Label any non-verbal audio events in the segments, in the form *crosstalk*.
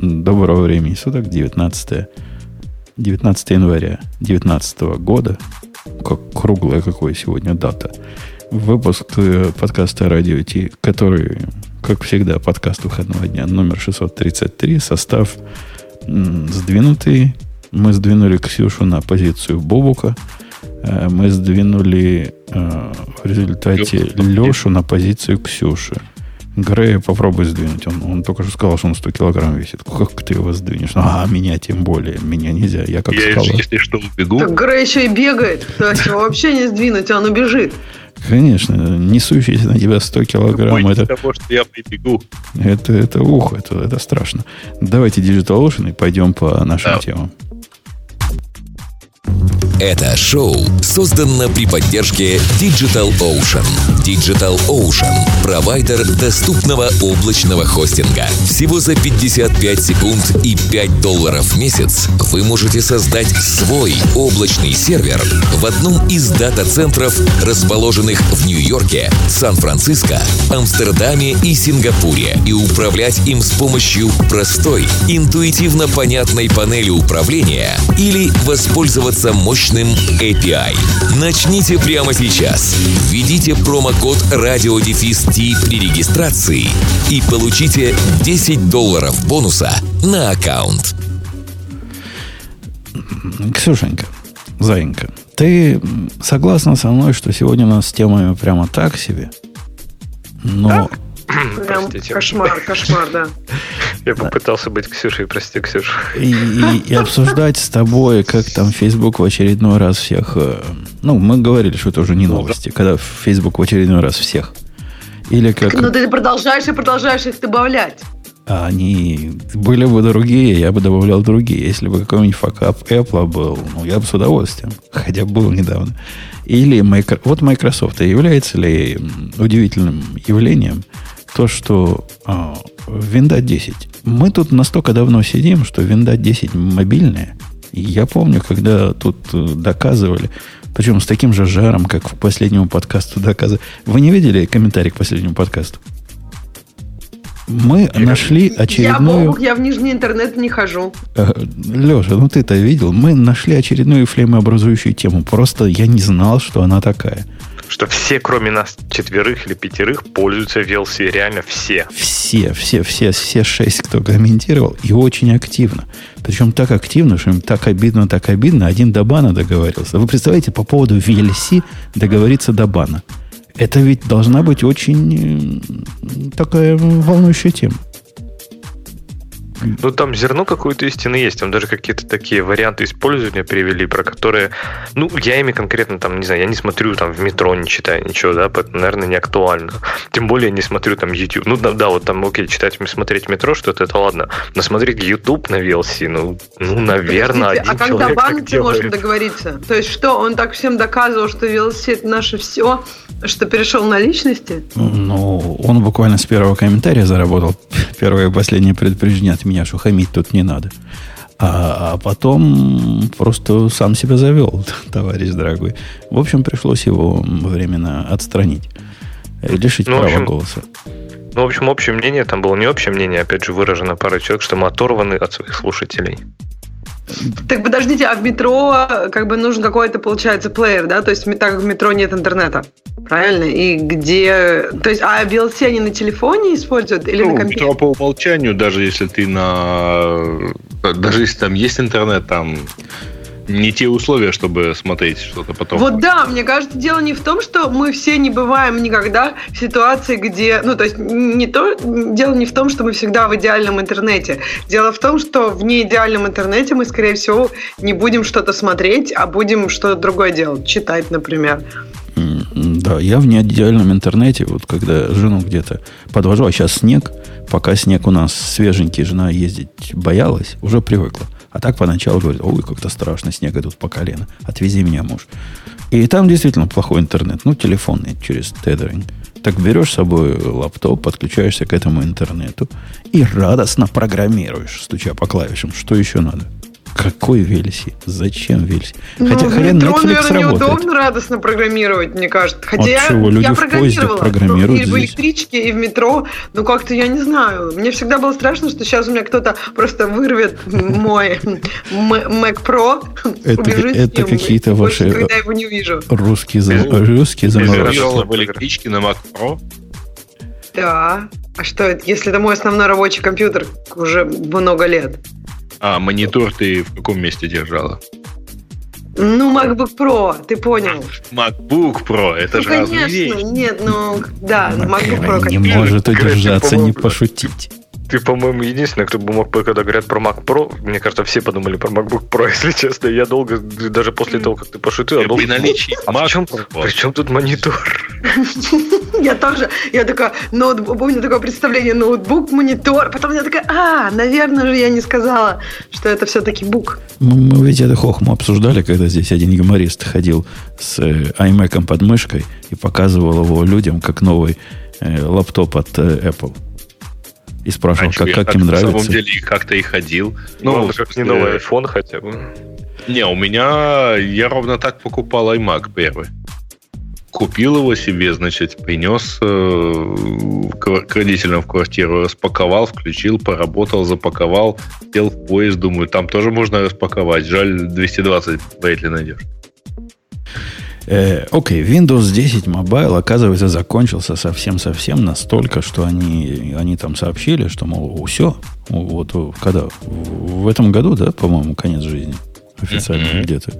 Доброго времени суток, 19, 19 января 2019 года. Как круглая какой сегодня дата. Выпуск э, подкаста Радио Ти, который, как всегда, подкаст выходного дня номер 633, состав сдвинутый. Мы сдвинули Ксюшу на позицию Бобука. Э, мы сдвинули э, в результате Лешу на позицию Ксюши. Грея попробуй сдвинуть. Он, он только что сказал, что он 100 килограмм весит. Как ты его сдвинешь? А, меня тем более. Меня нельзя. Я как я, скала. если что, убегу. Так Грей еще и бегает. То есть его вообще не сдвинуть, он убежит. Конечно, несущийся на тебя 100 килограмм. Бойтесь Это, того, что я прибегу. это, это ух, это, это страшно. Давайте Digital Ocean и пойдем по нашим Да. темам. Это шоу создано при поддержке Digital Ocean. Digital Ocean – провайдер доступного облачного хостинга. Всего за 55 секунд и 5 долларов в месяц вы можете создать свой облачный сервер в одном из дата-центров, расположенных в Нью-Йорке, Сан-Франциско, Амстердаме и Сингапуре, и управлять им с помощью простой, интуитивно понятной панели управления или воспользоваться мощным API. Начните прямо сейчас. Введите промокод RadioDefist при регистрации и получите 10 долларов бонуса на аккаунт. Ксюшенька, Заинька, ты согласна со мной, что сегодня у нас с темами прямо так себе? Но Прям Простите. кошмар, кошмар, да. Я попытался быть Ксюшей, прости, Ксюша. и, и- и обсуждать с тобой, как там Facebook в очередной раз всех... э, Ну, мы говорили, что это уже не новости, когда Facebook в очередной раз всех. Или как Но ты продолжаешь и продолжаешь их добавлять. А они были бы другие, я бы добавлял другие. Если бы какой-нибудь факап Apple был, ну, я бы с удовольствием. Хотя был недавно. Или Micro- вот Microsoft. А является ли удивительным явлением то, что а, Windows 10. Мы тут настолько давно сидим, что Windows 10 мобильная. И я помню, когда тут э, доказывали, причем с таким же жаром, как в последнему подкасту доказывали. Вы не видели комментарий к последнему подкасту? Мы нашли Я, очередную... Бог, я в нижний интернет не хожу. Леша, ну ты-то видел. Мы нашли очередную флеймообразующую тему. Просто я не знал, что она такая. Что все, кроме нас четверых или пятерых, пользуются VLC. Реально все. Все, все, все, все шесть, кто комментировал, и очень активно. Причем так активно, что им так обидно, так обидно. Один до бана договорился. Вы представляете, по поводу VLC договориться до бана. Это ведь должна быть очень м, такая волнующая тема. Ну, там зерно какой-то истины есть. Там даже какие-то такие варианты использования привели, про которые... Ну, я ими конкретно там, не знаю, я не смотрю там в метро, не читаю ничего, да, поэтому, наверное, не актуально. Тем более не смотрю там YouTube. Ну, да, да, вот там, окей, читать, смотреть в метро что-то, это ладно. Но смотреть YouTube на VLC, ну, ну наверное, Подождите, один а когда человек бан так ты можешь делает. договориться? То есть что, он так всем доказывал, что велосипед наше все, что перешел на личности? Ну, он буквально с первого комментария заработал *laughs* первое и последнее предупреждение от меня, что хамить тут не надо. А, а потом просто сам себя завел, *laughs* товарищ дорогой. В общем, пришлось его временно отстранить. Лишить Ну, права общем, голоса. Ну, в общем, общее мнение, там было не общее мнение, опять же, выражено парой человек, что мы оторваны от своих слушателей. Так подождите, а в метро как бы нужен какой-то, получается, плеер, да? То есть так как в метро нет интернета, правильно? И где... То есть, а VLC они на телефоне используют или Ну, на метро компьютере? по умолчанию, даже если ты на... Даже если там есть интернет, там не те условия, чтобы смотреть что-то потом. Вот да, мне кажется, дело не в том, что мы все не бываем никогда в ситуации, где, ну то есть не то, дело не в том, что мы всегда в идеальном интернете. Дело в том, что в неидеальном интернете мы, скорее всего, не будем что-то смотреть, а будем что-то другое делать, читать, например. Да, я в неидеальном интернете, вот когда жену где-то подвожу, а сейчас снег, пока снег у нас свеженький, жена ездить боялась, уже привыкла. А так поначалу говорит, ой, как-то страшно, снега тут по колено, отвези меня, муж. И там действительно плохой интернет, ну, телефонный, через тедеринг. Так берешь с собой лаптоп, подключаешься к этому интернету и радостно программируешь, стуча по клавишам. Что еще надо? Какой VLC? Зачем VLC? Ну, хотя, хотя метро, Netflix наверное, работает. неудобно радостно программировать, мне кажется. Хотя От я, чего? Люди я в поезде программируют ну, и в электричке, и в метро. Ну, как-то я не знаю. Мне всегда было страшно, что сейчас у меня кто-то просто вырвет мой Mac Pro, это, это какие-то ваши когда его не вижу. русские, русские заморочки. в электричке на Mac Pro? Да. А что, если это мой основной рабочий компьютер уже много лет? А, монитор ты в каком месте держала? Ну, MacBook Pro, ты понял. MacBook Pro, это ну, же конечно, разные нет, ну, да, MacBook Pro. Не может удержаться, не пошутить. Ты, по-моему, единственный, кто бы мог, когда говорят про Mac Pro, мне кажется, все подумали про MacBook Pro, *laughs* если честно. Я долго, даже после того, как ты пошутил, я долго... наличии а при чем, при чем тут монитор? *laughs* Я тоже, я такая, ноутбук, помню такое представление, ноутбук, монитор, потом я такая, а, наверное же я не сказала, что это все-таки бук. Мы, мы ведь это хохму обсуждали, когда здесь один юморист ходил с э, iMac под мышкой и показывал его людям как новый э, лаптоп от э, Apple и спрашивал, а как, как им нравится. На самом деле как-то и ходил. Ну, ну как не новый iPhone хотя бы. Не, у меня я ровно так покупал iMac первый. Купил его себе, значит, принес э, к родителям в квартиру, распаковал, включил, поработал, запаковал, сел в поезд, думаю, там тоже можно распаковать. Жаль, 220 вряд ли найдешь. Э, окей, okay, Windows 10 Mobile, оказывается, закончился совсем-совсем настолько, что они, они там сообщили, что, мол, все, вот когда, в этом году, да, по-моему, конец жизни официально mm-hmm. где-то.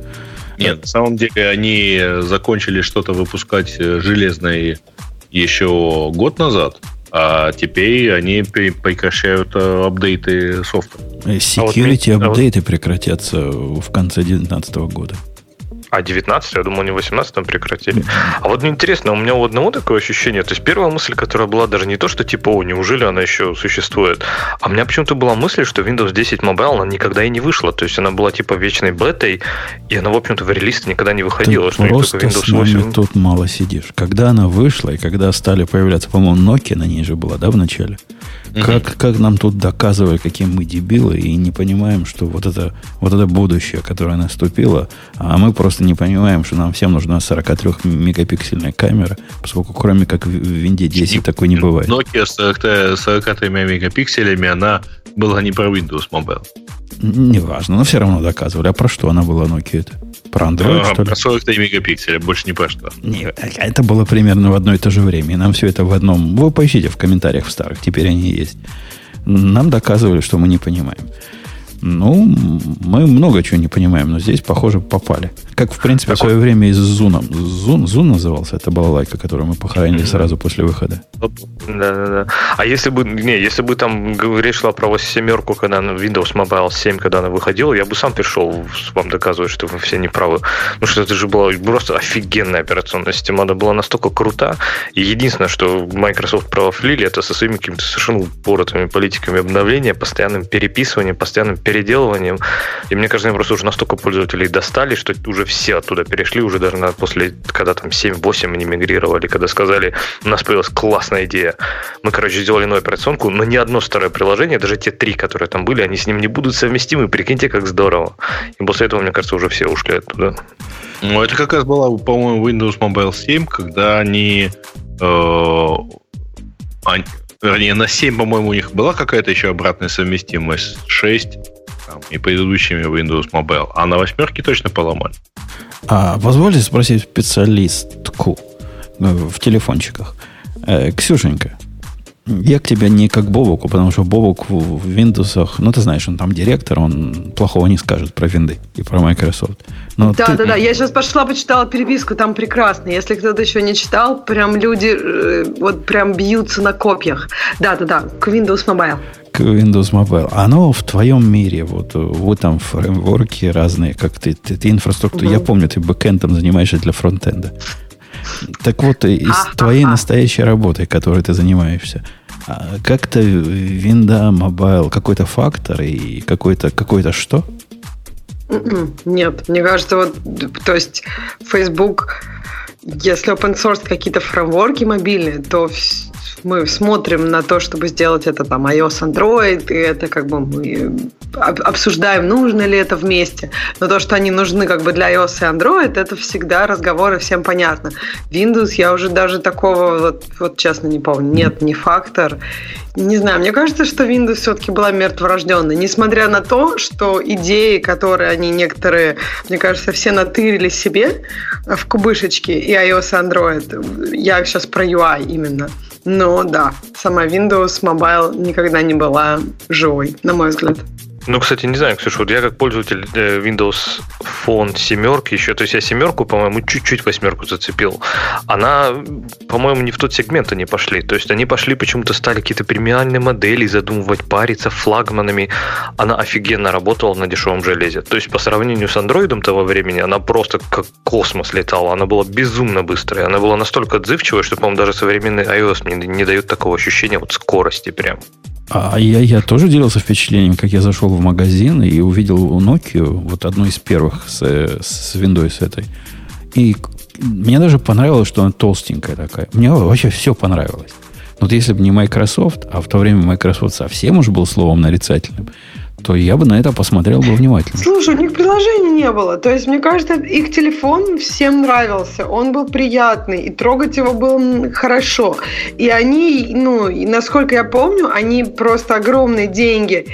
Нет, на самом деле они закончили что-то выпускать э, железное еще год назад, а теперь они прекращают э, апдейты софта. Security а вот, апдейты а вот... прекратятся в конце 2019 года. А 19, я думал, не 18 там прекратили. А вот мне интересно, у меня у одного такое ощущение. То есть первая мысль, которая была даже не то, что типа, о, неужели она еще существует, а у меня почему-то была мысль, что Windows 10 Mobile, она никогда и не вышла. То есть она была типа вечной бетой, и она, в общем-то, в релиз никогда не выходила. Ты что просто Windows с нами 8. тут мало сидишь. Когда она вышла, и когда стали появляться, по-моему, Nokia на ней же была, да, в начале? Угу. Как, как нам тут доказывали, какие мы дебилы, и не понимаем, что вот это, вот это будущее, которое наступило, а мы просто не понимаем, что нам всем нужна 43-мегапиксельная камера, поскольку кроме как в Винде 10 такой не бывает. Nokia с 43 мегапикселями, она была не про Windows Mobile. Неважно, но все равно доказывали. А про что она была Nokia это? Про Android, а, что ли? Про 43 мегапикселя, больше не про что. Не, это было примерно в одно и то же время. И нам все это в одном... Вы поищите в комментариях в старых, теперь они есть. Нам доказывали, что мы не понимаем. Ну, мы много чего не понимаем, но здесь, похоже, попали. Как, в принципе, в свое время и с Зуном. Зун, Зун назывался, это была лайка, которую мы похоронили сразу после выхода. Да, да, да. А если бы, не, если бы там речь шла про семерку, когда на Windows Mobile 7, когда она выходила, я бы сам пришел вам доказывать, что вы все неправы. Ну что это же была просто офигенная операционная система. Она была настолько крута. И единственное, что Microsoft провалили, это со своими какими-то совершенно упоротыми политиками обновления, постоянным переписыванием, постоянным переделыванием. И мне кажется, они просто уже настолько пользователей достали, что уже все оттуда перешли, уже даже на, после, когда там 7-8 они мигрировали, когда сказали, у нас появилась классная идея. Мы, короче, сделали новую операционку, но ни одно старое приложение, даже те три, которые там были, они с ним не будут совместимы. Прикиньте, как здорово. И после этого, мне кажется, уже все ушли оттуда. Ну, это как раз была, по-моему, Windows Mobile 7, когда они, э, они вернее, на 7, по-моему, у них была какая-то еще обратная совместимость. 6 там, и предыдущими Windows Mobile. А на восьмерке точно поломали. А позвольте спросить специалистку э, в телефончиках. Э, Ксюшенька, я к тебе не как Бобуку, потому что Бобук в Windows, ну ты знаешь, он там директор, он плохого не скажет про винды и про Microsoft. Но да, ты... да, да. Я сейчас пошла, почитала переписку, там прекрасно. Если кто-то еще не читал, прям люди э, вот прям бьются на копьях. Да, да, да, к Windows Mobile. К Windows Mobile. Оно в твоем мире, вот вы там фреймворки разные, как ты, ты, ты инфраструктуру. Угу. Я помню, ты бэкэндом занимаешься для фронтенда. Так вот, из а, твоей а, настоящей работы, которой ты занимаешься, а как-то винда Mobile, какой-то фактор и какой-то какой что? М-м, нет, мне кажется, вот, то есть Facebook, если open source какие-то фреймворки мобильные, то мы смотрим на то, чтобы сделать это там iOS, Android, и это как бы мы обсуждаем, нужно ли это вместе. Но то, что они нужны как бы для iOS и Android, это всегда разговоры, всем понятно. Windows я уже даже такого, вот, вот честно не помню, нет, не фактор. Не знаю, мне кажется, что Windows все-таки была мертворожденной. Несмотря на то, что идеи, которые они некоторые, мне кажется, все натырили себе в кубышечке и iOS и Android. Я сейчас про UI именно. Но да, сама Windows Mobile никогда не была живой, на мой взгляд. Ну, кстати, не знаю, Ксюша, вот я как пользователь э, Windows Phone семерки еще, то есть я семерку, по-моему, чуть-чуть восьмерку зацепил. Она, по-моему, не в тот сегмент они пошли. То есть они пошли, почему-то стали какие-то премиальные модели задумывать, париться флагманами. Она офигенно работала на дешевом железе. То есть по сравнению с андроидом того времени, она просто как космос летала. Она была безумно быстрая. Она была настолько отзывчивая, что, по-моему, даже современный iOS мне не дает такого ощущения вот скорости прям. А я, я тоже делился впечатлением, как я зашел в магазин и увидел у Nokia, вот одну из первых с, с Windows этой. И мне даже понравилось, что она толстенькая такая. Мне вообще все понравилось. Вот если бы не Microsoft, а в то время Microsoft совсем уж был словом нарицательным, то я бы на это посмотрел бы внимательно. Слушай, у них приложения не было. То есть, мне кажется, их телефон всем нравился. Он был приятный, и трогать его было хорошо. И они, ну, насколько я помню, они просто огромные деньги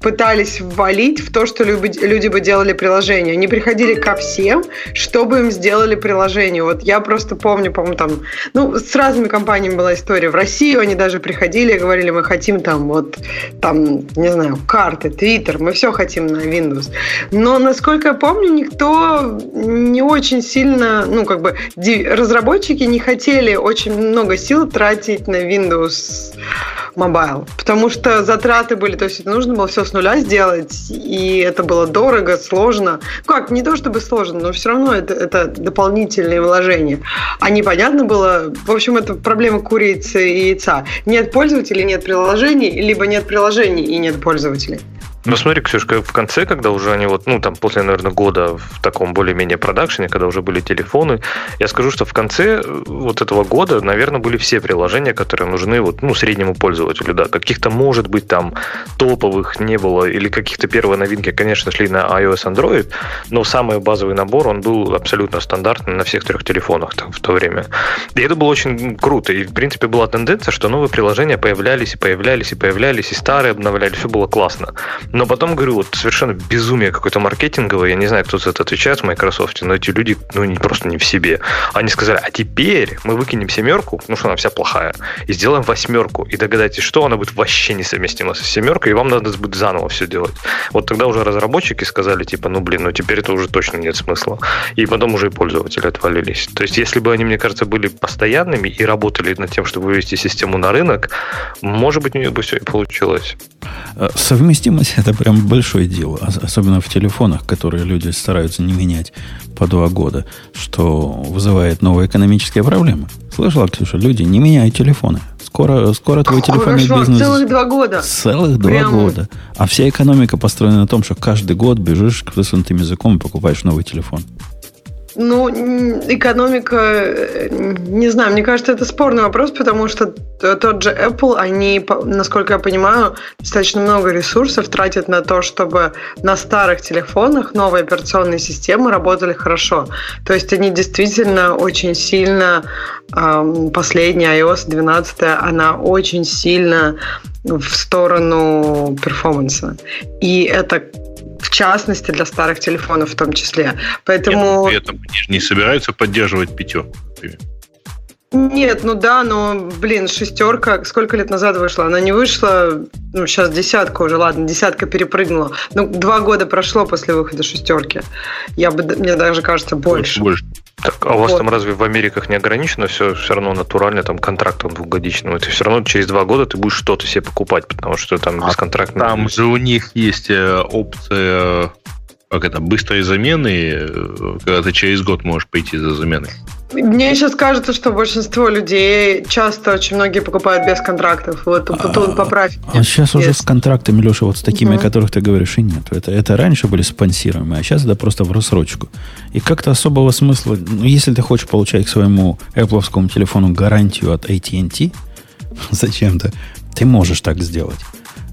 пытались ввалить в то, что люди бы делали приложение. Они приходили ко всем, чтобы им сделали приложение. Вот я просто помню, по-моему, там, ну, с разными компаниями была история. В Россию они даже приходили и говорили, мы хотим там вот, там, не знаю, карты, Твиттер, мы все хотим на Windows. Но, насколько я помню, никто не очень сильно, ну, как бы, разработчики не хотели очень много сил тратить на Windows Mobile, потому что затраты были, то есть нужно было было все с нуля сделать, и это было дорого, сложно. Как, не то чтобы сложно, но все равно это, это дополнительные вложения. А непонятно было, в общем, это проблема курицы и яйца. Нет пользователей, нет приложений, либо нет приложений и нет пользователей. Ну, смотри, Ксюшка, в конце, когда уже они вот, ну, там, после, наверное, года в таком более-менее продакшене, когда уже были телефоны, я скажу, что в конце э, вот этого года, наверное, были все приложения, которые нужны вот, ну, среднему пользователю, да. Каких-то, может быть, там топовых не было, или каких-то первые новинки, конечно, шли на iOS, Android, но самый базовый набор, он был абсолютно стандартный на всех трех телефонах там, в то время. И это было очень круто. И, в принципе, была тенденция, что новые приложения появлялись и появлялись и появлялись, и старые обновлялись, все было классно. Но потом, говорю, вот совершенно безумие какое-то маркетинговое. Я не знаю, кто за это отвечает в Microsoft, но эти люди, ну, не, просто не в себе. Они сказали, а теперь мы выкинем семерку, ну, что она вся плохая, и сделаем восьмерку. И догадайтесь, что она будет вообще несовместима с семеркой, и вам надо будет заново все делать. Вот тогда уже разработчики сказали, типа, ну, блин, ну, теперь это уже точно нет смысла. И потом уже и пользователи отвалились. То есть, если бы они, мне кажется, были постоянными и работали над тем, чтобы вывести систему на рынок, может быть, у них бы все и получилось. Э, совместимость это прям большое дело, особенно в телефонах, которые люди стараются не менять по два года, что вызывает новые экономические проблемы. Слышала, Ксюша, люди, не меняют телефоны. Скоро, скоро твой телефонный Хорошо, бизнес... Целых два года. Целых два Прям... года. А вся экономика построена на том, что каждый год бежишь к высунутым языком и покупаешь новый телефон. Ну, экономика, э, не знаю, мне кажется, это спорный вопрос, потому что тот же Apple, они, насколько я понимаю, достаточно много ресурсов тратят на то, чтобы на старых телефонах новые операционные системы работали хорошо. То есть они действительно очень сильно, последняя iOS 12, она очень сильно в сторону перформанса. И это в частности для старых телефонов в том числе. Поэтому... Нет, при этом не собираются поддерживать пятерку, например. Нет, ну да, но, блин, шестерка, сколько лет назад вышла? Она не вышла, ну, сейчас десятка уже, ладно, десятка перепрыгнула. Ну, два года прошло после выхода шестерки. Я бы, мне даже кажется, больше. Больше. Так, а у вас вот. там разве в Америках не ограничено все все равно натурально там контрактом двухгодичным? Это все равно через два года ты будешь что-то себе покупать, потому что там а бесконтрактно. Там же у них есть э, опция как это, быстрой замены, э, когда ты через год можешь пойти за заменой. Мне сейчас кажется, что большинство людей часто очень многие покупают без контрактов. Вот тут а, поправь. А сейчас уже с контрактами, Леша, вот с такими, угу. о которых ты говоришь, и нет. Это, это раньше были спонсируемые, а сейчас это просто в рассрочку. И как-то особого смысла, ну, если ты хочешь получать к своему Apple телефону гарантию от AT&T, *laughs* зачем-то. Ты можешь так сделать.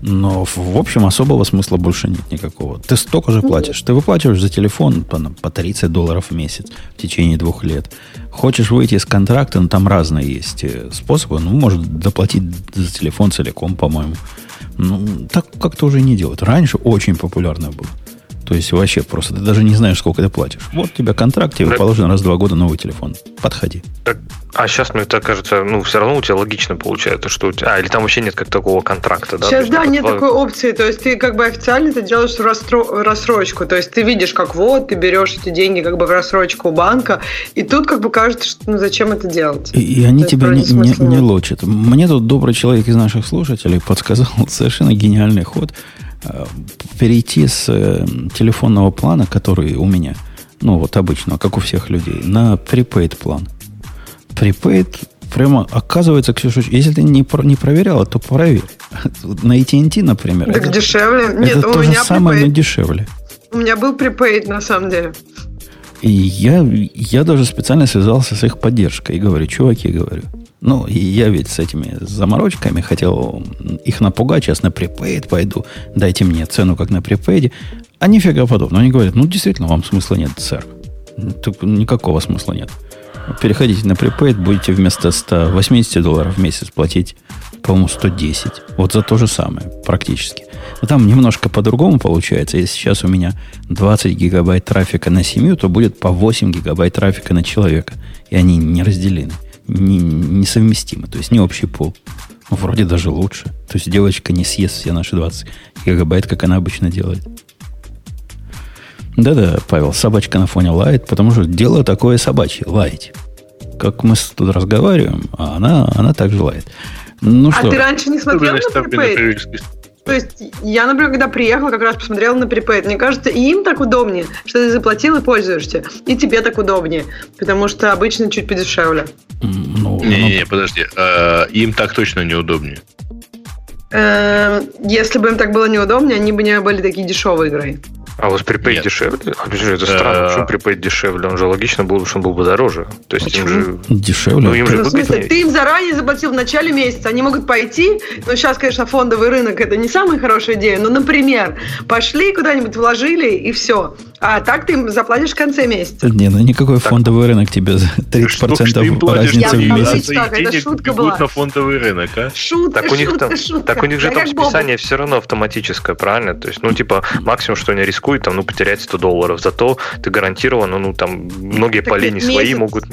Но, в общем, особого смысла больше нет никакого. Ты столько же платишь. Ты выплачиваешь за телефон по, по 30 долларов в месяц в течение двух лет. Хочешь выйти из контракта, ну, там разные есть э, способы. Ну, может, доплатить за телефон целиком, по-моему. Ну, так как-то уже не делают. Раньше очень популярно было. То есть вообще просто ты даже не знаешь, сколько ты платишь. Вот у тебя контракт, тебе да. положено раз в два года новый телефон. Подходи. Так, а сейчас, мне так кажется, ну, все равно у тебя логично получается, что у тебя... А, или там вообще нет как такого контракта, да? Сейчас, да, нет такой опции. То есть ты как бы официально это делаешь в расстро... рассрочку. То есть ты видишь, как вот, ты берешь эти деньги как бы в рассрочку у банка, и тут как бы кажется, что ну зачем это делать? И, и они тебя не, не, не лочат. Мне тут добрый человек из наших слушателей подсказал *laughs* совершенно гениальный ход – перейти с э, телефонного плана, который у меня, ну вот обычно, как у всех людей, на prepaid план. Prepaid прямо оказывается, Ксюша, если ты не, про, не проверяла, то проверь. *laughs* На AT&T, например. Так это, дешевле. Это Нет, то у же меня самое, prepaid. но дешевле. У меня был prepaid, на самом деле. И я, я даже специально связался с их поддержкой и говорю, чуваки, говорю, ну, и я ведь с этими заморочками хотел их напугать, сейчас на припейд пойду, дайте мне цену, как на припейде. А нифига подобного. Они говорят, ну, действительно, вам смысла нет, сэр. Тут никакого смысла нет. Переходите на припейд, будете вместо 180 долларов в месяц платить, по-моему, 110. Вот за то же самое, практически. Но там немножко по-другому получается. Если сейчас у меня 20 гигабайт трафика на семью, то будет по 8 гигабайт трафика на человека. И они не разделены не, несовместимы, то есть не общий пол. Вроде даже лучше. То есть девочка не съест все наши 20 гигабайт, как она обычно делает. Да-да, Павел, собачка на фоне лает, потому что дело такое собачье, лаять. Как мы тут разговариваем, а она, она так же лает. Ну, а что? ты раньше не смотрел на prepaid? То есть я, например, когда приехала, как раз посмотрела на prepaid. Мне кажется, и им так удобнее, что ты заплатил и пользуешься. И тебе так удобнее, потому что обычно чуть подешевле. Ну, Не-не-не, ну, подожди. Э, им так точно неудобнее. Эм, если бы им так было неудобнее, они бы не были такие дешевые игры. А вас припейд Нет. дешевле? А, это странно. Почему припейд дешевле? Он же логично был, что он был бы дороже. То есть Почему? им же... Дешевле? Ну, им же ну, в смысле, ты им заранее заплатил в начале месяца. Они могут пойти, но сейчас, конечно, фондовый рынок это не самая хорошая идея, но, например, пошли куда-нибудь, вложили и все. А так ты им заплатишь в конце месяца. Не, ну никакой так. фондовый рынок тебе за 30% что, разницы в месяц. Так, это шутка была. на фондовый рынок, а? Шутка, так у них шутка, там, шутка. Так у них же да там списание Бобу. все равно автоматическое, правильно? То есть, ну, типа, максимум, что они рискуют, там, ну, потерять 100 долларов. Зато ты гарантированно, ну, там, многие так поли не свои могут...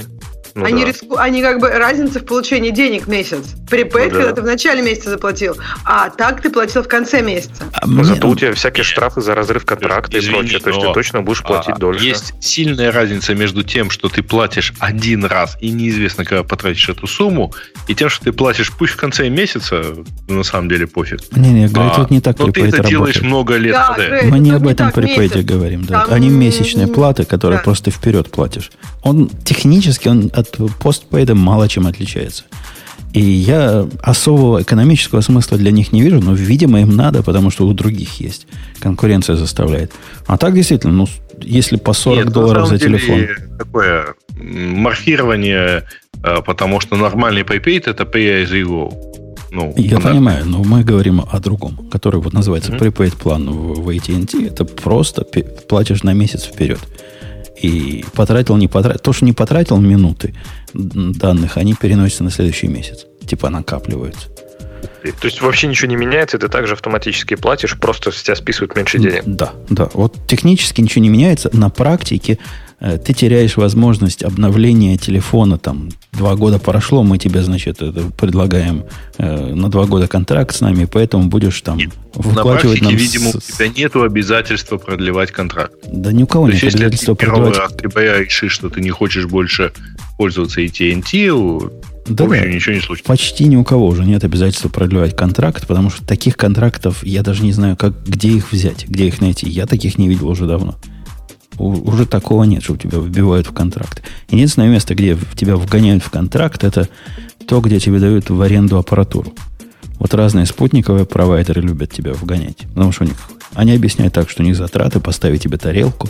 Ну, они, да. риску... они как бы разница в получении денег месяц. Припейд, ну, да. когда ты в начале месяца заплатил, а так ты платил в конце месяца. А мне... Зато у тебя всякие штрафы за разрыв контракта Извини, и прочее. То есть ты точно будешь платить а, дольше. Есть сильная разница между тем, что ты платишь один раз и неизвестно, когда потратишь эту сумму, и тем, что ты платишь пусть в конце месяца, на самом деле пофиг. Не-не, говорит, а, тут не так Но ты это делаешь много лет. Да, Мы не об этом припейде говорим. Да. Там... Они месячные платы, которые да. просто вперед платишь. Он технически он от постпейда мало чем отличается. И я особого экономического смысла для них не вижу, но, видимо, им надо, потому что у других есть. Конкуренция заставляет. А так, действительно, ну, если по 40 Нет, долларов за деле, телефон. Такое морфирование, э, потому что нормальный prepaid это pay as you go. Ну, Я понятно. понимаю, но мы говорим о другом, который вот называется mm-hmm. prepaid план в, в AT&T. Это просто платишь на месяц вперед. И потратил, не потратил. То, что не потратил минуты данных, они переносятся на следующий месяц. Типа накапливаются. То есть вообще ничего не меняется, ты также автоматически платишь, просто с тебя списывают меньше денег. Да, да. Вот технически ничего не меняется. На практике ты теряешь возможность обновления телефона, там, два года прошло, мы тебе, значит, предлагаем э, на два года контракт с нами, поэтому будешь там нет, выплачивать на практике, нам... видимо, с... у тебя нет обязательства продлевать контракт. Да ни у кого нет обязательства продлевать. Раз ты решишь, что ты не хочешь больше пользоваться AT&T, да, да. ничего не случится. Почти ни у кого уже нет обязательства продлевать контракт, потому что таких контрактов я даже не знаю, как, где их взять, где их найти. Я таких не видел уже давно уже такого нет, что у тебя вбивают в контракт. Единственное место, где тебя вгоняют в контракт, это то, где тебе дают в аренду аппаратуру. Вот разные спутниковые провайдеры любят тебя вгонять. Потому что у них они объясняют так, что у них затраты, поставить тебе тарелку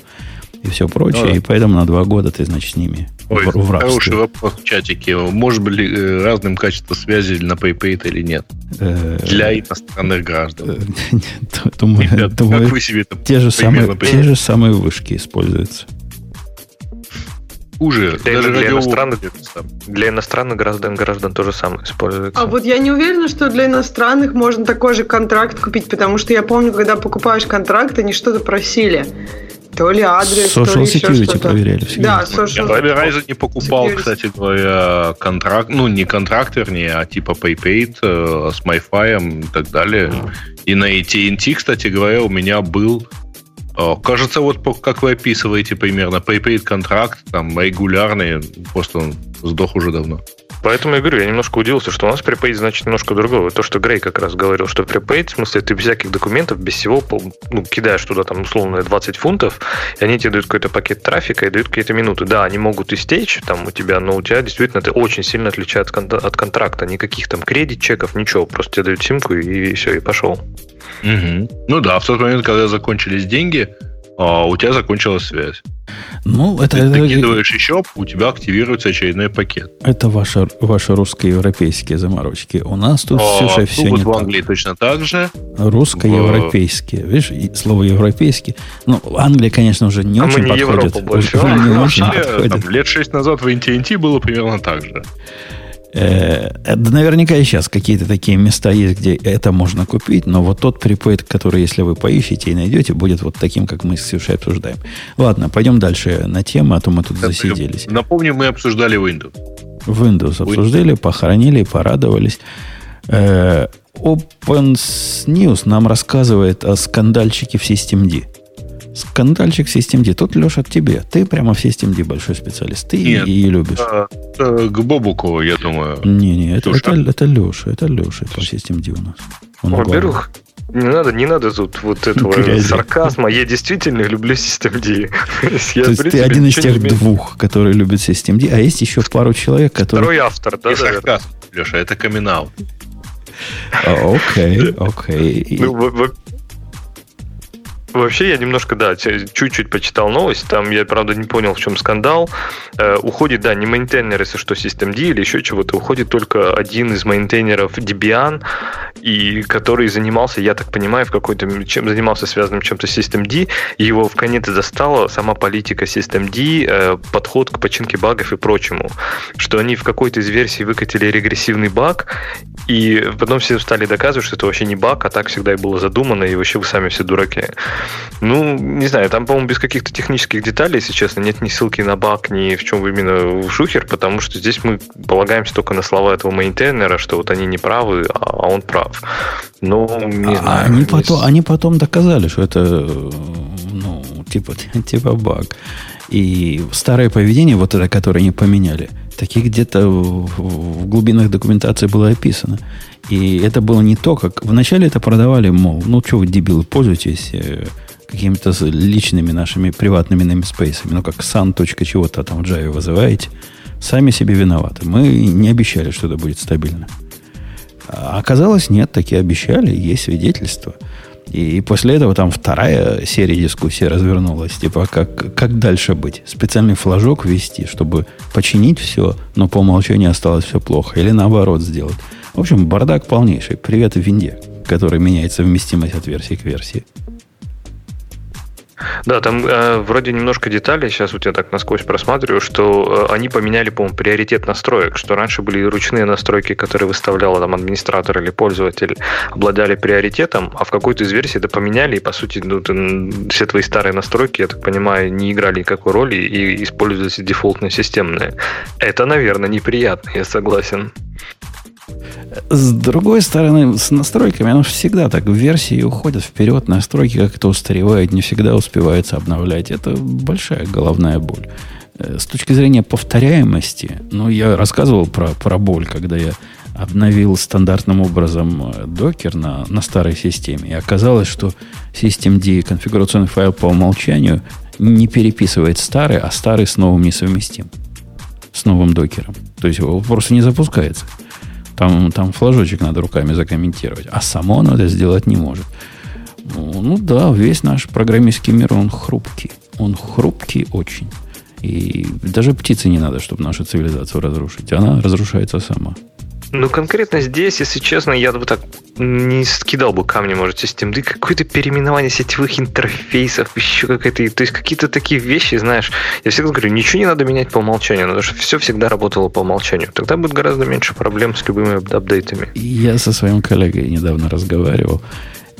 и все прочее. Ну, да. И поэтому на два года ты, значит, с ними Ой, в, в Хороший вопрос в чатике. Может быть ли э, разным качество связи на PayPay или нет? Э, Для иностранных граждан. *laughs* Думаю, как вы себе это те же, самые, те же самые вышки используются. Хуже. Для, Даже для, радио... иностранных, для иностранных граждан, граждан то же самое используется. А вот я не уверена, что для иностранных можно такой же контракт купить, потому что я помню, когда покупаешь контракт, они что-то просили. То ли адрес, social то ли еще что-то. проверяли всегда. Да, social Я Verizon не покупал, security. кстати говоря, контракт, ну, не контракт, вернее, а типа PayPay э, с MyFi и так далее. И на AT&T, кстати говоря, у меня был Кажется, вот как вы описываете примерно, prepaid контракт, там, регулярный, просто он сдох уже давно. Поэтому я говорю, я немножко удивился, что у нас prepaid значит немножко другого. То, что Грей как раз говорил, что prepaid, в смысле, ты без всяких документов, без всего, ну, кидаешь туда там условно 20 фунтов, и они тебе дают какой-то пакет трафика и дают какие-то минуты. Да, они могут истечь там у тебя, но у тебя действительно это очень сильно отличается от контракта. Никаких там кредит, чеков, ничего. Просто тебе дают симку и, и все, и пошел. Угу. Ну да, в тот момент, когда закончились деньги, а у тебя закончилась связь. Ну, это... Ты закидываешь еще, у тебя активируется очередной пакет. Это ваши, ваши русско-европейские заморочки. У нас тут, а, Ксюша, все не в Англии так. точно так же. Русско-европейские. Видишь, слово европейский. Ну, Англия, конечно, уже не а очень не подходит. Европа больше. Уже *laughs* не очень подходит. лет шесть назад в AT&T было примерно так же. Э, да наверняка и сейчас какие-то такие места есть, где это можно купить, но вот тот припейд, который, если вы поищете и найдете, будет вот таким, как мы с Ксюшей обсуждаем. Ладно, пойдем дальше на тему, а то мы тут засиделись. Напомню, мы обсуждали Windows. Windows обсуждали, похоронили, порадовались. Э, Open News нам рассказывает о скандальчике в Systemd. Скандальчик в Systemd. Тут, Леша, от тебе. Ты прямо в Systemd большой специалист. Ты Нет, ее любишь. А, к Бобуку, я думаю. Не-не, это, это, это Леша. Это Леша по Systemd у нас. Во-первых, не надо, не надо тут вот этого Грязи. сарказма. Я действительно люблю Systemd. *laughs* То есть ты один из тех двух, которые любят Systemd, а есть еще пару человек, которые... Второй автор, да? сарказм, Леша, это coming out, Окей, окей. Ну, Вообще я немножко, да, чуть-чуть почитал новость. Там я, правда, не понял, в чем скандал. Э, уходит, да, не мейнтейнер, если что, Systemd или еще чего-то. Уходит только один из мейнтейнеров Debian, и который занимался, я так понимаю, в какой-то чем занимался связанным чем-то с Systemd. Его в конец застала сама политика Systemd, э, подход к починке багов и прочему. Что они в какой-то из версий выкатили регрессивный баг, и потом все стали доказывать, что это вообще не баг, а так всегда и было задумано, и вообще вы сами все дураки. Ну, не знаю, там, по-моему, без каких-то технических деталей, если честно, нет ни ссылки на баг, ни в чем именно в шухер, потому что здесь мы полагаемся только на слова этого мейнтейнера, что вот они не правы, а он прав. Ну, не а знаю. Они потом, они потом доказали, что это, ну, типа, *laughs* типа баг. И старое поведение, вот это, которое они поменяли, таких где-то в, в глубинах документации было описано. И это было не то, как... Вначале это продавали, мол, ну, что вы, дебилы, пользуетесь э, какими-то личными нашими приватными namespace, ну, как sun. чего-то там в Java вызываете. Сами себе виноваты. Мы не обещали, что это будет стабильно. А оказалось, нет, такие обещали, есть свидетельства. И после этого там вторая серия дискуссий развернулась. Типа, как, как дальше быть? Специальный флажок ввести, чтобы починить все, но по умолчанию осталось все плохо. Или наоборот сделать. В общем, бардак полнейший. Привет в винде, который меняет совместимость от версии к версии. Да, там э, вроде немножко деталей, сейчас у тебя так насквозь просматриваю, что э, они поменяли, по-моему, приоритет настроек, что раньше были ручные настройки, которые выставлял там администратор или пользователь, обладали приоритетом, а в какой-то из версий это поменяли, и, по сути, ну, ты, все твои старые настройки, я так понимаю, не играли никакой роли и использовались дефолтно системные. Это, наверное, неприятно, я согласен. С другой стороны, с настройками, оно всегда так в версии уходят вперед, настройки как-то устаревают, не всегда успевается обновлять. Это большая головная боль. Э, с точки зрения повторяемости, ну, я рассказывал про, про боль, когда я обновил стандартным образом э, докер на, на старой системе. И оказалось, что systemd конфигурационный файл по умолчанию не переписывает старый, а старый с новым несовместим. С новым докером. То есть его просто не запускается. Там, там флажочек надо руками закомментировать. А само оно это сделать не может. Ну, ну да, весь наш программистский мир, он хрупкий. Он хрупкий очень. И даже птице не надо, чтобы нашу цивилизацию разрушить. Она разрушается сама. Ну, конкретно здесь, если честно, я бы так не скидал бы камни, может, систем. Да какое-то переименование сетевых интерфейсов, еще какая-то... То есть какие-то такие вещи, знаешь, я всегда говорю, ничего не надо менять по умолчанию, потому что все всегда работало по умолчанию. Тогда будет гораздо меньше проблем с любыми апдейтами. Я со своим коллегой недавно разговаривал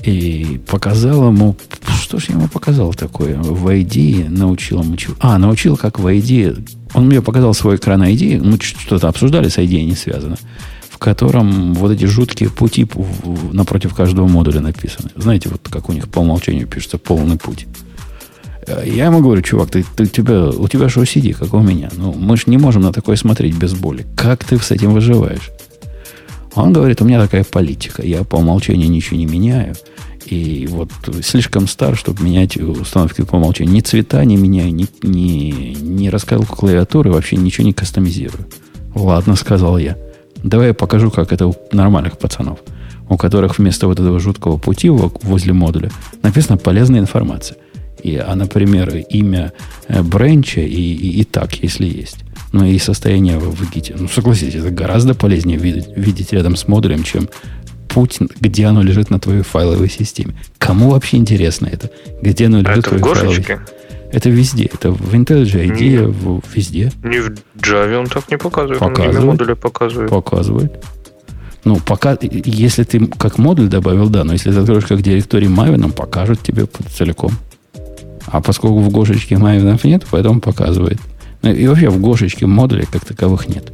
и показал ему... Что ж я ему показал такое? В ID научил ему... А, научил, как в ID... Он мне показал свой экран ID, мы что-то обсуждали с ID, не связано в котором вот эти жуткие пути напротив каждого модуля написаны. Знаете, вот как у них по умолчанию пишется полный путь. Э, я ему говорю, чувак, ты, ты, тебя, у тебя же OCD, как у меня. Ну, мы же не можем на такое смотреть без боли. Как ты с этим выживаешь? Он говорит, у меня такая политика. Я по умолчанию ничего не меняю. И вот слишком стар, чтобы менять установки по умолчанию. Ни цвета не меняю, ни, ни, ни раскалку клавиатуры, вообще ничего не кастомизирую. Ладно, сказал я. Давай я покажу, как это у нормальных пацанов, у которых вместо вот этого жуткого пути возле модуля написана полезная информация. И, а, например, имя э, бренча и, и, и так, если есть. Ну и состояние в гите. Ну, согласитесь, это гораздо полезнее видеть, видеть рядом с модулем, чем путь, где оно лежит на твоей файловой системе. Кому вообще интересно это? Где оно лежит это в твоей файловой системе? Это везде. Это в IntelliJ IDEA, в, везде. Не в Java он так не показывает. Показывает. Он модуля показывает. Показывает. Ну, пока, если ты как модуль добавил, да, но если ты откроешь как директорий Maven, он покажет тебе целиком. А поскольку в Гошечке Maven нет, поэтому показывает. Ну, и вообще в Гошечке модулей как таковых нет.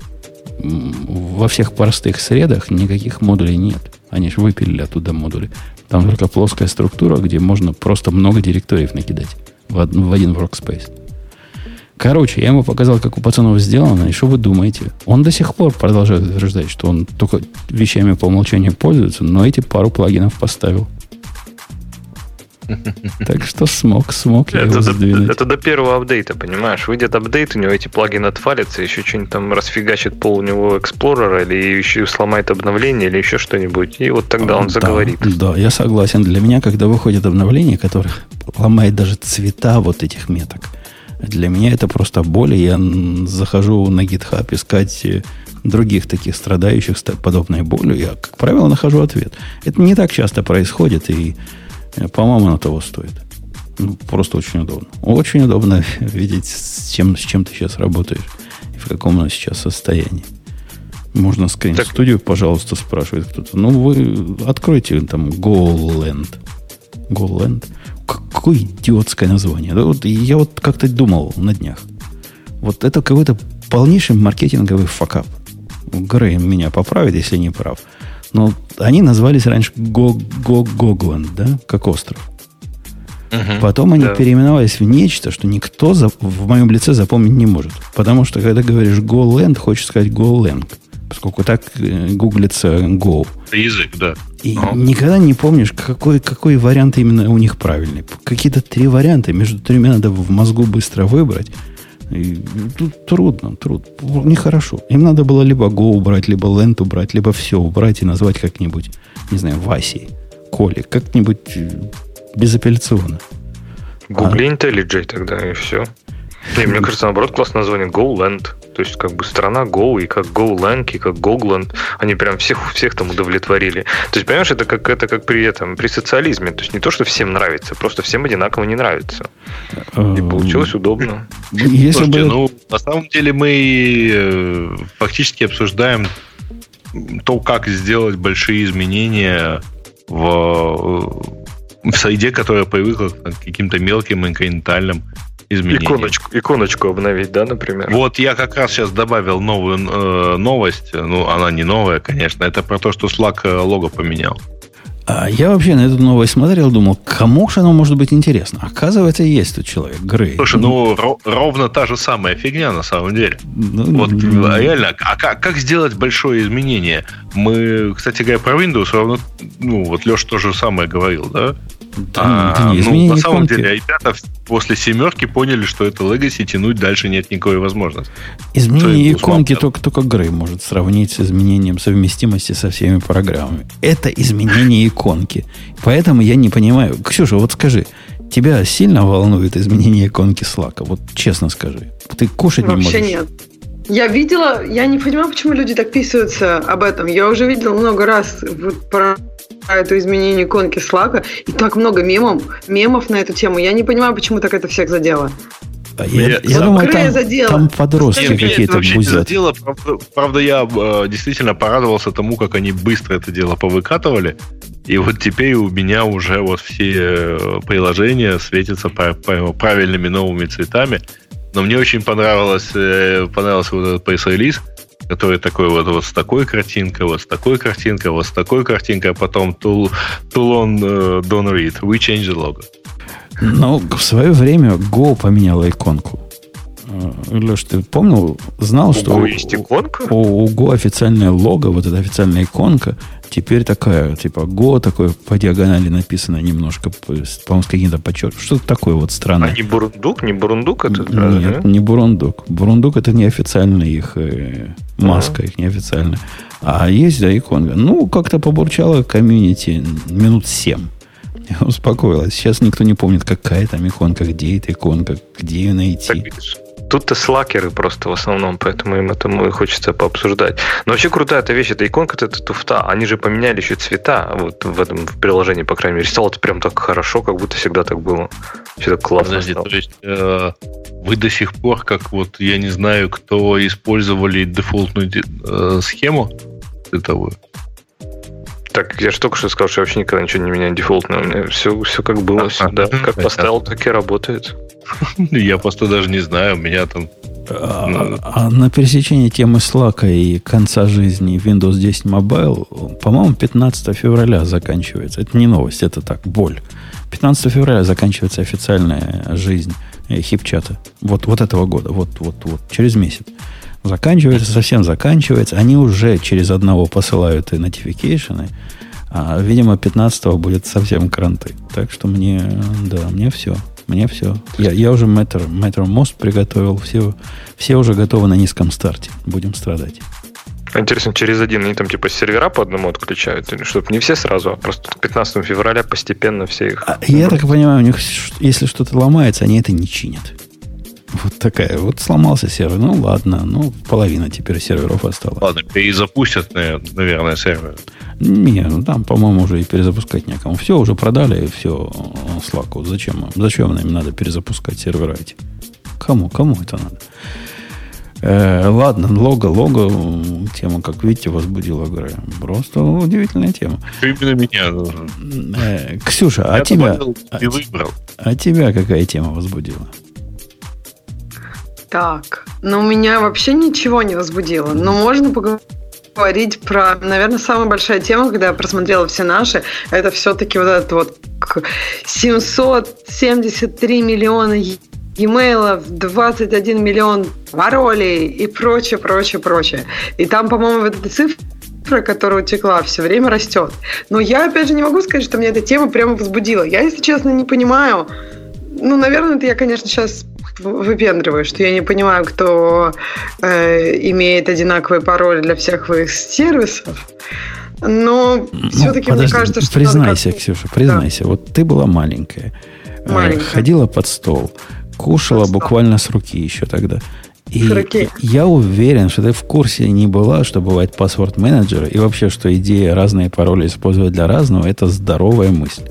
Во всех простых средах никаких модулей нет. Они же выпилили оттуда модули. Там только плоская структура, где можно просто много директориев накидать в, од, в один workspace. Короче, я ему показал, как у пацанов сделано, и что вы думаете? Он до сих пор продолжает утверждать, что он только вещами по умолчанию пользуется, но эти пару плагинов поставил. *laughs* Так что смог, смог это, до, это до первого апдейта, понимаешь? Выйдет апдейт, у него эти плагины отвалятся, еще что-нибудь там расфигачит пол у него Explorer, или еще сломает обновление, или еще что-нибудь, и вот тогда он заговорит. Да, я согласен. Для меня, когда выходит обновление, которое ломает даже цвета вот этих меток, для меня это просто боль. Я захожу на GitHub искать э, других таких страдающих подобной болью. Я, как правило, нахожу ответ. Это не так часто происходит, и по-моему, оно того стоит. Ну, просто очень удобно. Очень удобно *laughs* видеть, с чем, с чем ты сейчас работаешь и в каком оно сейчас состоянии. Можно скрин-студию, пожалуйста, спрашивает кто-то. Ну, вы откройте там GoLand. GoLand. Какое идиотское название. Да, вот, я вот как-то думал на днях. Вот это какой-то полнейший маркетинговый факап. Грейм меня поправит, если не прав. Но они назвались раньше Гогланд, да, как остров. Угу, Потом они да. переименовались в нечто, что никто за, в моем лице запомнить не может. Потому что, когда говоришь GoLand, хочешь сказать GoLang. Поскольку так э, гуглится Go. Язык, да. И ага. никогда не помнишь, какой, какой вариант именно у них правильный. Какие-то три варианта. Между тремя надо в мозгу быстро выбрать. И тут трудно, трудно. Нехорошо. Им надо было либо Go убрать, либо Land убрать, либо все убрать и назвать как-нибудь, не знаю, Васей, Коли, как-нибудь э, безапелляционно. Гугли а... IntelliJ тогда, и все. Не, мне кажется, наоборот, классное название GoLand. То есть, как бы страна Go, и как GoLang, и как Gogland. Они прям всех, всех там удовлетворили. То есть, понимаешь, это как, это как при, этом, при социализме. То есть, не то, что всем нравится, просто всем одинаково не нравится. И эм, получилось удобно. Если Слушайте, бы... ну, на самом деле мы э, фактически обсуждаем то, как сделать большие изменения в, в сайде, которая привыкла к каким-то мелким инкрементальным изменений. Иконочку, иконочку обновить, да, например? Вот я как раз сейчас добавил новую э, новость. Ну, она не новая, конечно. Это про то, что Slack э, лого поменял. А я вообще на эту новость смотрел, думал, кому же оно может быть интересно? Оказывается, есть тут человек, Грей. Слушай, ну, ро- ровно та же самая фигня на самом деле. Ну, вот ну, реально, а как, как сделать большое изменение? Мы, кстати говоря, про Windows ровно, ну, вот Леша то же самое говорил, да? Да, а, не, ну, на самом деле, ребята после семерки поняли, что это Legacy тянуть дальше нет никакой возможности. Изменение иконки только, только Грей может сравнить с изменением совместимости со всеми программами. Это изменение иконки. Поэтому я не понимаю. Ксюша, вот скажи, Тебя сильно волнует изменение иконки Slack? Вот честно скажи. Ты кушать не можешь? Вообще нет. Я видела, я не понимаю, почему люди так писаются об этом. Я уже видела много раз вот про это изменение иконки Slack, и так много мемов, мемов на эту тему. Я не понимаю, почему так это всех задело. Я, думаю, там, задело. там подростки Нет, какие-то бузят. Задело, правда, я э, действительно порадовался тому, как они быстро это дело повыкатывали. И вот теперь у меня уже вот все э, приложения светятся правильными новыми цветами. Но мне очень понравилось, э, понравился вот этот пресс-релиз, который такой вот, вот с такой картинкой, вот с такой картинкой, вот с такой картинкой, а потом Tool, Toulon uh, Don't Read, We Change the Logo. Ну, в свое время Go поменяла иконку. Леш, ты помнил, знал, У что Go есть иконка? у, у Go официальное лого, вот эта официальная иконка, теперь такая, типа Go такой по диагонали написано немножко, по-моему, с каким-то подчерком. Что-то такое вот странное. А не бурундук? Не бурундук это? Нет, да? не бурундук. Бурундук это не официальная их э, маска, их неофициальная. А есть, да, иконка. Ну, как-то побурчала комьюнити минут семь. Я успокоилась. Сейчас никто не помнит, какая там иконка, где эта иконка, где ее найти. Тут-то слакеры просто в основном, поэтому им это и хочется пообсуждать. Но вообще крутая эта вещь, эта иконка, это туфта. Они же поменяли еще цвета вот в этом в приложении, по крайней мере. Стало это прям так хорошо, как будто всегда так было. Все так классно Подожди, стало. то есть э, вы до сих пор, как вот, я не знаю, кто использовали дефолтную де- э, схему цветовую? Так, я же только что сказал, что я вообще никогда ничего не меняю дефолтно. У меня все, все как было всегда. Как Понятно. поставил, так и работает. Я просто даже не знаю, у меня там... А, а на пересечении темы Slack и конца жизни Windows 10 Mobile, по-моему, 15 февраля заканчивается. Это не новость, это так, боль. 15 февраля заканчивается официальная жизнь э, хипчата. Вот, вот этого года, вот, вот, вот, через месяц. Заканчивается, совсем заканчивается. Они уже через одного посылают и notification, а, видимо, 15 будет совсем кранты. Так что мне, да, мне все. Мне все. Я, я уже метр, метр мост приготовил. Все, все уже готовы на низком старте. Будем страдать. Интересно, через один они там типа сервера по одному отключают? Или чтобы не все сразу, а просто к 15 февраля постепенно все их... А я так понимаю, у них, если что-то ломается, они это не чинят. Вот такая. Вот сломался сервер. Ну ладно, ну половина теперь серверов осталась. Ладно, перезапустят, наверное, сервер. Не, ну там, по-моему, уже и перезапускать некому. Все уже продали, все Slack. Зачем, зачем им надо перезапускать сервера эти? Кому? Кому это надо? Э, ладно, лого, лого, тема, как видите, возбудила говорю. Просто удивительная тема. Именно меня. Э, Ксюша, а тебя, а, и выбрал. а тебя какая тема возбудила? Так, ну меня вообще ничего не возбудило. Но можно поговорить про, наверное, самая большая тема, когда я просмотрела все наши, это все-таки вот этот вот к- 773 миллиона e-mailов, 21 миллион паролей и прочее, прочее, прочее. И там, по-моему, вот эта цифра, которая утекла, все время растет. Но я, опять же, не могу сказать, что меня эта тема прямо возбудила. Я, если честно, не понимаю, ну, наверное, это я, конечно, сейчас выпендриваю, что я не понимаю, кто э, имеет одинаковый пароль для всех своих сервисов. Но Ну, все-таки мне подожди, кажется, что признайся, как-то- Ксюша, признайся. Вот ты была маленькая, э, Маленькая. ходила под стол, кушала Под стол. буквально с руки еще тогда. И руки. я уверен, что ты в курсе не была, что бывает паспорт менеджер, и вообще, что идея разные пароли использовать для разного, это здоровая мысль.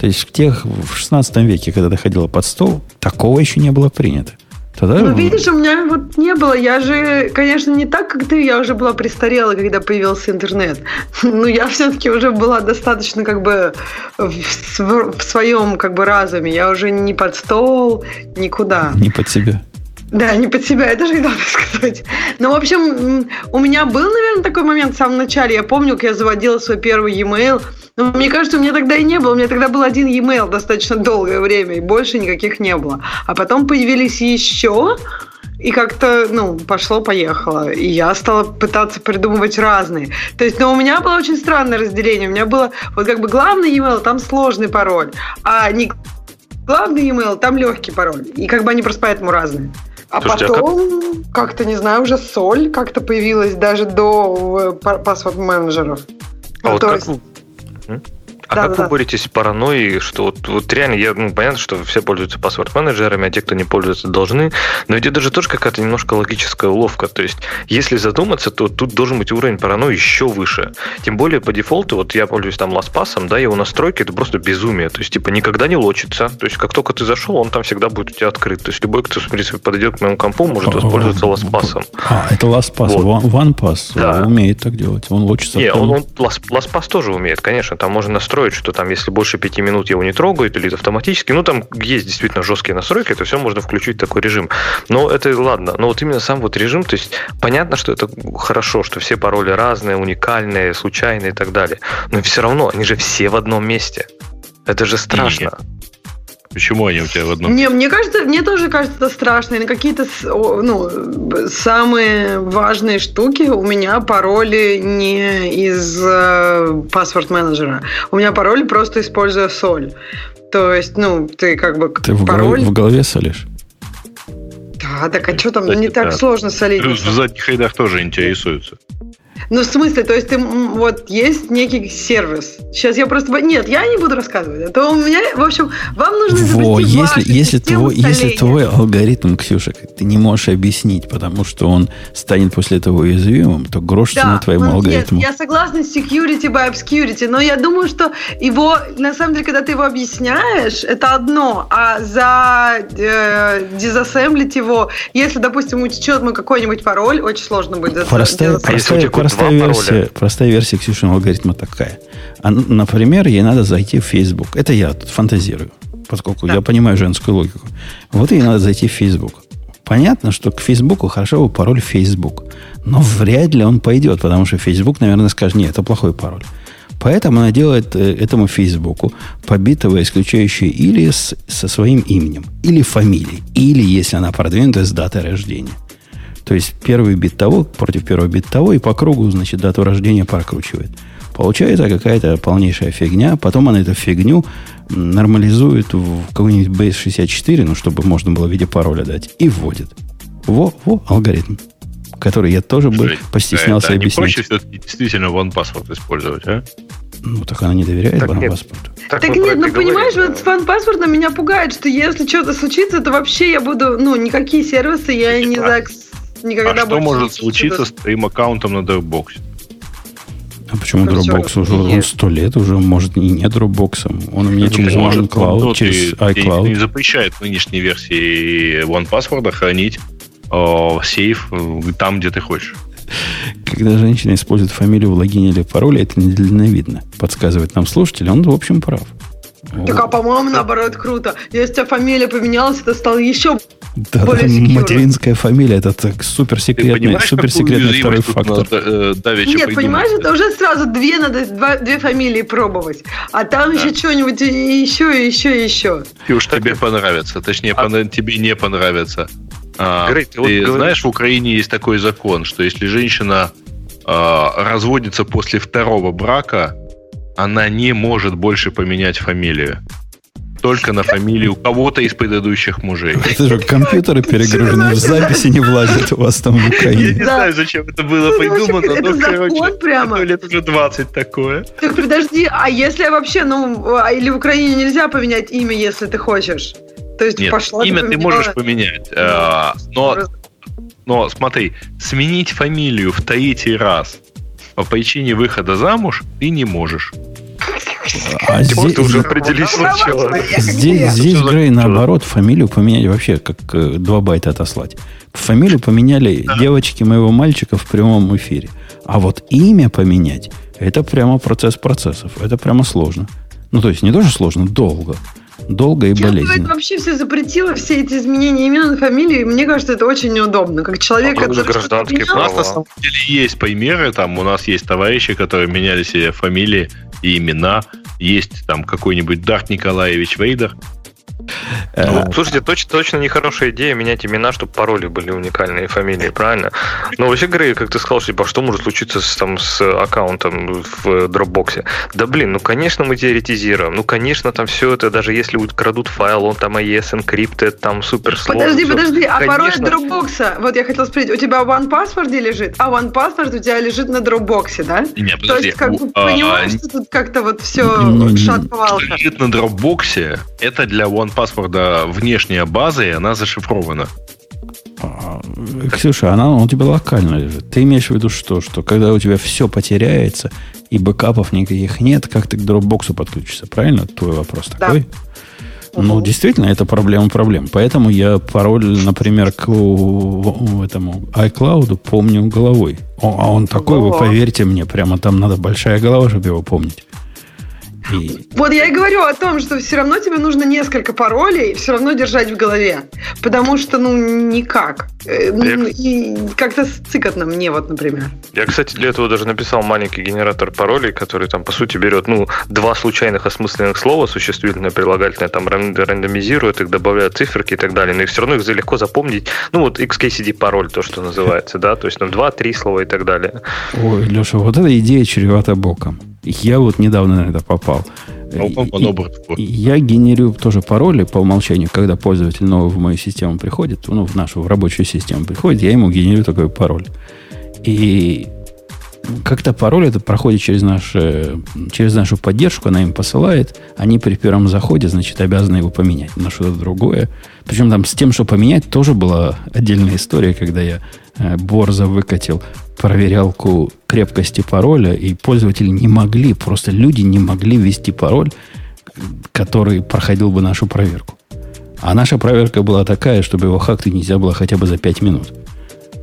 То есть в тех, в 16 веке, когда ты ходила под стол, такого еще не было принято. Тогда Ну, видишь, у меня вот не было. Я же, конечно, не так, как ты. Я уже была престарела, когда появился интернет. *laughs* Но я все-таки уже была достаточно как бы в, в своем как бы разуме. Я уже не под стол, никуда. не под себя. Да, не под себя, я даже хотела *laughs* сказать. Ну, в общем, у меня был, наверное, такой момент в самом начале. Я помню, как я заводила свой первый e-mail. Но мне кажется, у меня тогда и не было. У меня тогда был один e-mail достаточно долгое время, и больше никаких не было. А потом появились еще, и как-то, ну, пошло-поехало. И я стала пытаться придумывать разные. То есть, но у меня было очень странное разделение. У меня было вот как бы главный e-mail, там сложный пароль, а не главный e-mail, там легкий пароль. И как бы они просто поэтому разные. А Слушайте, а как- потом, как-то, не знаю, уже соль как-то появилась даже до э, па- паспорт менеджеров. А Ну, вот как, есть-? А Да, как да. вы боретесь с паранойей, что вот, вот реально, я, ну, понятно, что все пользуются паспорт-менеджерами, а те, кто не пользуется, должны, но ведь это же тоже какая-то немножко логическая уловка. То есть, если задуматься, то тут должен быть уровень паранойи еще выше. Тем более, по дефолту, вот я пользуюсь там LastPass, да, его настройки, это просто безумие. То есть, типа, никогда не лочится. То есть, как только ты зашел, он там всегда будет у тебя открыт. То есть, любой, кто, в принципе, подойдет к моему компу, может воспользоваться LastPass. А, это LastPass. Вот. One- OnePass Да. умеет так делать. Он лочится. Не, он, он Last- LastPass тоже умеет, конечно. Там можно настроить, что там, если больше пяти минут его не трогают, или автоматически, ну, там есть действительно жесткие настройки, это все можно включить такой режим. Но это ладно. Но вот именно сам вот режим, то есть понятно, что это хорошо, что все пароли разные, уникальные, случайные и так далее. Но все равно, они же все в одном месте. Это же страшно. Почему они у тебя в одном? Не, мне кажется, мне тоже кажется это страшно. И на какие-то ну, самые важные штуки у меня пароли не из э, паспорт-менеджера. У меня пароли просто используя соль. То есть, ну, ты как бы Ты в пароль... голове, в голове солишь? Да, так а что там, Кстати, не так да. сложно солить. Плюс в задних рядах тоже интересуются. Ну, в смысле, то есть ты, вот, есть некий сервис. Сейчас я просто... Нет, я не буду рассказывать. А то у меня, в общем, вам нужно Во, изобрести если, вашу если, систему твой, если твой алгоритм, Ксюша, ты не можешь объяснить, потому что он станет после этого уязвимым, то грош цена твоему ну, алгоритму. Нет, я согласна с security by obscurity, но я думаю, что его, на самом деле, когда ты его объясняешь, это одно, а за э, дизассемблить его, если, допустим, утечет мой какой-нибудь пароль, очень сложно будет Простая. А если простая, будет простая, версия, пароля? простая версия Ксюшиного алгоритма такая. А, например, ей надо зайти в Facebook. Это я тут фантазирую, поскольку Да. я понимаю женскую логику. Вот ей надо зайти в Facebook. Понятно, что к Фейсбуку хорошо бы пароль Facebook. Но вряд ли он пойдет, потому что Facebook, наверное, скажет, нет, это плохой пароль. Поэтому она делает э, этому Фейсбуку побитого исключающее или с- со своим именем, или фамилией, или, если она продвинутая, с датой рождения. То есть первый бит того против первого бит того, и по кругу, значит, дату рождения прокручивает. Получается какая-то полнейшая фигня. Потом она эту фигню нормализует в какой-нибудь Base 64, ну, чтобы можно было в виде пароля дать, и вводит. Во, во, алгоритм, который я тоже бы постеснялся это не объяснить. проще все-таки действительно OnePassword использовать, а? Ну, так она не доверяет Так паспорту. Так, Так нет, ну понимаешь, да. вот с фан-паспортом меня пугает, что если что-то случится, то вообще я буду, ну, никакие сервисы я и не А- знаю, никогда а что больше может не случиться с твоим аккаунтом на Dropbox? А почему Dropbox уже? Он сто лет уже, может, и не Dropbox. Он у меня через Может, OneCloud, через iCloud. Не запрещает нынешней версии OnePassword хранить э, сейф э, там, где ты хочешь. Когда женщина использует фамилию в логине или пароле, это недальновидно. Подсказывает нам слушатель, он, в общем, прав. Так, а по-моему, наоборот, круто. Если у тебя фамилия поменялась, это стало еще... Да, более да, материнская фамилия, это так суперсекретный, суперсекретный второй фактор. надо, э, давеча Нет, понимаешь, это уже сразу две надо, два- две фамилии пробовать. А там еще что-нибудь еще, и еще, и еще. И уж тебе понравится. Точнее, А- пона- тебе не понравится. А, Грей, ты ты вот говоришь- знаешь, в Украине есть такой закон, что если женщина а, разводится после второго брака, она не может больше поменять фамилию. Только на фамилию кого-то из предыдущих мужей. *laughs* Это же компьютеры перегружены, в записи не влазят у вас там в Я не Украине. Знаю, зачем это было Ну, придумано, но, это закон короче, прямо. лет уже 20 такое. Так подожди, а если вообще, ну, а или в Украине нельзя поменять имя, если ты хочешь? То есть Нет, пошла имя ты можешь поменять, а, но Но смотри, сменить фамилию в третий раз по причине выхода замуж ты не можешь. А Типа здесь, ты уже определись сначала. здесь, здесь за- Грей, наоборот, фамилию поменять вообще, как э, два байта отослать. Фамилию поменяли девочки моего мальчика в прямом эфире. А вот имя поменять, это прямо процесс процессов. Это прямо сложно. Ну, то есть не тоже сложно, долго. Долго и болезненно. вообще все запретило, все эти изменения имени фамилии. Мне кажется, это очень неудобно. Как человек, А который гражданские поменял, У нас права. на самом деле есть примеры, там у нас есть товарищи, которые меняли себе фамилии и имена. Есть там какой-нибудь Дарт Николаевич Вейдер. Ну, э, слушайте, точно, точно нехорошая идея менять имена, чтобы пароли были уникальные, фамилии, правильно? Но вообще, Грей, как ты сказал, типа, что может случиться с, там, с аккаунтом в Dropbox? Да блин, ну конечно мы теоретизируем, ну конечно там все это, даже если крадут файл, он там AES encrypted, там супер сложно. Подожди, все. подожди, а пароль от Dropbox, вот я хотел спросить, у тебя в OnePassword лежит, а OnePassword у тебя лежит на Dropbox, да? Не, подожди. То есть, как бы, а, понимаешь, что тут как-то вот все шатковалка. Лежит на Dropbox, это для OnePassword внешняя база, и она зашифрована. А, Ксюша, она у тебя локально лежит. Ты имеешь в виду что? Что когда у тебя все потеряется, и бэкапов никаких нет, как ты к дропбоксу подключишься? Правильно? Твой вопрос да. такой? Ну, действительно, это проблема проблем. Поэтому я пароль, например, к этому iCloud помню головой. а он такой, вы поверьте мне, прямо там надо большая голова, чтобы его помнить. И... Вот я и говорю о том, что все равно тебе нужно несколько паролей все равно держать в голове. Потому что, ну, никак. Э, ну, и как-то цикотно мне, вот, например. Я, кстати, для этого даже написал маленький генератор паролей, который там, по сути, берет, ну, два случайных осмысленных слова, существительное, прилагательное, там, рандомизирует их, добавляет циферки и так далее. Но их все равно их легко запомнить. Ну, вот XKCD пароль, то, что называется, да, то есть, там, два-три слова и так далее. Ой, Леша, вот эта идея чревата боком. Я вот недавно на это попал. И, я генерирую тоже пароли по умолчанию, когда пользователь новый в мою систему приходит, ну, в нашу в рабочую систему приходит, я ему генерирую такой пароль. И как-то пароль это проходит через, наш, через нашу поддержку, она им посылает, они при первом заходе, значит, обязаны его поменять на что-то другое. Причем там с тем, что поменять, тоже была отдельная история, когда я э, борзо выкатил проверялку крепкости пароля, и пользователи не могли, просто люди не могли ввести пароль, который проходил бы нашу проверку. А наша проверка была такая, чтобы его хакнуть нельзя было хотя бы за 5 минут.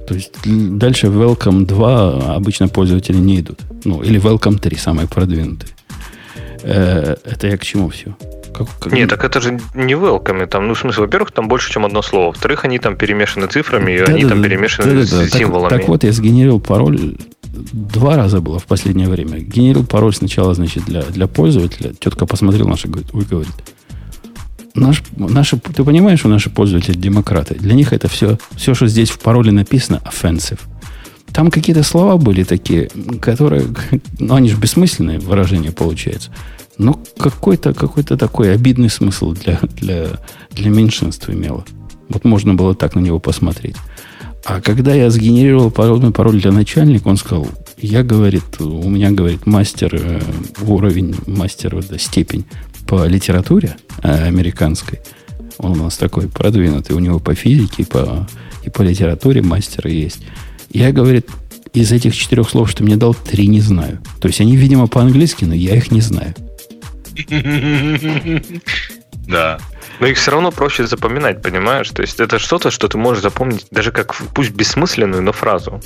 То есть дальше Welcome 2 обычно пользователи не идут. Ну, или Welcome 3, самые продвинутые. Э, это я к чему все? Как, как... Нет, так это же не welcome. Там, ну, в смысле, во-первых, там больше, чем одно слово. Во-вторых, они там перемешаны цифрами, и да, они да, там перемешаны да, да, с да. символами. Так, так вот, я сгенерил пароль два раза было в последнее время. Генерил пароль сначала, значит, для, для пользователя. Тетка посмотрела наша, говорит, ой, говорит, наш, наши, ты понимаешь, что наши пользователи демократы? Для них это все, все, что здесь в пароле написано, offensive. Там какие-то слова были такие, которые, *laughs* ну, они же бессмысленные выражения получается. Но какой-то какой такой обидный смысл для, для, для меньшинства имело. Вот можно было так на него посмотреть. А когда я сгенерировал пароль, пароль для начальника, он сказал, я, говорит, у меня, говорит, мастер, э, уровень, мастер, да, степень по литературе э, американской. Он у нас такой продвинутый, у него по физике по, и по литературе мастер есть. Я, говорит, из этих четырех слов, что мне дал, три не знаю. То есть они, видимо, по-английски, но я их не знаю. Да. Но их все равно проще запоминать, понимаешь? То есть это что-то, что ты можешь запомнить даже как пусть бессмысленную, но фразу.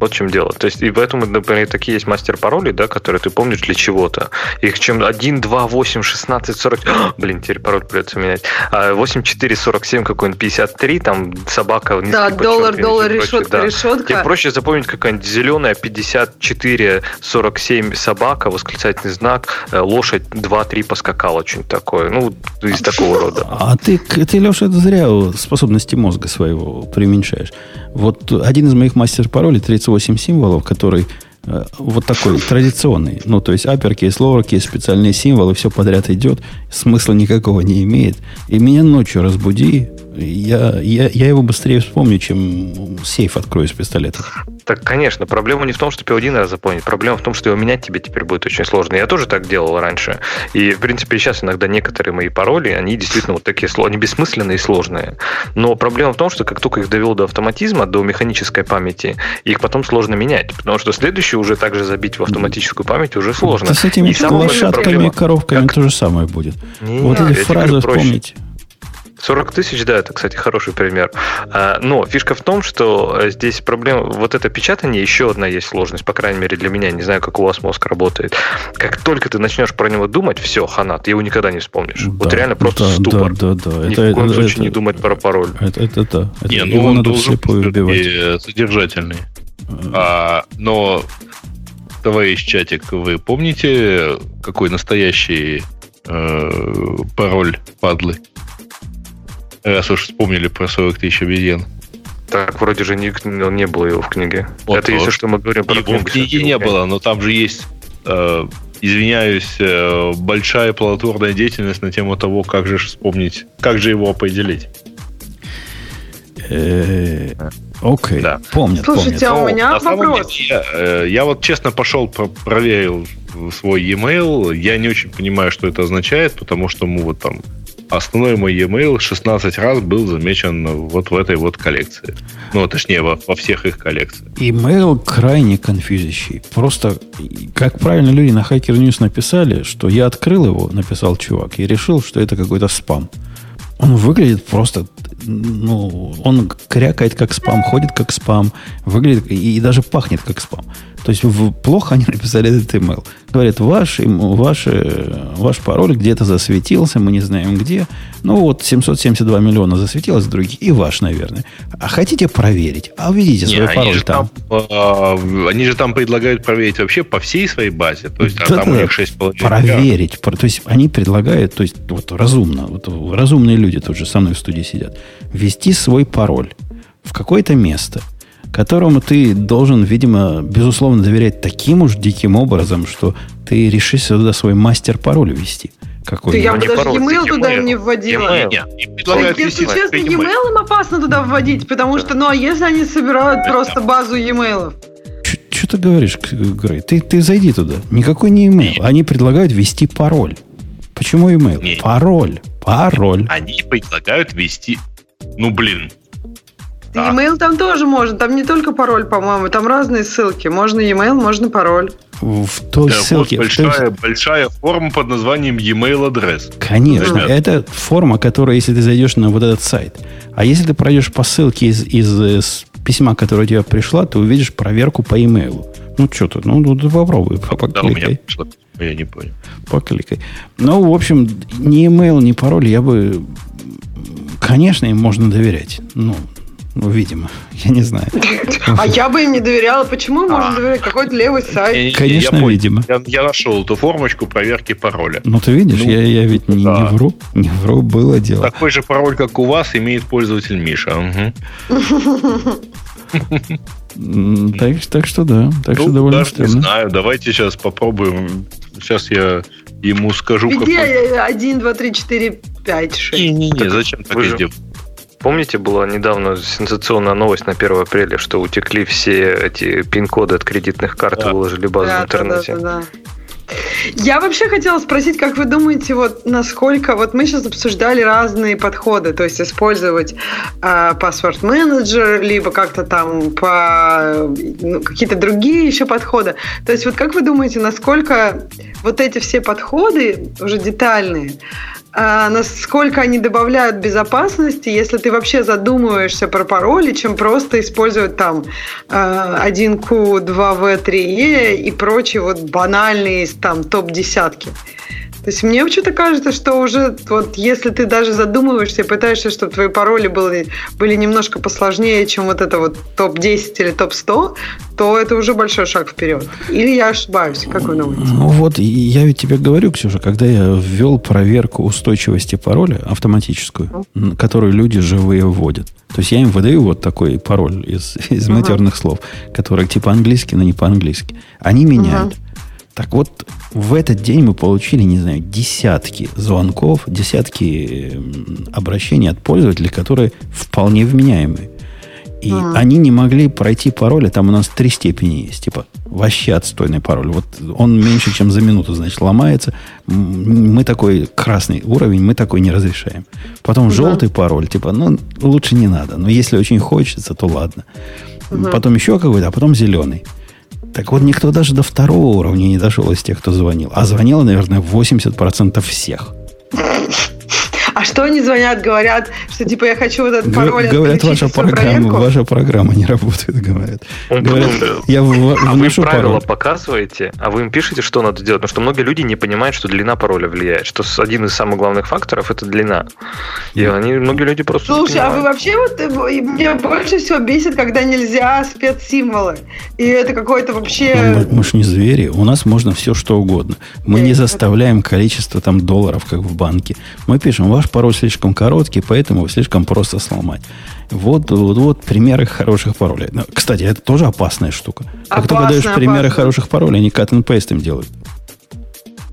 Вот в чем дело. То есть, и поэтому, например, такие есть мастер-пароли, да, которые ты помнишь для чего-то. Их чем 1, 2, 8, 16, 40... О, блин, теперь пароль придется менять. А 8, 4, 47, какой-нибудь 53, там собака... Да, доллар, доллар, решетка, да. решетка. Тебе проще запомнить какая-нибудь зеленая 54, 47 собака, восклицательный знак, э, лошадь 2-3 поскакала, что-нибудь такое. Ну, из такого рода. А ты, ты, Леша, это зря способности мозга своего преуменьшаешь. Вот один из моих мастер-паролей 38 символов, который э, вот такой традиционный. Ну, то есть uppercase, lowercase, специальные символы, все подряд идет, смысла никакого не имеет. И меня ночью разбуди, я, я, я его быстрее вспомню, чем сейф открою с пистолета. Так, конечно, проблема не в том, что его один раз запомнить, проблема в том, что его менять тебе теперь будет очень сложно. Я тоже так делал раньше. И, в принципе, сейчас иногда некоторые мои пароли, они действительно вот такие, они бессмысленные и сложные. Но проблема в том, что как только их довел до автоматизма, до механической памяти, их потом сложно менять, потому что следующий уже также забить в автоматическую память уже сложно. Да с этими лошадками и коровками как... то же самое будет. Не, вот эти фразы вспомнить. 40 тысяч, да, это, кстати, хороший пример. А, но фишка в том, что э, здесь проблема, вот это печатание, еще одна есть сложность, по крайней мере для меня, не знаю, как у вас мозг работает. Как только ты начнешь про него думать, все, ханат, ты его никогда не вспомнишь. Да, вот реально просто да, ступор. Да, да, да. Ни это, в коем это, случае это, не думать про пароль. Это, это, это, это не, ну он должен быть содержательный. А, но товарищ чатик, вы помните, какой настоящий э, пароль падлы? Раз уж вспомнили про 40 тысяч обезьян. Так, вроде же не, ну, не было его в книге. Вот это вот. если что мы говорим про Его книгу. в книге не было, но там же есть, э, извиняюсь, э, большая плодотворная деятельность на тему того, как же вспомнить, как же его определить. Э, Окей, Да. помнят, Слушайте, помнят. а у Но меня на самом вопрос. деле, я, э, я вот честно пошел, про- проверил свой e-mail. Я не очень понимаю, что это означает, потому что мы вот там основной мой e-mail 16 раз был замечен вот в этой вот коллекции. Ну, точнее, во, во всех их коллекциях. Email крайне конфьюзящий. Просто, как правильно люди на Hacker News написали, что я открыл его, написал чувак, и решил, что это какой-то спам. Он выглядит просто, ну, он крякает как спам, ходит как спам, выглядит и, и даже пахнет как спам. То есть в- плохо они *laughs* написали этот email. Говорят, ваш, ваш, э, ваш пароль где-то засветился, мы не знаем где. Ну вот 772 миллиона засветилось, другие, и ваш, наверное. А хотите проверить? А введите Не, свой они, пароль же там. там, э, они же там предлагают проверить вообще по всей своей базе. То есть, а там у Да-да-да. них 6,5 проверить. Про- То есть они предлагают, то есть вот разумно, вот разумные люди тут же со мной в студии сидят, ввести свой пароль в какое-то место, которому ты должен, видимо, безусловно доверять таким уж диким образом, что ты решишься туда свой мастер-пароль ввести. Какой Да я бы даже пароль, e-mail туда e-mail. не вводила. E-mail. Нет, Так, если честно, e-mail. им опасно туда вводить, потому что, ну, а если они собирают просто базу e-mail? Что ты говоришь, Грей? Ты, ты зайди туда. Никакой не email. Они предлагают ввести пароль. Почему email? Не. Пароль. Пароль. Они предлагают ввести... Ну, блин. Да. E-mail там тоже можно, там не только пароль, по-моему, там разные ссылки. Можно e-mail, можно пароль. В той Да, ссылке... вот в той- большая, большая форма под названием e-mail адрес. Конечно, Ребят. это форма, которая, если ты зайдешь на вот этот сайт, а если ты пройдешь по ссылке из, из, с письма, которое у тебя пришло, ты увидишь проверку по имейлу. Ну, что ты, ну, ну, попробуй, Да, у меня покликай, пришло. Я не понял. покликай. Ну, в общем, ни имейл, ни пароль я бы... Конечно, им можно доверять. Ну, ну, видимо, *laughs* я не знаю. А я бы им не доверяла. Почему можно А. доверять? Какой-то левый сайт. Конечно, видимо. Я, нашел эту формочку проверки пароля. Ну, ты видишь, Ну, я, я ведь не, вру, не вру, было дело. Такой же пароль, как у вас, имеет пользователь Миша. Так, так что да, так что Ну, довольно даже не знаю. Давайте сейчас попробуем. Сейчас я ему скажу, Где какой... 1, 2, 3, 4, 5, 6? Не-не-не, Так зачем так сделать? Помните, была недавно сенсационная новость на 1 апреля, что утекли все эти пин-коды от кредитных карт Да. и выложили базу в интернете? да, да. Я вообще хотела спросить, как вы думаете, вот насколько, вот мы сейчас обсуждали разные подходы, то есть использовать э, паспорт менеджер, либо как-то там по ну, какие-то другие еще подходы. То есть вот как вы думаете, насколько вот эти все подходы уже детальные, насколько они добавляют безопасности, если ты вообще задумываешься про пароли, чем просто использовать там э, 1Q, 2V3E и прочие вот банальные там топ-десятки. То есть мне почему-то кажется, что уже вот если ты даже задумываешься и пытаешься, чтобы твои пароли были, были немножко посложнее, чем вот это вот топ-10 или топ-100, то это уже большой шаг вперед. Или я ошибаюсь, как вы думаете? Ну вот, я ведь тебе говорю, Ксюша, когда я ввел проверку устойчивости пароля автоматическую, м, которую люди живые вводят. То есть я им выдаю вот такой пароль из, из Ага. матерных слов, который типа английский, но не по-английски. Они меняют. Так вот, в этот день мы получили, не знаю, десятки звонков, десятки обращений от пользователей, которые вполне вменяемые. И Ага. они не могли пройти пароли, там у нас три степени есть, типа вообще отстойный пароль. Вот он меньше, чем за минуту, значит, ломается. Мы такой красный уровень, мы такой не разрешаем. Потом Да. желтый пароль, типа, ну, лучше не надо. Но если очень хочется, то ладно. Мгм. Потом еще какой-то, а потом зеленый. Так вот, никто даже до второго уровня не дошел из тех, кто звонил. А звонило, наверное, 80% всех. А что они звонят, говорят, что типа я хочу вот этот Г- пароль говорят, отключить ваша программа, проверку? ваша программа не работает, говорят. Он Говорят, думает, я в- А вы правила пароль. показываете, а вы им пишете, что надо делать. Потому что многие люди не понимают, что длина пароля влияет. Что один из самых главных факторов это длина. И они, многие люди просто Слушай, а вы вообще вот э, и мне больше всего бесит, когда нельзя спецсимволы. И это какой-то вообще. Ну, Мы, мы ж не звери, у нас можно все что угодно. Мы не заставляем количество там долларов, как в банке. Мы пишем, ваш ваш пароль слишком короткий, поэтому его слишком просто сломать. Вот, вот, вот примеры хороших паролей. Ну, кстати, это тоже опасная штука. Как Опасно, только даешь примеры опасно. хороших паролей, они cut and paste им делают.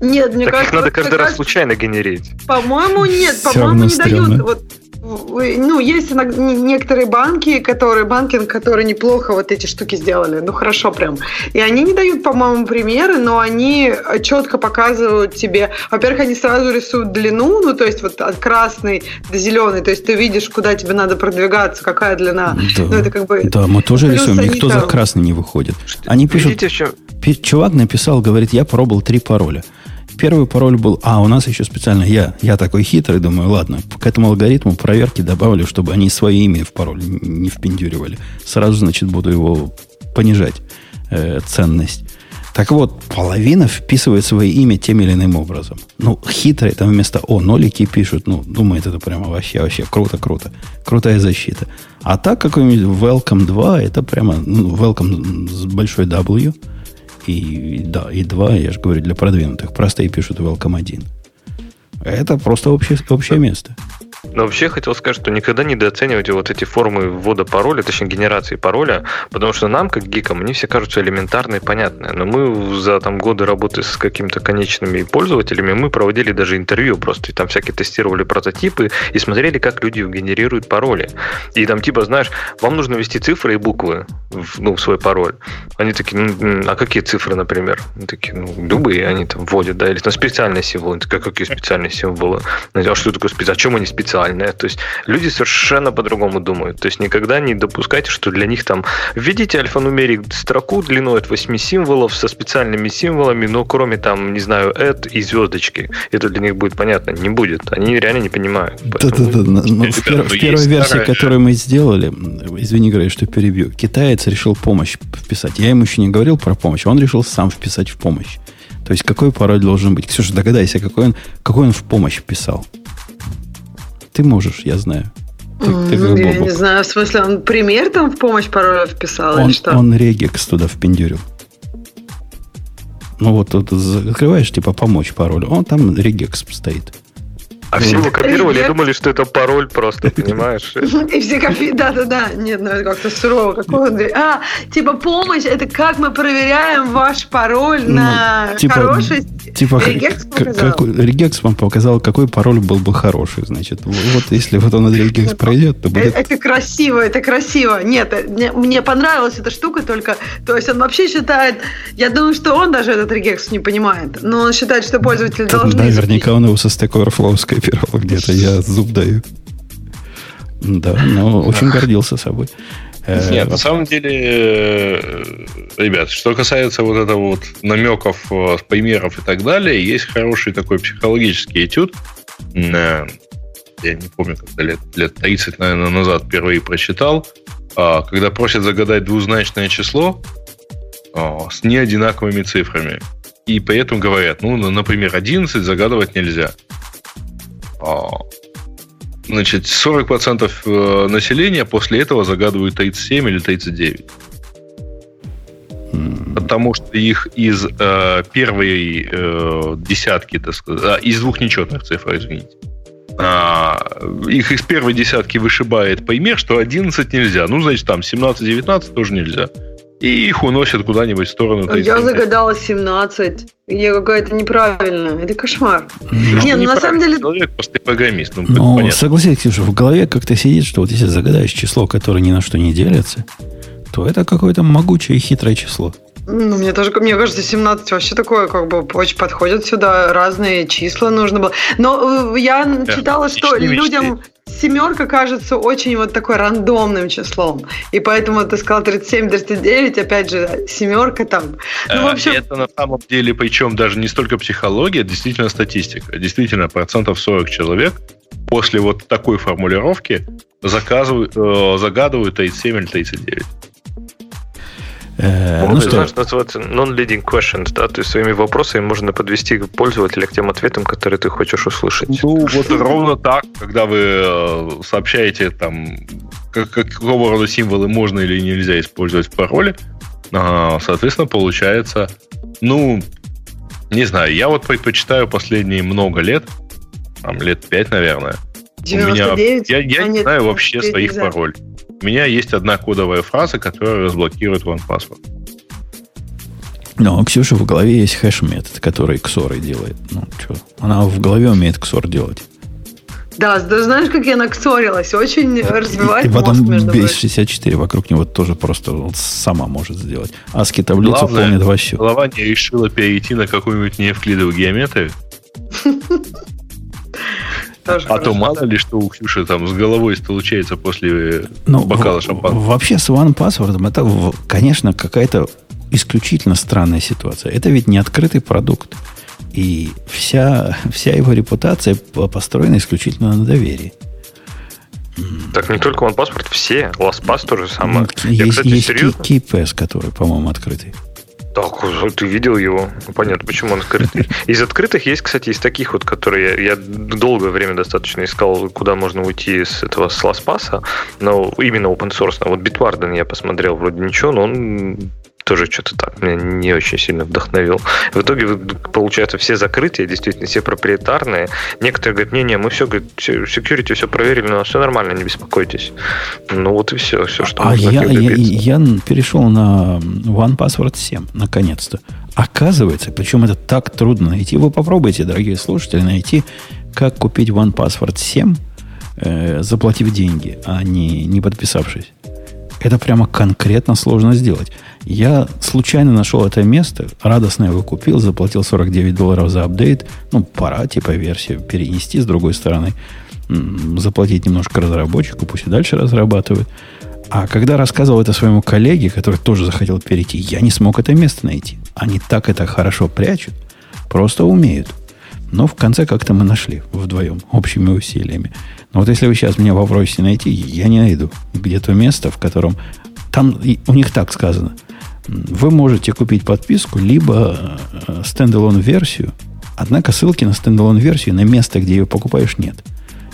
Нет, мне Так их кажется, надо вот каждый как раз случайно генерить. По-моему, нет, по-моему, не стрёмно. дают. Вот, ну, есть иногда некоторые банки, которые, банкинг, которые неплохо вот эти штуки сделали. Ну, хорошо прям. И они не дают, по-моему, примеры, но они четко показывают тебе. Во-первых, они сразу рисуют длину, ну, то есть вот от красной до зеленой. То есть ты видишь, куда тебе надо продвигаться, какая длина. Да. Ну, это как бы... Да, мы тоже Плюс рисуем. Никто за там- красный не выходит. Они пишут, Видите. Пи- Чувак написал, говорит, я пробовал три пароля. Первый пароль был, а у нас еще специально, я, я такой хитрый, думаю, ладно, к этому алгоритму проверки добавлю, чтобы они свои имя в пароль не впендюривали. Сразу, значит, буду его понижать, э, ценность. Так вот, половина вписывает свое имя тем или иным образом. Ну, хитрые там вместо О нолики пишут, ну, думает, это прямо вообще, вообще круто-круто. Крутая защита. А так какой-нибудь Welcome 2, это прямо, ну, Welcome с большой W, и да, и 2, я же говорю, для продвинутых. Простые пишут Welcome 1. Это просто общее, общее место. Но вообще хотел сказать, что никогда недооценивайте вот эти формы ввода пароля, точнее генерации пароля, потому что нам, как гикам, они все кажутся элементарные и понятные. Но мы за там, годы работы с какими-то конечными пользователями, мы проводили даже интервью просто, и там всякие тестировали прототипы и смотрели, как люди генерируют пароли. И там типа, знаешь, вам нужно ввести цифры и буквы в, ну, в свой пароль. Они такие, ну, а какие цифры, например? Они такие, ну, любые они там вводят, да, или там специальные символы. Они такие, «А какие специальные символы? А что такое специальное? А чем они специальные? То есть люди совершенно по-другому думают. То есть никогда не допускайте, что для них там введите альфанумерик строку длиной от 8 символов со специальными символами, но кроме там, не знаю, add и звездочки. Это для них будет понятно. Не будет. Они реально не понимают. Да-да-да. В, пер- ну, в есть первой версии, старая- которую мы сделали, извини, говорю, что перебью, китаец решил помощь вписать. Я ему еще не говорил про помощь, он решил сам вписать в помощь. То есть какой пароль должен быть? Ксюша, догадайся, какой он, какой он в помощь вписал. Ты можешь, я знаю. Ты, ты М, Я не знаю, в смысле, он пример там в помощь пароля вписал Он, или что? он регекс туда впендюрил. Ну вот тут закрываешь, типа, помочь пароль. Он там регекс стоит. А все его копировали и думали, что это пароль просто, понимаешь? *laughs* И все копи... Да-да-да. Нет, ну это как-то сурово. Какой он... А, типа помощь, это как мы проверяем ваш пароль Ну, на типа- хорошесть. Типа, Регекс к- показал? какой- регекс вам показал, какой пароль был бы хороший. Значит, вот если вот он от регекс пройдет, то Э, будет... Это красиво, это красиво. Нет, э, мне, понравилась эта штука только... То есть он вообще считает... Я думаю, что он даже этот регекс не понимает. Но он считает, что пользователи должны... наверняка он его со Stack Overflow скопировал где-то. Я зуб даю. Да, но очень гордился собой. Э, Нет, на самом деле, э, ребят, что касается вот этого вот намеков, э, примеров и так далее, есть хороший такой психологический этюд. Я не помню, когда лет, лет 30, наверное, назад впервые прочитал, а, когда просят загадать двузначное число а, с неодинаковыми цифрами. И при этом говорят, ну, на- например, 11 загадывать нельзя. А, Значит, 40% э, населения после этого загадывают 37 или 39. м, Потому что их из э, первой э, десятки, так сказать, а, из двух нечетных цифр, извините, а, их из первой десятки вышибает пример, что 11 нельзя. Ну, значит, там 17-19 тоже нельзя. И их уносят куда-нибудь в сторону Я 37. загадала 17. Я какая-то неправильная. Это кошмар. ну, Не, ну на самом деле... Человек просто программист. Ну, Ну, согласись, Ксюша, в голове как-то сидит, что вот если загадаешь число, которое ни на что не делится, то это какое-то могучее и хитрое число. Ну, мне тоже, мне кажется, 17 вообще такое, как бы, очень подходит сюда. Разные числа нужно было. Но э, я Да, читала, что людям семерка кажется очень вот такой рандомным числом. И поэтому ты сказал 37-39, опять же, семерка там. Ну, в А, общем, Это на самом деле, причем даже не столько психология, действительно статистика. Действительно, процентов 40 человек после вот такой формулировки заказывают, э, загадывают 37 или 39. Э, ну что, знаешь, называется non-leading questions, да, то есть своими вопросами можно подвести пользователя к тем ответам, которые ты хочешь услышать. Ну, вот ровно так, когда вы э, сообщаете там, как- какого рода символы можно или нельзя использовать в пароле, а, соответственно, получается, ну, не знаю, я вот предпочитаю последние много лет, там, лет пять, наверное, У меня, 99? я я А, не нет, знаю вообще 99 своих нельзя. У меня есть одна кодовая фраза, которая разблокирует OnePassword. Но у Ксюши в голове есть хэш-метод, который XOR делает. Ну, что? Она в голове умеет XOR делать. Да, да знаешь, как я наксорилась? Очень развивает и, и потом мозг, между прочим. base64 вокруг него тоже просто вот сама может сделать. ASCII таблицу Главное, помнит во все. Голова не решила перейти на какую-нибудь неевклидовую геометрию, *laughs* Тоже а то мало ли что у Ксюши там с головой получается после Ну, бокала в- шампанского. Вообще с OnePassword это, в- конечно, какая-то исключительно странная ситуация. Это ведь не открытый продукт. И вся, вся его репутация по- построена исключительно на доверии. Так не только OnePassword, все. LastPass то же самое. Ну, Я, есть кстати, есть серьезно? Key- KeyPass, который, по-моему, открытый. Так, ты видел его? Ну, Понятно, почему он открытый. Из открытых есть, кстати, из таких вот, которые я, я долгое время достаточно искал, куда можно уйти с этого с LastPass, но именно open source. Вот Bitwarden я посмотрел, вроде ничего, но он тоже что-то так меня не очень сильно вдохновил. В итоге, получается, все закрытые, действительно, все проприетарные. Некоторые говорят, не-не, мы все, говорит, все- security все проверили, но все нормально, не беспокойтесь. Ну вот и все, все, что А можно я, я, я перешел на OnePassword 7, наконец-то. Оказывается, причем это так трудно найти. Вы попробуйте, дорогие слушатели, найти, как купить OnePassword 7, э, заплатив деньги, а не, не подписавшись. Это прямо конкретно сложно сделать. Я случайно нашел это место, радостно его купил, заплатил 49 долларов за апдейт. Ну, пора, типа, версию перенести с другой стороны. Заплатить немножко разработчику, пусть и дальше разрабатывает. А когда рассказывал это своему коллеге, который тоже захотел перейти, я не смог это место найти. Они так это хорошо прячут, просто умеют. Но в конце как-то мы нашли вдвоем, общими усилиями. Но вот если вы сейчас меня попросите найти, я не найду. Где то место, в котором... Там у них так сказано. Вы можете купить подписку, либо э, standalone версию, однако ссылки на standalone версию на место, где ее покупаешь, нет.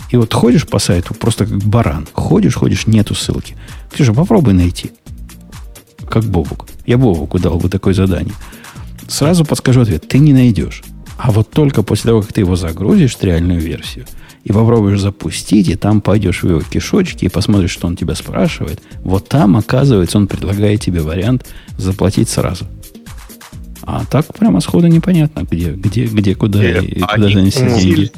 И вот ходишь по сайту просто как баран. Ходишь, ходишь, нету ссылки. Ксюша, попробуй найти. Как Бобук. Я Бобуку дал бы такое задание. Сразу подскажу ответ. Ты не найдешь. А вот только после того, как ты его загрузишь, реальную версию, и попробуешь запустить, и там пойдешь в его кишочки и посмотришь, что он тебя спрашивает, вот там, оказывается, он предлагает тебе вариант заплатить сразу. А так прямо сходу непонятно, где, где, где куда Нет, и, и куда они занести сильно- деньги.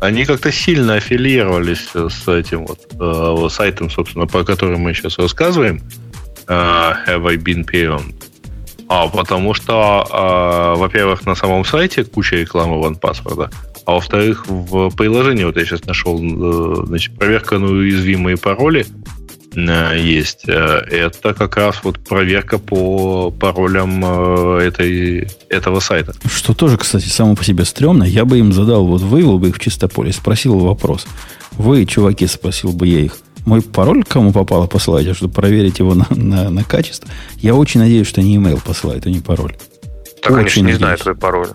Они как-то сильно аффилировались с этим вот, э, сайтом, собственно, по которому мы сейчас рассказываем. э, Have I been pwned? А, потому что, а, во-первых, на самом сайте куча рекламы OnePassword, а во-вторых, в приложении, вот я сейчас нашел, э, значит, проверка на уязвимые пароли э, есть. Э, Это как раз вот проверка по паролям этой, этого сайта. Что тоже, кстати, само по себе стрёмно. Я бы им задал, вот вывел бы их в чистополе, спросил вопрос. Вы, чуваки, спросил бы я их, мой пароль кому попало посылаете, чтобы проверить его на, на, на качество? Я очень надеюсь, что не email посылает, а не пароль. Так они же Очень не знают твой пароль.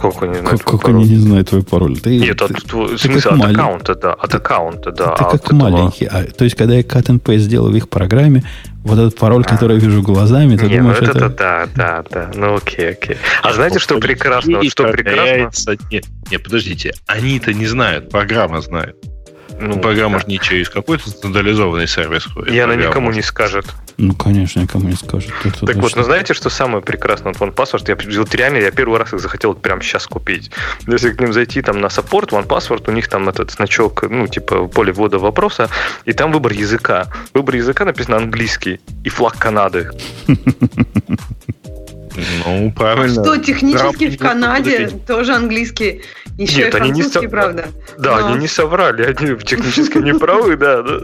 Как они знают Как, твой как пароль? они не знают твой пароль? Ты, Нет, ты, от, тво- в ты смысле, как от малень- аккаунта, да. От аккаунта, да. ты а как от этого- маленький. А, то есть, когда я cut and paste сделал в их программе, вот этот пароль, А. который я вижу глазами, ты Не, ну думаешь, это, это... да, да, да. Ну окей, окей. А знаете, что прекрасно? Что прекрасно? Нет, нет, подождите. Они-то не знают, программа знает. Ну, Ну, программа да. же не через какой-то централизованный сервис ходит. И она никому не скажет. Ну, конечно, никому не скажет. Это Так вот, точно. ну знаете, что самое прекрасное от OnePassword? Я вот реально, я первый раз их захотел вот прямо сейчас купить. Если к ним зайти там на саппорт, OnePassword, у них там этот значок, ну, типа поле ввода вопроса, и там выбор языка. Выбор языка написано английский и флаг Канады. Ну, правильно. Что, технически в Канаде тоже английский. Еще Нет, и они не со- правда. Да, Но- они не соврали, они технически не правы, да, да.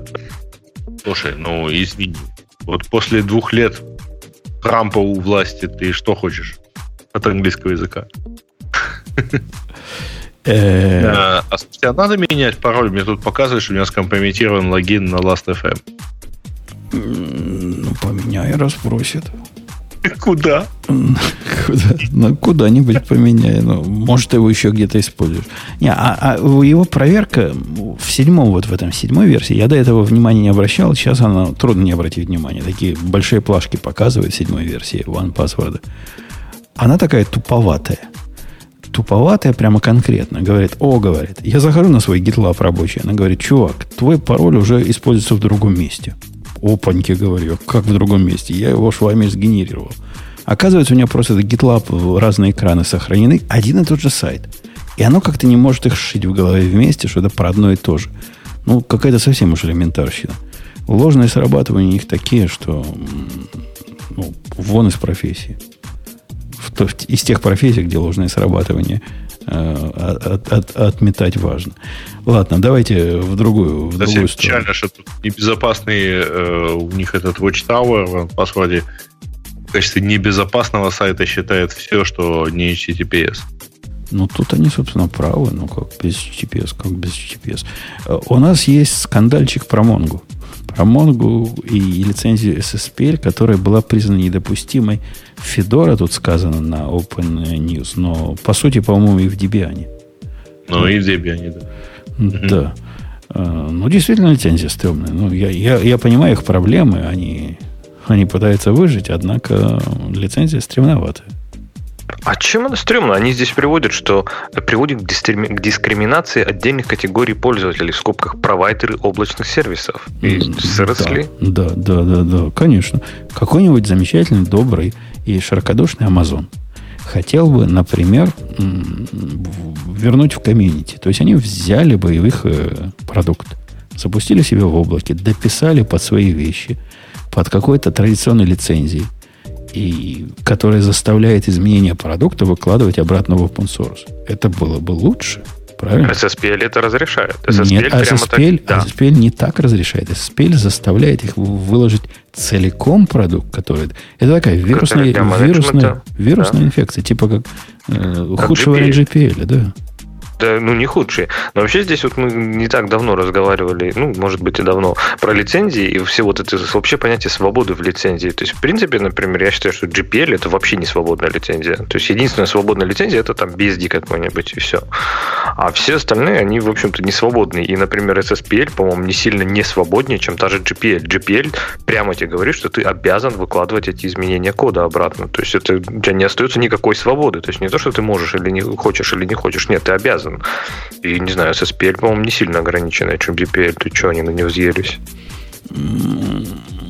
Слушай, ну, извини. Вот после двух лет Трампа у власти ты что хочешь от английского языка? Э, А, а слушайте, а надо менять пароль? Мне тут показывает, что у меня скомпрометирован логин на Last.fm. Ну, поменяй, раз просит. Куда? Куда, ну, куда-нибудь поменяй. Ну, может, ты его еще где-то используешь. Не, а, а его проверка в седьмом, вот в этом седьмой версии, я до этого внимания не обращал, сейчас она трудно не обратить внимания. Такие большие плашки показывает в седьмой версии One Password. Она такая туповатая. туповатая прямо конкретно. Говорит, о, говорит, я захожу на свой GitLab рабочий. Она говорит, чувак, твой пароль уже используется в другом месте. Опаньки, говорю, как в другом месте? Я его вами сгенерировал. Оказывается, у меня просто GitLab, разные экраны сохранены, один и тот же сайт. И оно как-то не может их сшить в голове вместе, что это про одно и то же. Ну, какая-то совсем уж элементарщина. Ложные срабатывания у них такие, что ну, вон из профессии. В, в, из тех профессий, где ложное срабатывание э, от, от, отметать важно. Ладно, давайте в другую, в другую сторону. Печально, что тут небезопасный э, у них этот Watchtower, по сути, в качестве небезопасного сайта считает все, что не HTTPS. Ну, тут они, собственно, правы. Ну, как без HTTPS, как без HTTPS. Э, у нас есть скандальчик про Монгу. Про Монгу и лицензию SSPL, которая была признана недопустимой. Федора тут сказано на Open News, но, по сути, по-моему, и в Debian. Ну, и в Debian, да. Да. Э, ну, действительно, лицензия стрёмная. Ну, я, я, я понимаю их проблемы, они, они пытаются выжить, однако лицензия стремноватая. А чем это стрёмно? Они здесь приводят, что приводит к, к дискриминации отдельных категорий пользователей, в скобках провайдеры облачных сервисов. И сросли. Да, да, да, да, конечно. Какой-нибудь замечательный, добрый и широкодушный Amazon хотел бы, например, вернуть в комьюнити. То есть они взяли бы их э, продукт, запустили себе в облаке, дописали под свои вещи, под какой-то традиционной лицензией, и которая заставляет изменение продукта выкладывать обратно в open source. Это было бы лучше. Правильно? SSPL это разрешает. SSPL Нет, SSPL, так, да. SSPL не так разрешает. SSPL заставляет их выложить целиком продукт, который... Это такая вирусная, вирусная, вирусная да. инфекция, типа как, э, как худшего GPL, да да, ну, не худшие. Но вообще здесь вот мы не так давно разговаривали, ну, может быть, и давно, про лицензии и все вот это вообще понятие свободы в лицензии. То есть, в принципе, например, я считаю, что GPL это вообще не свободная лицензия. То есть, единственная свободная лицензия это там BSD какой-нибудь и все. А все остальные, они, в общем-то, не свободные. И, например, SSPL, по-моему, не сильно не свободнее, чем та же GPL. GPL прямо тебе говорит, что ты обязан выкладывать эти изменения кода обратно. То есть, это, у тебя не остается никакой свободы. То есть, не то, что ты можешь или не хочешь, или не хочешь. Нет, ты обязан обязан. И, не знаю, SSPL, по-моему, не сильно ограниченная, чем GPL. Ты что, они на него взъелись?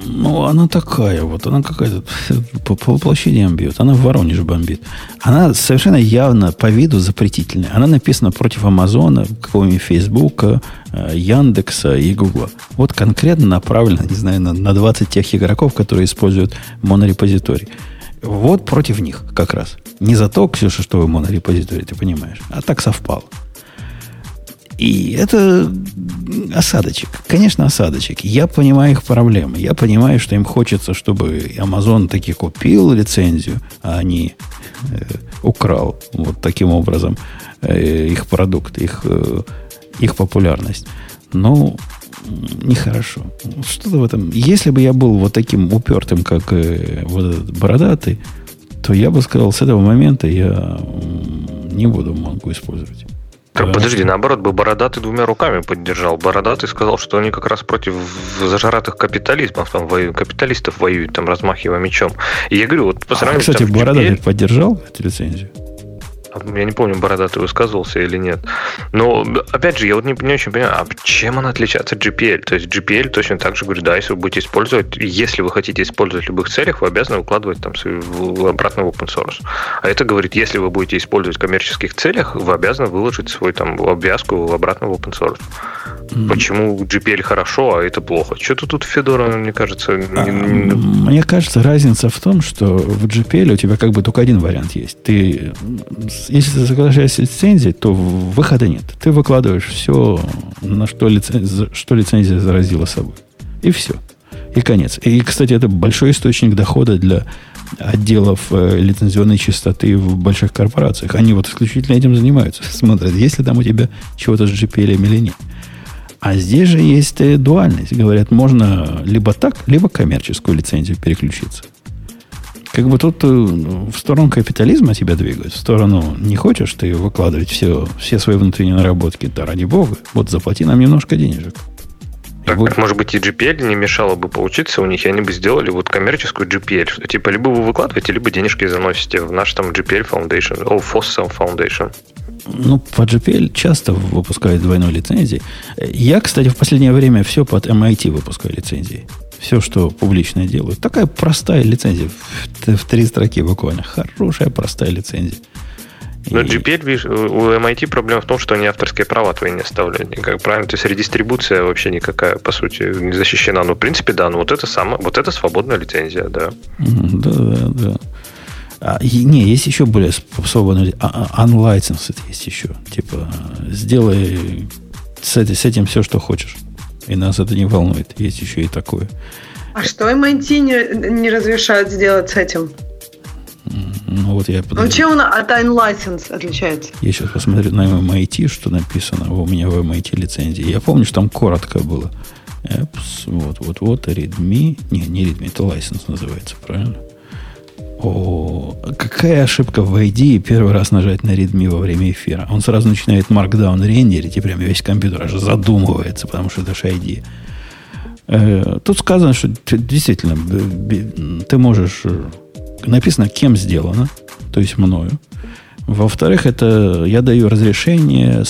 Ну, она такая вот, она какая-то по, по воплощениям бьет. Она в Воронеж бомбит. Она совершенно явно по виду запретительная. Она написана против Амазона, какого-нибудь Фейсбука, э, Яндекса и Гугла. Вот конкретно направлена, не знаю, на, на 20 тех игроков, которые используют монорепозиторий. Вот против них как раз. Не за то, Ксюша, что вы монорепозиторий, ты понимаешь, а так совпало. И это осадочек. Конечно, осадочек. Я понимаю их проблемы. Я понимаю, что им хочется, чтобы Amazon таки купил лицензию, а не э, украл вот таким образом э, их продукт, их, э, их популярность. Но нехорошо. Что-то в этом... Если бы я был вот таким упертым, как э, вот этот бородатый, то я бы сказал, с этого момента я не буду могу использовать. Так, подожди, наоборот, бы Бородатый двумя руками поддержал. Бородатый сказал, что они как раз против зажратых капитализмов, там, воюют, капиталистов воюют, там, размахивая мечом. И я говорю, вот по сравнению... А, кстати, там, Бородатый поддержал эту лицензию? Я не помню, бородатый высказывался или нет. Но, опять же, я вот не, не очень понимаю, а чем она отличается от GPL? То есть GPL точно так же говорит, да, если вы будете использовать, если вы хотите использовать в любых целях, вы обязаны укладывать там обратно в open source. А это говорит, если вы будете использовать в коммерческих целях, вы обязаны выложить свою там обвязку обратно в open source. Mm. Почему GPL хорошо, а это плохо? Что-то тут Федора, мне кажется... Не... А, мне кажется, разница в том, что в GPL у тебя как бы только один вариант есть. Ты если ты соглашаешься с лицензией, то выхода нет. Ты выкладываешь все, на что, лицензия, что лицензия заразила собой. И все. И конец. И, кстати, это большой источник дохода для отделов э, лицензионной чистоты в больших корпорациях. Они вот исключительно этим занимаются. *laughs* Смотрят, есть ли там у тебя чего-то с GPL или нет. А здесь же есть э, дуальность. Говорят, можно либо так, либо коммерческую лицензию переключиться. Как бы тут э, в сторону капитализма тебя двигают, в сторону не хочешь ты выкладывать все, все свои внутренние наработки, да ради бога, вот заплати нам немножко денежек. Так, будет... может быть, и GPL не мешало бы получиться у них, и они бы сделали вот коммерческую GPL, что типа либо вы выкладываете, либо денежки заносите в наш там GPL Foundation, о, FOSS Foundation. Ну, по GPL часто выпускают двойной лицензии. Я, кстати, в последнее время все под MIT выпускаю лицензии. Все, что публичное делают. Такая простая лицензия. В, в три строки буквально. Хорошая, простая лицензия. Но и... GPL, видишь, у MIT проблема в том, что они авторские права твои не оставляют никак. Правильно? То есть редистрибуция вообще никакая, по сути, не защищена. Ну, в принципе, да, ну вот это самое, вот это свободная лицензия, да. Да, да, да. А, и, не, есть еще более свободный, а, unlicensed есть еще. Типа, сделай с, с этим все, что хочешь. И нас это не волнует. Есть еще и такое. А что MIT не, не разрешает сделать с этим? Ну, вот я подожду. Ну, чем он от License отличается? Я сейчас посмотрю на MIT, что написано у меня в MIT лицензии. Я помню, что там коротко было. Apps, вот, вот, вот, Redmi. Не, не Redmi, это license называется, правильно? О, какая ошибка в ID первый раз нажать на Redmi во время эфира. Он сразу начинает Markdown рендерить, и прям весь компьютер аж задумывается, потому что это же ID. Э, тут сказано, что действительно ты можешь... Э, написано, кем сделано, то есть мною. Во-вторых, это я даю разрешение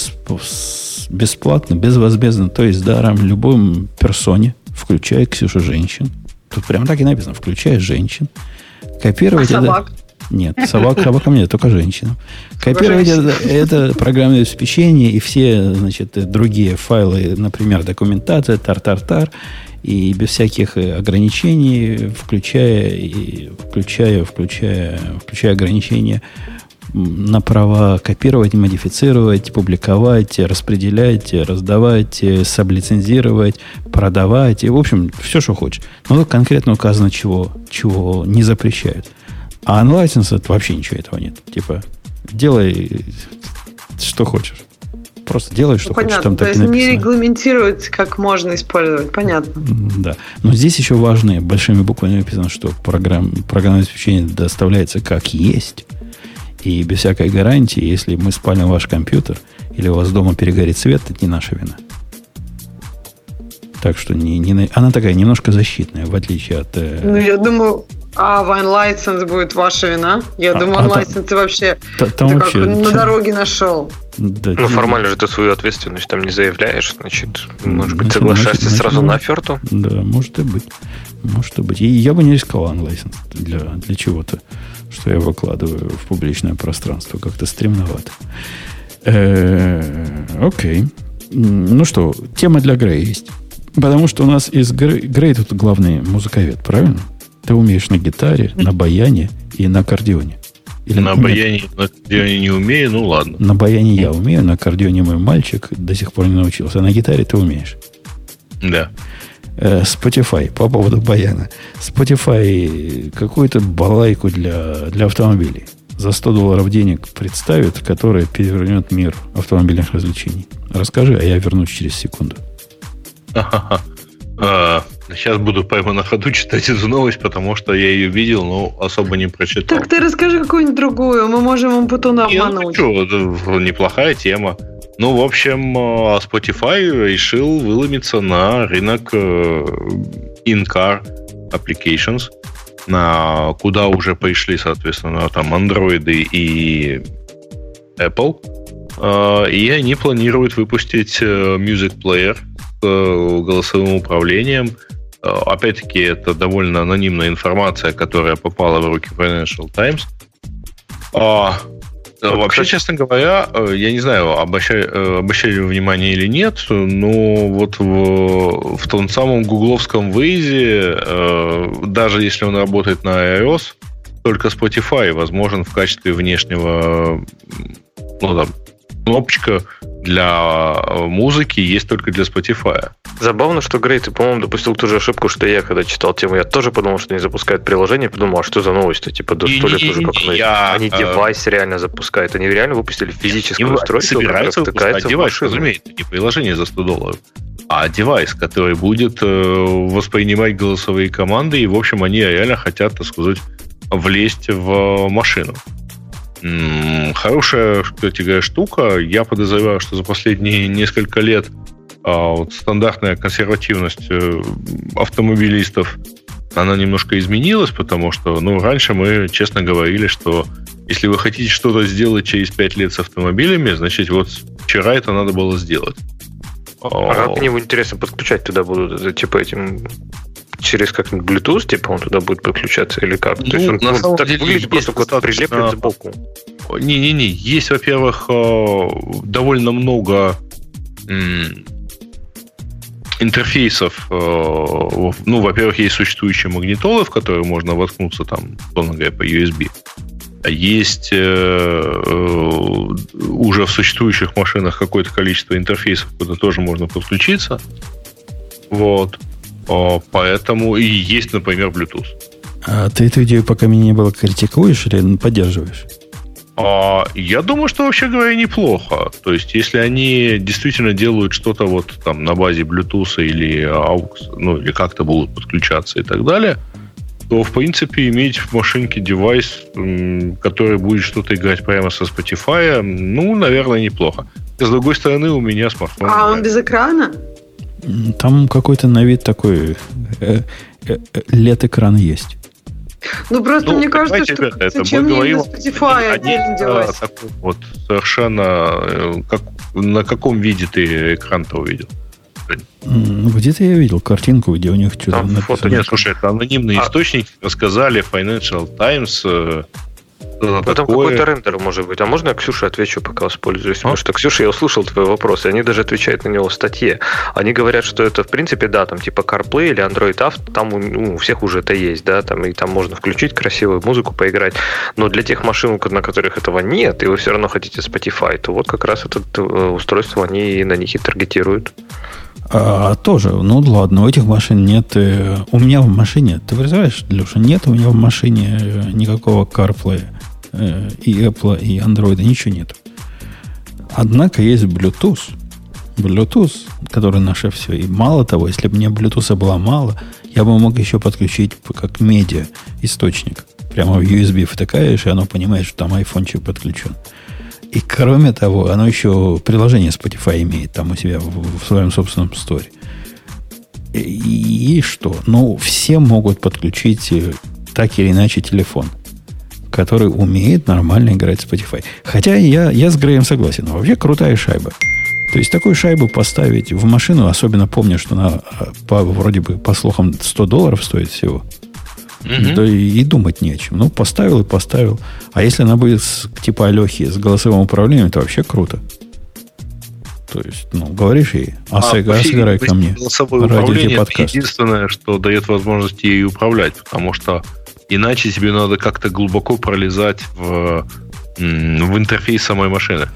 бесплатно, безвозмездно, то есть даром любой персоне, включая Ксюшу женщин. Тут прямо так и написано, включая женщин – Копировать а собак? Это... Нет, собак, собакам нет, только женщинам. Копировать это, это программное обеспечение и все, значит, другие файлы, например, документация, тар-тар-тар, и без всяких ограничений, включая, включая, включая, включая ограничения на права копировать, модифицировать, публиковать, распределять, раздавать, саблицензировать, продавать. И, в общем, все, что хочешь. Но тут конкретно указано, чего, чего не запрещают. А unlicensed это вообще ничего этого нет. Типа, делай что хочешь. Просто делай, что ну, хочешь. Понятно. Там То есть не регламентирует, как можно использовать. Понятно. Да. Но здесь еще важные большими буквами написано, что программ, программное обеспечение доставляется как есть и без всякой гарантии, если мы спалим ваш компьютер или у вас дома перегорит свет, это не наша вина. Так что не, не, она такая немножко защитная, в отличие от... Э, ну, я думаю, а Wine License будет ваша вина? Я а, думаю, а License ты вообще, та, там ты вообще как на дороге нашел. Да, ну, формально же ты свою ответственность там не заявляешь, значит, может быть, соглашаешься значит, сразу на оферту? Да, может и быть. Может и быть. И я бы не рисковал Unlicensed для, для чего-то что я выкладываю в публичное пространство. Как-то стремновато. Э, окей. Ну что, тема для Грея есть. Потому что у нас из Грей, Грей тут главный музыковед, правильно? Ты умеешь на гитаре, на баяне и на аккордеоне. Или на баяне, на аккордеоне не умею, ну ладно. На баяне я умею, на аккордеоне мой мальчик до сих пор не научился. А на гитаре ты умеешь. Да. Э, Spotify, по поводу баяна. Spotify какую-то балайку для, для автомобилей за 100 долларов денег представит, которая перевернет мир автомобильных развлечений. Расскажи, а я вернусь через секунду. *laughs* А, сейчас буду прямо на ходу читать эту новость, потому что я ее видел, но особо не прочитал. Так ты расскажи какую-нибудь другую, мы можем им потом обмануть. Не, ну, неплохая тема. Ну, в общем, э, Spotify решил выломиться на рынок э, in-car applications, на куда уже пришли, соответственно, там Android и Apple. Э, и они планируют выпустить Music Player с голосовым управлением. Опять-таки, это довольно анонимная информация, которая попала в руки Financial Times. А, вот, Вообще, кстати... честно говоря, э, я не знаю, обращали, э, обращали внимание или нет, но вот в, в том самом гугловском выезде, э, даже если он работает на iOS, только Spotify возможен в качестве внешнего ну, там, кнопочка для музыки есть только для Spotify. Забавно, что Грей, ты, по-моему, допустил ту же ошибку, что я, когда читал тему. Я тоже подумал, что не запускают приложение. Подумал, а что за новость-то? Типа, до сто лет уже как оно я, Они э... девайс реально запускают. Они реально выпустили физическое не, устройство, собираются втыкается девайс, разумеется. Не приложение за 100 долларов, а девайс, который будет э, воспринимать голосовые команды. И, в общем, они реально хотят, так сказать, влезть в машину. Хорошая, кстати говоря, штука. Я подозреваю, что за последние несколько лет А вот стандартная консервативность э, автомобилистов, она немножко изменилась, потому что, ну, раньше мы честно говорили, что если вы хотите что-то сделать через 5 лет с автомобилями, значит, вот вчера это надо было сделать. А как мне интересно подключать туда будут, типа, этим через как-нибудь Bluetooth, типа он туда будет подключаться или как? Ну, То есть он на ну, так деле, выглядит просто как прилеплен сбоку. Не-не-не, есть, во-первых, э, довольно много интерфейсов. Э, ну, во-первых, есть существующие магнитолы, в которые можно воткнуться там, условно говоря, по USB. А есть э, уже в существующих машинах какое-то количество интерфейсов, куда тоже можно подключиться. Вот. Поэтому и есть, например, Bluetooth. А ты эту идею, пока меня не было, критикуешь или поддерживаешь? А, я думаю, что вообще говоря неплохо. То есть, если они действительно делают что-то вот там на базе Bluetooth или AUX, ну или как-то будут подключаться и так далее, то в принципе иметь в машинке девайс, который будет что-то играть прямо со Spotify, ну, наверное, неплохо. С другой стороны, у меня смартфон. А он без экрана? Там какой-то на вид такой э, э, э, лет экран есть. Ну, просто ну, мне кажется, что ребята, это мы говорим Spotify отдельный девайс? Такой вот совершенно... Э, как, на каком виде ты экран-то увидел? Где-то я видел картинку, где у них что-то написано. Фото. Нет, слушай, это анонимные а... источники рассказали Financial Times, э, ну, там какой-то рендер может быть. А можно я Ксюше отвечу, пока воспользуюсь? А? Потому что, Ксюша, я услышал твой вопрос, и они даже отвечают на него в статье. Они говорят, что это, в принципе, да, там типа CarPlay или Android Auto, там у, у всех уже это есть, да, там и там можно включить красивую музыку, поиграть. Но для тех машин, на которых этого нет, и вы все равно хотите Spotify, то вот как раз это э, устройство они на них и таргетируют. А, тоже, ну ладно, у этих машин нет. Э, у меня в машине, ты представляешь, Леша, нет у меня в машине э, никакого CarPlay. И Apple, и Android, ничего нет. Однако есть Bluetooth. Bluetooth, который наше все. И мало того, если бы мне Bluetooth было мало, я бы мог еще подключить как медиа источник. Прямо в USB втыкаешь, и оно понимает, что там iPhone подключен. И кроме того, оно еще приложение Spotify имеет там у себя в, в своем собственном сторе. И, и что? Ну, все могут подключить э, так или иначе телефон – который умеет нормально играть в Spotify. Хотя я, я с Греем согласен. Вообще крутая шайба. То есть такую шайбу поставить в машину, особенно помню, что она по, вроде бы, по слухам, 100 долларов стоит всего. Mm-hmm. Да и, и думать не о чем. Ну, поставил и поставил. А если она будет с, типа Алехи с голосовым управлением, это вообще круто. То есть, ну, говоришь ей, а, а сыграй ко мне. Голосовое управление это единственное, что дает возможность ей управлять, потому что Иначе тебе надо как-то глубоко пролезать в, в интерфейс самой машины.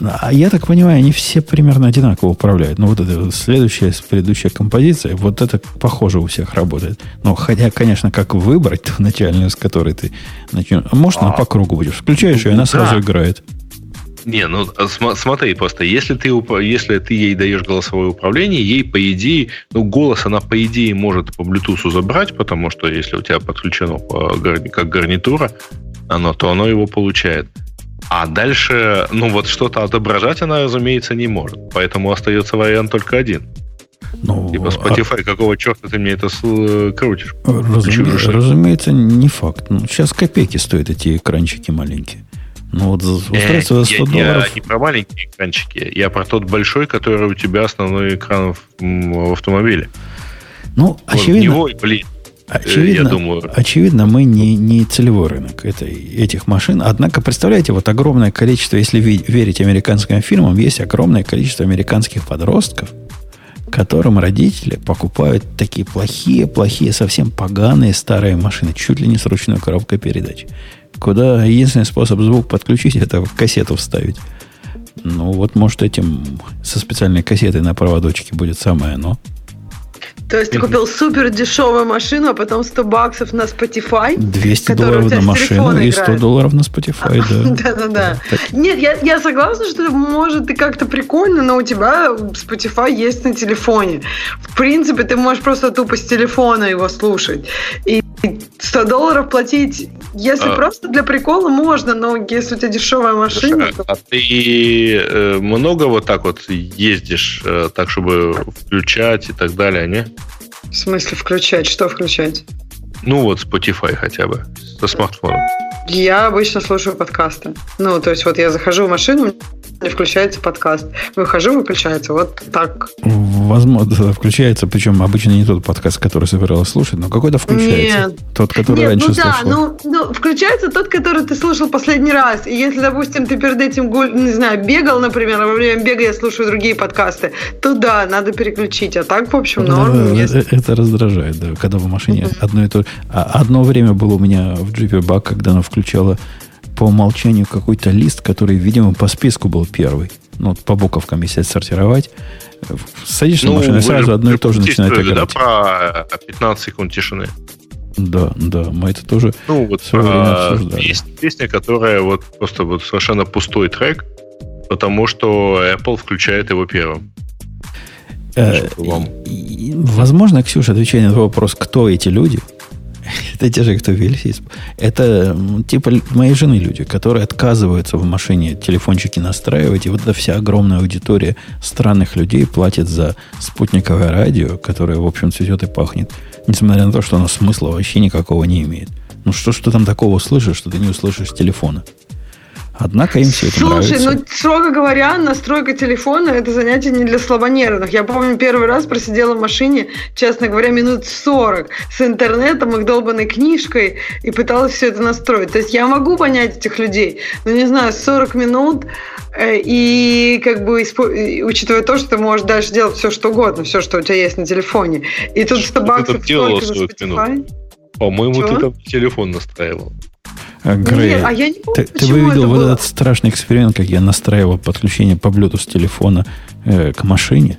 А я так понимаю, они все примерно одинаково управляют. Ну, вот это следующая, предыдущая композиция, вот это похоже у всех работает. Но хотя, конечно, как выбрать ту начальную, с которой ты начнешь. Может, а, она по кругу будешь. Включаешь ее, она сразу играет. Не, ну смотри, просто если ты, если ты ей даешь голосовое управление, ей, по идее, ну, голос она, по идее, может по Bluetooth забрать, потому что если у тебя подключено по, как гарнитура, оно, то оно его получает. А дальше, ну вот что-то отображать она, разумеется, не может. Поэтому остается вариант только один. Ну, типа Spotify, а... какого черта ты мне это крутишь? Разуме... Разумеется, не факт. Ну, сейчас копейки стоят эти экранчики маленькие. Ну вот устройство за 100 я, долларов... Я не про маленькие экранчики, я про тот большой, который у тебя основной экран в, в автомобиле. Ну, вот очевидно... Него, блин, Очевидно, я думаю. очевидно, мы не, не целевой рынок этой, этих машин. Однако, представляете, вот огромное количество, если верить американским фильмам, есть огромное количество американских подростков, которым родители покупают такие плохие, плохие, совсем поганые старые машины, чуть ли не с ручной коробкой передач куда единственный способ звук подключить, это в кассету вставить. Ну, вот, может, этим со специальной кассетой на проводочке будет самое оно. То есть ты купил супер дешевую машину, а потом 100 баксов на Spotify. 200 долларов на машину и 100 долларов на Spotify, да. *laughs* Да-да-да. Нет, я, я согласна, что может и как-то прикольно, но у тебя Spotify есть на телефоне. В принципе, ты можешь просто тупо с телефона его слушать. И 100 долларов платить, если а... просто для прикола можно, но если у тебя дешевая машина... то... А ты э, много вот так вот ездишь, э, так, чтобы включать и так далее, не? В смысле включать? Что включать? Ну вот Spotify хотя бы, со смартфона. Я обычно слушаю подкасты. Ну, то есть вот я захожу в машину, включается подкаст. Выхожу, выключается. Вот так. Возможно, включается, причем обычно не тот подкаст, который собиралась слушать, но какой-то включается. Нет. Тот, который Нет, раньше ну да, слушал. Ну, ну, включается тот, который ты слушал последний раз. И если, допустим, ты перед этим, не знаю, бегал, например, а во время бега я слушаю другие подкасты, то да, надо переключить. А так, в общем, норм. Да, это, это раздражает, да, когда в машине одно и то же. А одно время было у меня в джипе баг, когда она включала по умолчанию какой-то лист, который, видимо, по списку был первый. Ну, по буковкам, если отсортировать. Садишься ну, на машину, и сразу одно и то же начинает играть. Да, про 15 секунд тишины. Да, да, мы это тоже ну, вот, а, Есть песня, которая вот просто вот совершенно пустой трек, потому что Apple включает его первым. Э, возможно, Ксюша, отвечая на твой вопрос, кто эти люди, *laughs* это те же, кто велись. Это типа моей жены люди, которые отказываются в машине телефончики настраивать. И вот эта вся огромная аудитория странных людей платит за спутниковое радио, которое, в общем, цветет и пахнет. Несмотря на то, что оно смысла вообще никакого не имеет. Ну что ты там такого услышишь, что ты не услышишь с телефона? Однако им все это Слушай, нравится. Слушай, ну, строго говоря, настройка телефона – это занятие не для слабонервных. Я помню, первый раз просидела в машине, честно говоря, минут 40 с интернетом и долбанной книжкой и пыталась все это настроить. То есть я могу понять этих людей, но, не знаю, 40 минут э, и как бы учитывая то, что ты можешь дальше делать все, что угодно, все, что у тебя есть на телефоне. И тут 100 баксов столько за Spotify. По-моему, ты там телефон настраивал. Грей, Нет, а я не помню, ты, ты бы видел вот этот страшный эксперимент, как я настраивал подключение по Bluetooth с телефона э, к машине.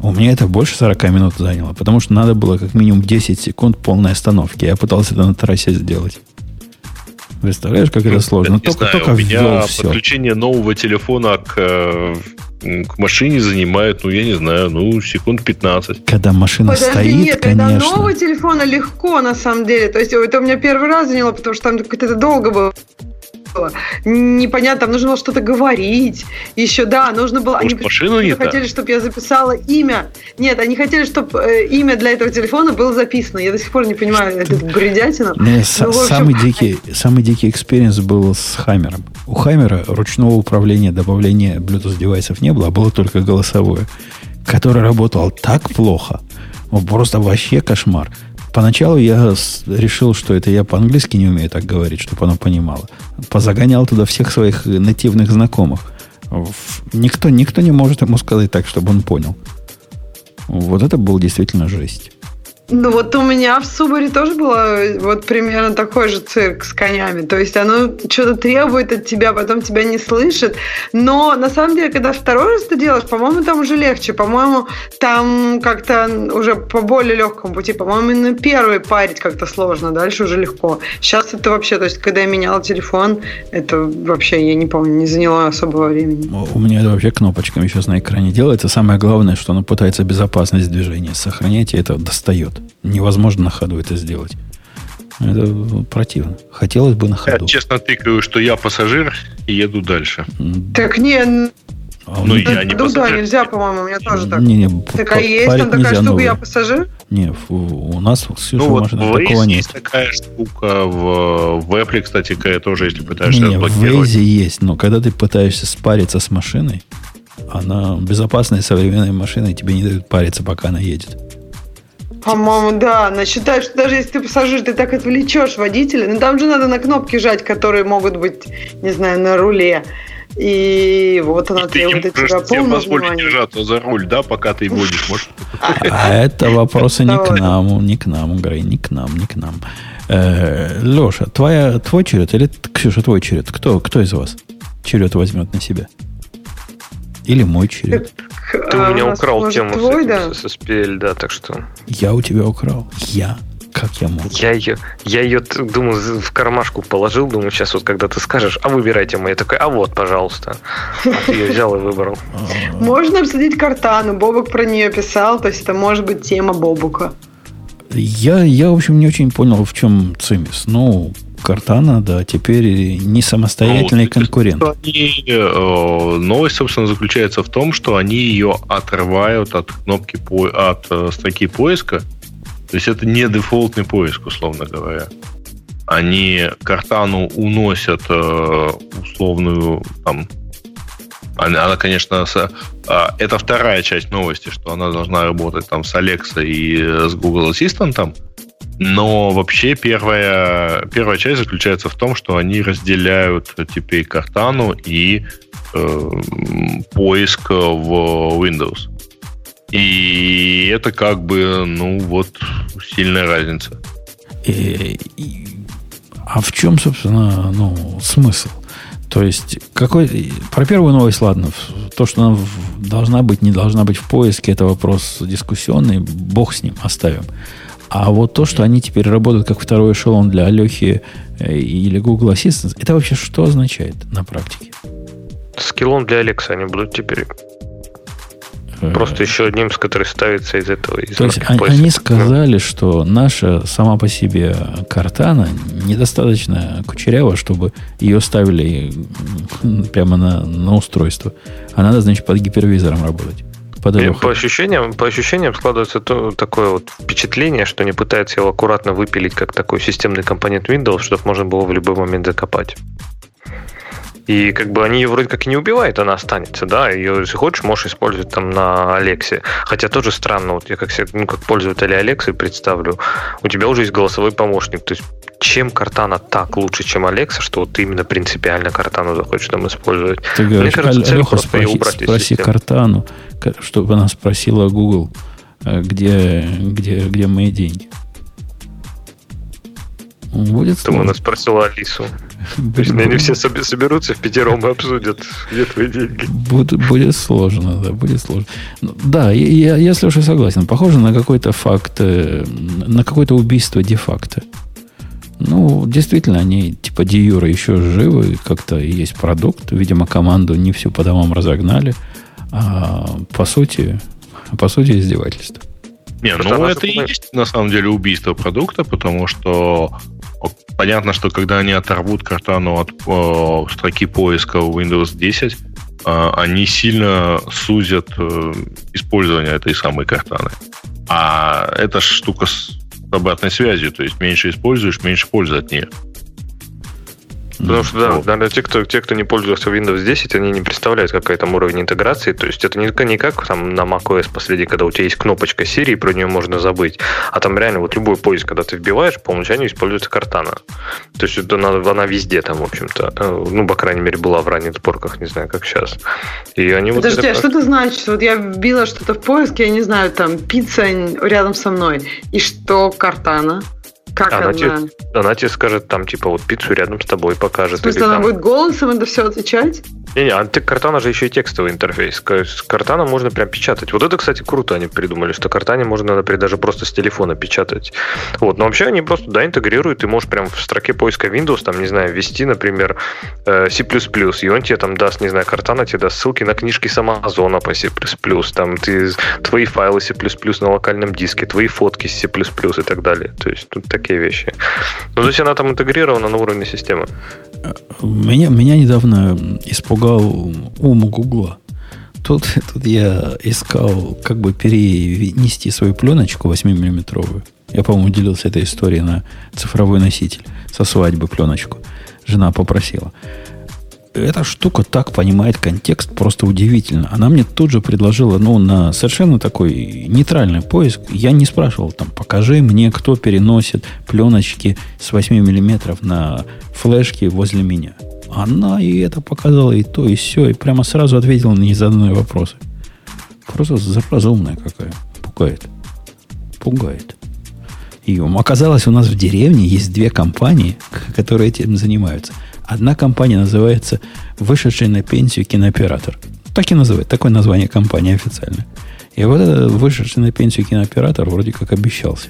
У меня это больше 40 минут заняло, потому что надо было как минимум 10 секунд полной остановки. Я пытался это на трассе сделать. Представляешь, как это ну, сложно? Только, знаю, только у меня подключение все. нового телефона к э, к машине занимает, ну, я не знаю, ну, секунд 15. Когда машина Подожди, стоит, нет, конечно. Когда нового телефона легко, на самом деле. То есть, это у меня первый раз заняло, потому что там как-то долго было непонятно, там нужно было что-то говорить. Еще, да, нужно было... Может, они машину не хотели, чтобы я записала имя. Нет, они хотели, чтобы э, имя для этого телефона было записано. Я до сих пор не понимаю эту бредятину. Ну, общем... самый, дикий, самый дикий experience был с Хаммером. У Хаммера ручного управления, добавления Bluetooth девайсов не было, а было только голосовое, которое работало так плохо. Просто вообще кошмар. Поначалу я решил, что это я по-английски не умею так говорить, чтобы оно понимало. Позагонял туда всех своих нативных знакомых. Никто, никто не может ему сказать так, чтобы он понял. Вот это был действительно жесть. Ну вот у меня в Субаре тоже было вот примерно такой же цирк с конями. То есть оно что-то требует от тебя, потом тебя не слышит. Но на самом деле, когда второй раз ты делаешь, по-моему, там уже легче. По-моему, там как-то уже по более легкому пути. По-моему, именно первый парить как-то сложно, дальше уже легко. Сейчас это вообще, то есть когда я меняла телефон, это вообще, я не помню, не заняло особого времени. У меня это вообще кнопочками сейчас на экране делается. Самое главное, что оно пытается безопасность движения сохранять, и это достает. Невозможно на ходу это сделать. Это противно. Хотелось бы на ходу. Я честно тыкаю, что я пассажир и еду дальше. Так не, а ну, я не ну, да, нельзя, по-моему, у меня тоже так. Не, не, такая есть, там такая штука, новый. я пассажир? Не, у нас в Ксюша ну, вот машина в такого нет. есть такая штука, в, в Apple, кстати, тоже, если пытаешься не, не, в Waze есть, но когда ты пытаешься спариться с машиной, она безопасная современная машина, и тебе не дают париться, пока она едет. По-моему, да. Она считает, что даже если ты пассажир, ты так отвлечешь водителя. Ну, там же надо на кнопки жать, которые могут быть, не знаю, на руле. И вот она и требует от тебя полного внимания. держаться за руль, да, пока ты водишь, может? А это вопросы не к нам, не к нам, Грей, не к нам, не к нам. Э, Леша, твоя, твой черед или Ксюша, твой черед? Кто, кто из вас черед возьмет на себя? Или мой черед? *laughs* Ты у меня украл тему твой, с, да? с SPL, да, так что... Я у тебя украл. Я. Как я мог? Я ее, я ее, думаю, в кармашку положил, думаю, сейчас вот когда ты скажешь, а выбирайте мы. Я такой, а вот, пожалуйста. А ты ее взял и выбрал. *laughs* Можно обсудить Картану. Бобок про нее писал, то есть это может быть тема Бобука. Я, я, в общем, не очень понял, в чем цимис. Ну, Картана, да, теперь не самостоятельный ну, конкурент. Они, э, новость, собственно, заключается в том, что они ее отрывают от кнопки по, от э, строки поиска. То есть это не дефолтный поиск, условно говоря. Они Картану уносят э, условную там, она, она, конечно, с, а, это вторая часть новости, что она должна работать там с Alexa и с Google Assistant. Но вообще первая, первая часть заключается в том, что они разделяют теперь Картану и э, поиск в Windows. И это как бы, ну вот, сильная разница. И, и, а в чем, собственно, ну, смысл? То есть, какой, про первую новость, ладно, то, что она должна быть, не должна быть в поиске, это вопрос дискуссионный, бог с ним, оставим. А вот то, что они теперь работают как второй эшелон для Алехи э, или Google Assistant, это вообще что означает на практике? Скиллом для Алекса они будут теперь. Э, Просто еще одним, с который ставится из этого. Из То есть они сказали, что наша сама по себе картана недостаточно кучерява, чтобы ее ставили прямо на, на устройство. А надо, значит, под гипервизором работать под По ощущениям, по ощущениям складывается то, такое вот впечатление, что они пытаются его аккуратно выпилить как такой системный компонент Windows, чтобы можно было в любой момент закопать. И как бы они ее вроде как и не убивают, она останется, да, ее, если хочешь, можешь использовать там на Алексе. Хотя тоже странно, вот я как, ну, как пользователь Алексы представлю, у тебя уже есть голосовой помощник, то есть чем Картана так лучше, чем Алекса, что вот ты именно принципиально Картану захочешь там использовать. Ты говоришь, Мне кажется, цель Леха, просто спроси, убрать спроси Картану, чтобы она спросила Google, э, где, где, где мои деньги. Будет Тому она спросила Алису. *laughs* То есть они все соберутся в пятером и обсудят, где твои деньги. Будет, будет сложно, да, будет сложно. Ну, да, я, я с Лешей согласен. Похоже на какой-то факт, э, на какое-то убийство де-факто. Ну, действительно, они типа де еще живы, как-то есть продукт. Видимо, команду не всю по домам разогнали. А по сути, по сути, издевательство. Не, ну это и есть на самом деле убийство продукта, потому что понятно, что когда они оторвут картану от э, строки поиска в Windows 10, э, они сильно сузят э, использование этой самой картаны. А эта штука с обратной связью, то есть меньше используешь, меньше пользы от нее. Потому что, да, вот. наверное, те кто, те, кто не пользовался Windows 10, они не представляют, какой там уровень интеграции. То есть это не, не как там на macOS последний, когда у тебя есть кнопочка Siri, и про нее можно забыть. А там реально вот любой поиск, когда ты вбиваешь, по умолчанию используется Картана. То есть это она, она везде там, в общем-то. Ну, по крайней мере, была в ранних сборках, не знаю, как сейчас. И они Подожди, вот а что это значит? Вот я вбила что-то в поиске, я не знаю, там, пицца рядом со мной. И что Картана? Как она? Она тебе, она тебе скажет, там, типа, вот пиццу рядом с тобой покажет. В смысле, она там... будет голосом это все отвечать? Не-не, а ты, Картана же еще и текстовый интерфейс. С Картана можно прям печатать. Вот это, кстати, круто они придумали, что Картане можно, например, даже просто с телефона печатать. Вот, но вообще они просто, да, интегрируют, ты можешь прям в строке поиска Windows, там, не знаю, ввести, например, э, C++, и он тебе там даст, не знаю, Картана тебе даст ссылки на книжки с Амазона по C++, там, ты, твои файлы C++ на локальном диске, твои фотки с C++ и так далее. То есть тут такие вещи. Ну, то есть она там интегрирована на уровне системы. Меня, меня недавно испугал ум Гугла. Тут, *laughs* тут я искал, как бы перенести свою пленочку 8-миллиметровую. Я, по-моему, делился этой историей на цифровой носитель. Со свадьбы пленочку. Жена попросила эта штука так понимает контекст, просто удивительно. Она мне тут же предложила, ну, на совершенно такой нейтральный поиск. Я не спрашивал, там, покажи мне, кто переносит пленочки с 8 миллиметров на флешки возле меня. Она и это показала, и то, и все, и прямо сразу ответила на незаданные вопросы. Просто разумная какая. Пугает. Пугает. И оказалось, у нас в деревне есть две компании, *laughs* которые этим занимаются – Одна компания называется «Вышедший на пенсию кинооператор». Так и называют. Такое название компании официально. И вот этот вышедший на пенсию кинооператор вроде как обещался.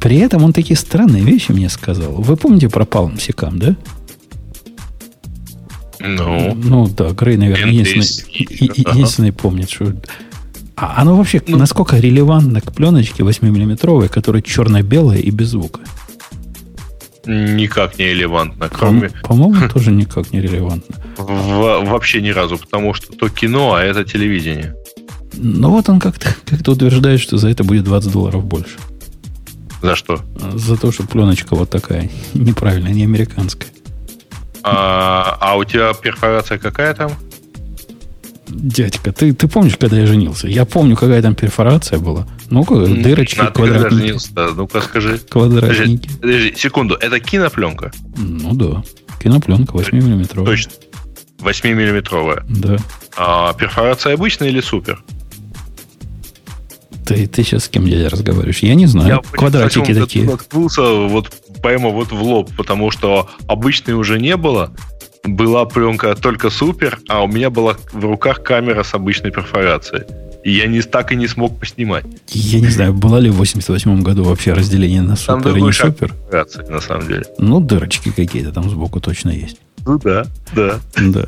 При этом он такие странные вещи мне сказал. Вы помните про Palm Secam, да? Ну, ну да, Грей, наверное, единственный, единственный помнит, что А оно вообще ну, насколько релевантно к пленочке 8-миллиметровой, которая черно-белая и без звука? Никак не релевантно. Кроме... По-моему, тоже никак не релевантно. Вообще ни разу, потому что то кино, а это телевидение. Ну вот он как-то как утверждает, что за это будет 20 долларов больше. За что? За то, что пленочка вот такая неправильная, не американская. А, а у тебя перфорация какая там? Дядька, ты, ты помнишь, когда я женился? Я помню, какая там перфорация была. Ну-ка, дырочки, а квадратники. Когда женился? Ну-ка, скажи. Квадратники. Подожди, подожди, секунду. Это кинопленка? Ну да. Кинопленка 8-миллиметровая. Точно. 8-миллиметровая. Да. А перфорация обычная или супер? Ты, ты сейчас с кем дядя разговариваешь? Я не знаю. Я Квадратики такие. Я вот прямо вот в лоб, потому что обычной уже не было. Была пленка только супер, а у меня была в руках камера с обычной перфорацией. И я не, так и не смог поснимать. Я не знаю, было ли в 88 году вообще разделение на супер там и не супер. На самом деле. Ну, дырочки какие-то там сбоку точно есть. Ну да, да. Да.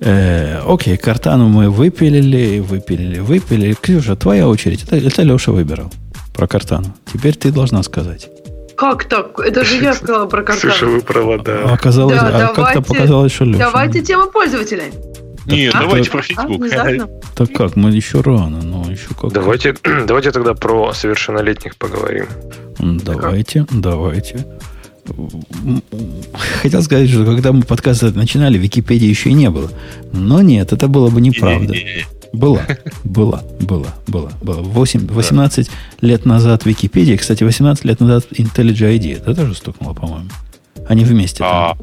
Э, окей, картану мы выпилили, выпилили, выпилили. Ксюша, твоя очередь. Это, это Леша выбирал про картану. Теперь ты должна сказать. Как так? Это же я сказала про картану. Слушай, вы права, да. Оказалось, да, а как-то показалось, что Леша. Давайте тему пользователя. Нет, а, давайте про Facebook. А, так как, мы еще рано, но еще как. Давайте, *clears throat* давайте тогда про совершеннолетних поговорим. Давайте, давайте. Хотел сказать, что когда мы подкаст начинали, Википедии еще и не было. Но нет, это было бы неправда. Была, была, была, была, была. 8, 18 да. лет назад Википедия, кстати, 18 лет назад IntelliJ ID. Это тоже стукнуло, по-моему. Они вместе. А,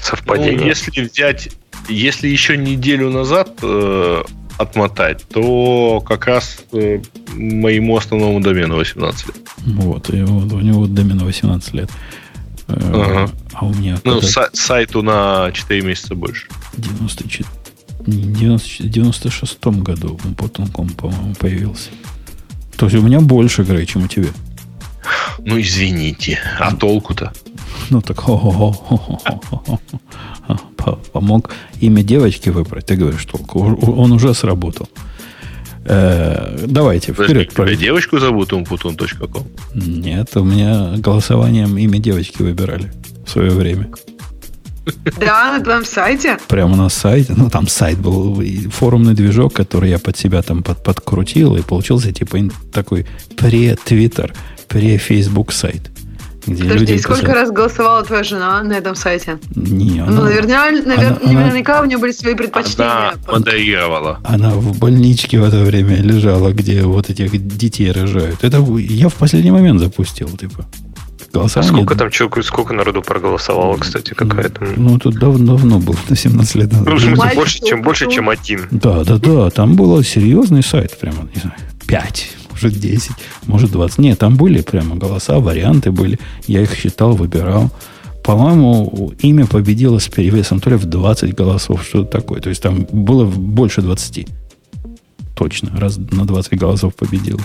совпадение. Ну, если взять, если еще неделю назад э, отмотать, то как раз э, моему основному домену 18 лет. Вот, и вот у него домен 18 лет. Ага. А у меня... Ну, когда... сайту на 4 месяца больше. 94. В 96-м году Потонком, по-моему, появился. То есть у меня больше игры, чем у тебя. Ну, извините. А толку-то? Ну, так помог имя девочки выбрать. Ты говоришь, толку. Он уже сработал. Э, давайте, вперед. Тебя девочку зовут umputun.com? Нет, у меня голосованием имя девочки выбирали в свое время. Да, на твоем сайте? Прямо на сайте. Ну, там сайт был, форумный движок, который я под себя там под, подкрутил, и получился типа такой пре-твиттер, пре-фейсбук сайт. Где Подожди, люди сколько раз голосовала твоя жена на этом сайте? Не, она, ну, наверняка, навер, она, наверняка у нее были свои предпочтения. Она модерировала. Она в больничке в это время лежала, где вот этих детей рожают. Это я в последний момент запустил, типа. Голосование. А сколько там человек, сколько народу проголосовало, кстати, какая-то? Ну, тут давно, давно было, *laughs* на 17 лет назад. Ну, в смысле, больше, чем, больше, чем один. Да, да, да. Там был серьезный сайт, прямо, не знаю, 5 может 10, может 20. Нет, там были прямо голоса, варианты были. Я их считал, выбирал. По-моему, имя победило с перевесом то ли в 20 голосов, что-то такое. То есть там было больше 20. Точно, раз на 20 голосов победил.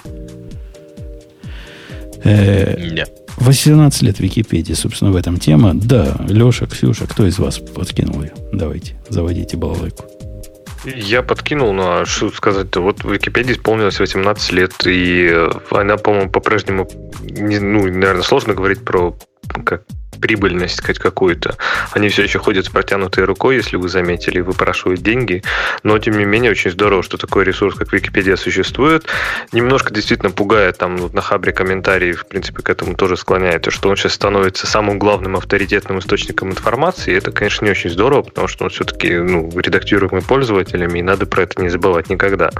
Э, 18 лет Википедии, собственно, в этом тема. Да, Леша, Ксюша, кто из вас подкинул ее? Давайте, заводите балалайку. Я подкинул, ну а что сказать-то? Вот в Википедии исполнилось 18 лет, и она, по-моему, по-прежнему, не, ну, наверное, сложно говорить про как прибыльность сказать, какую-то. Они все еще ходят с протянутой рукой, если вы заметили, выпрашивают деньги. Но, тем не менее, очень здорово, что такой ресурс, как Википедия, существует. Немножко действительно пугает, там вот на Хабре комментарии, в принципе, к этому тоже склоняет, что он сейчас становится самым главным авторитетным источником информации. И это, конечно, не очень здорово, потому что он все-таки ну, редактируемый пользователями, и надо про это не забывать никогда.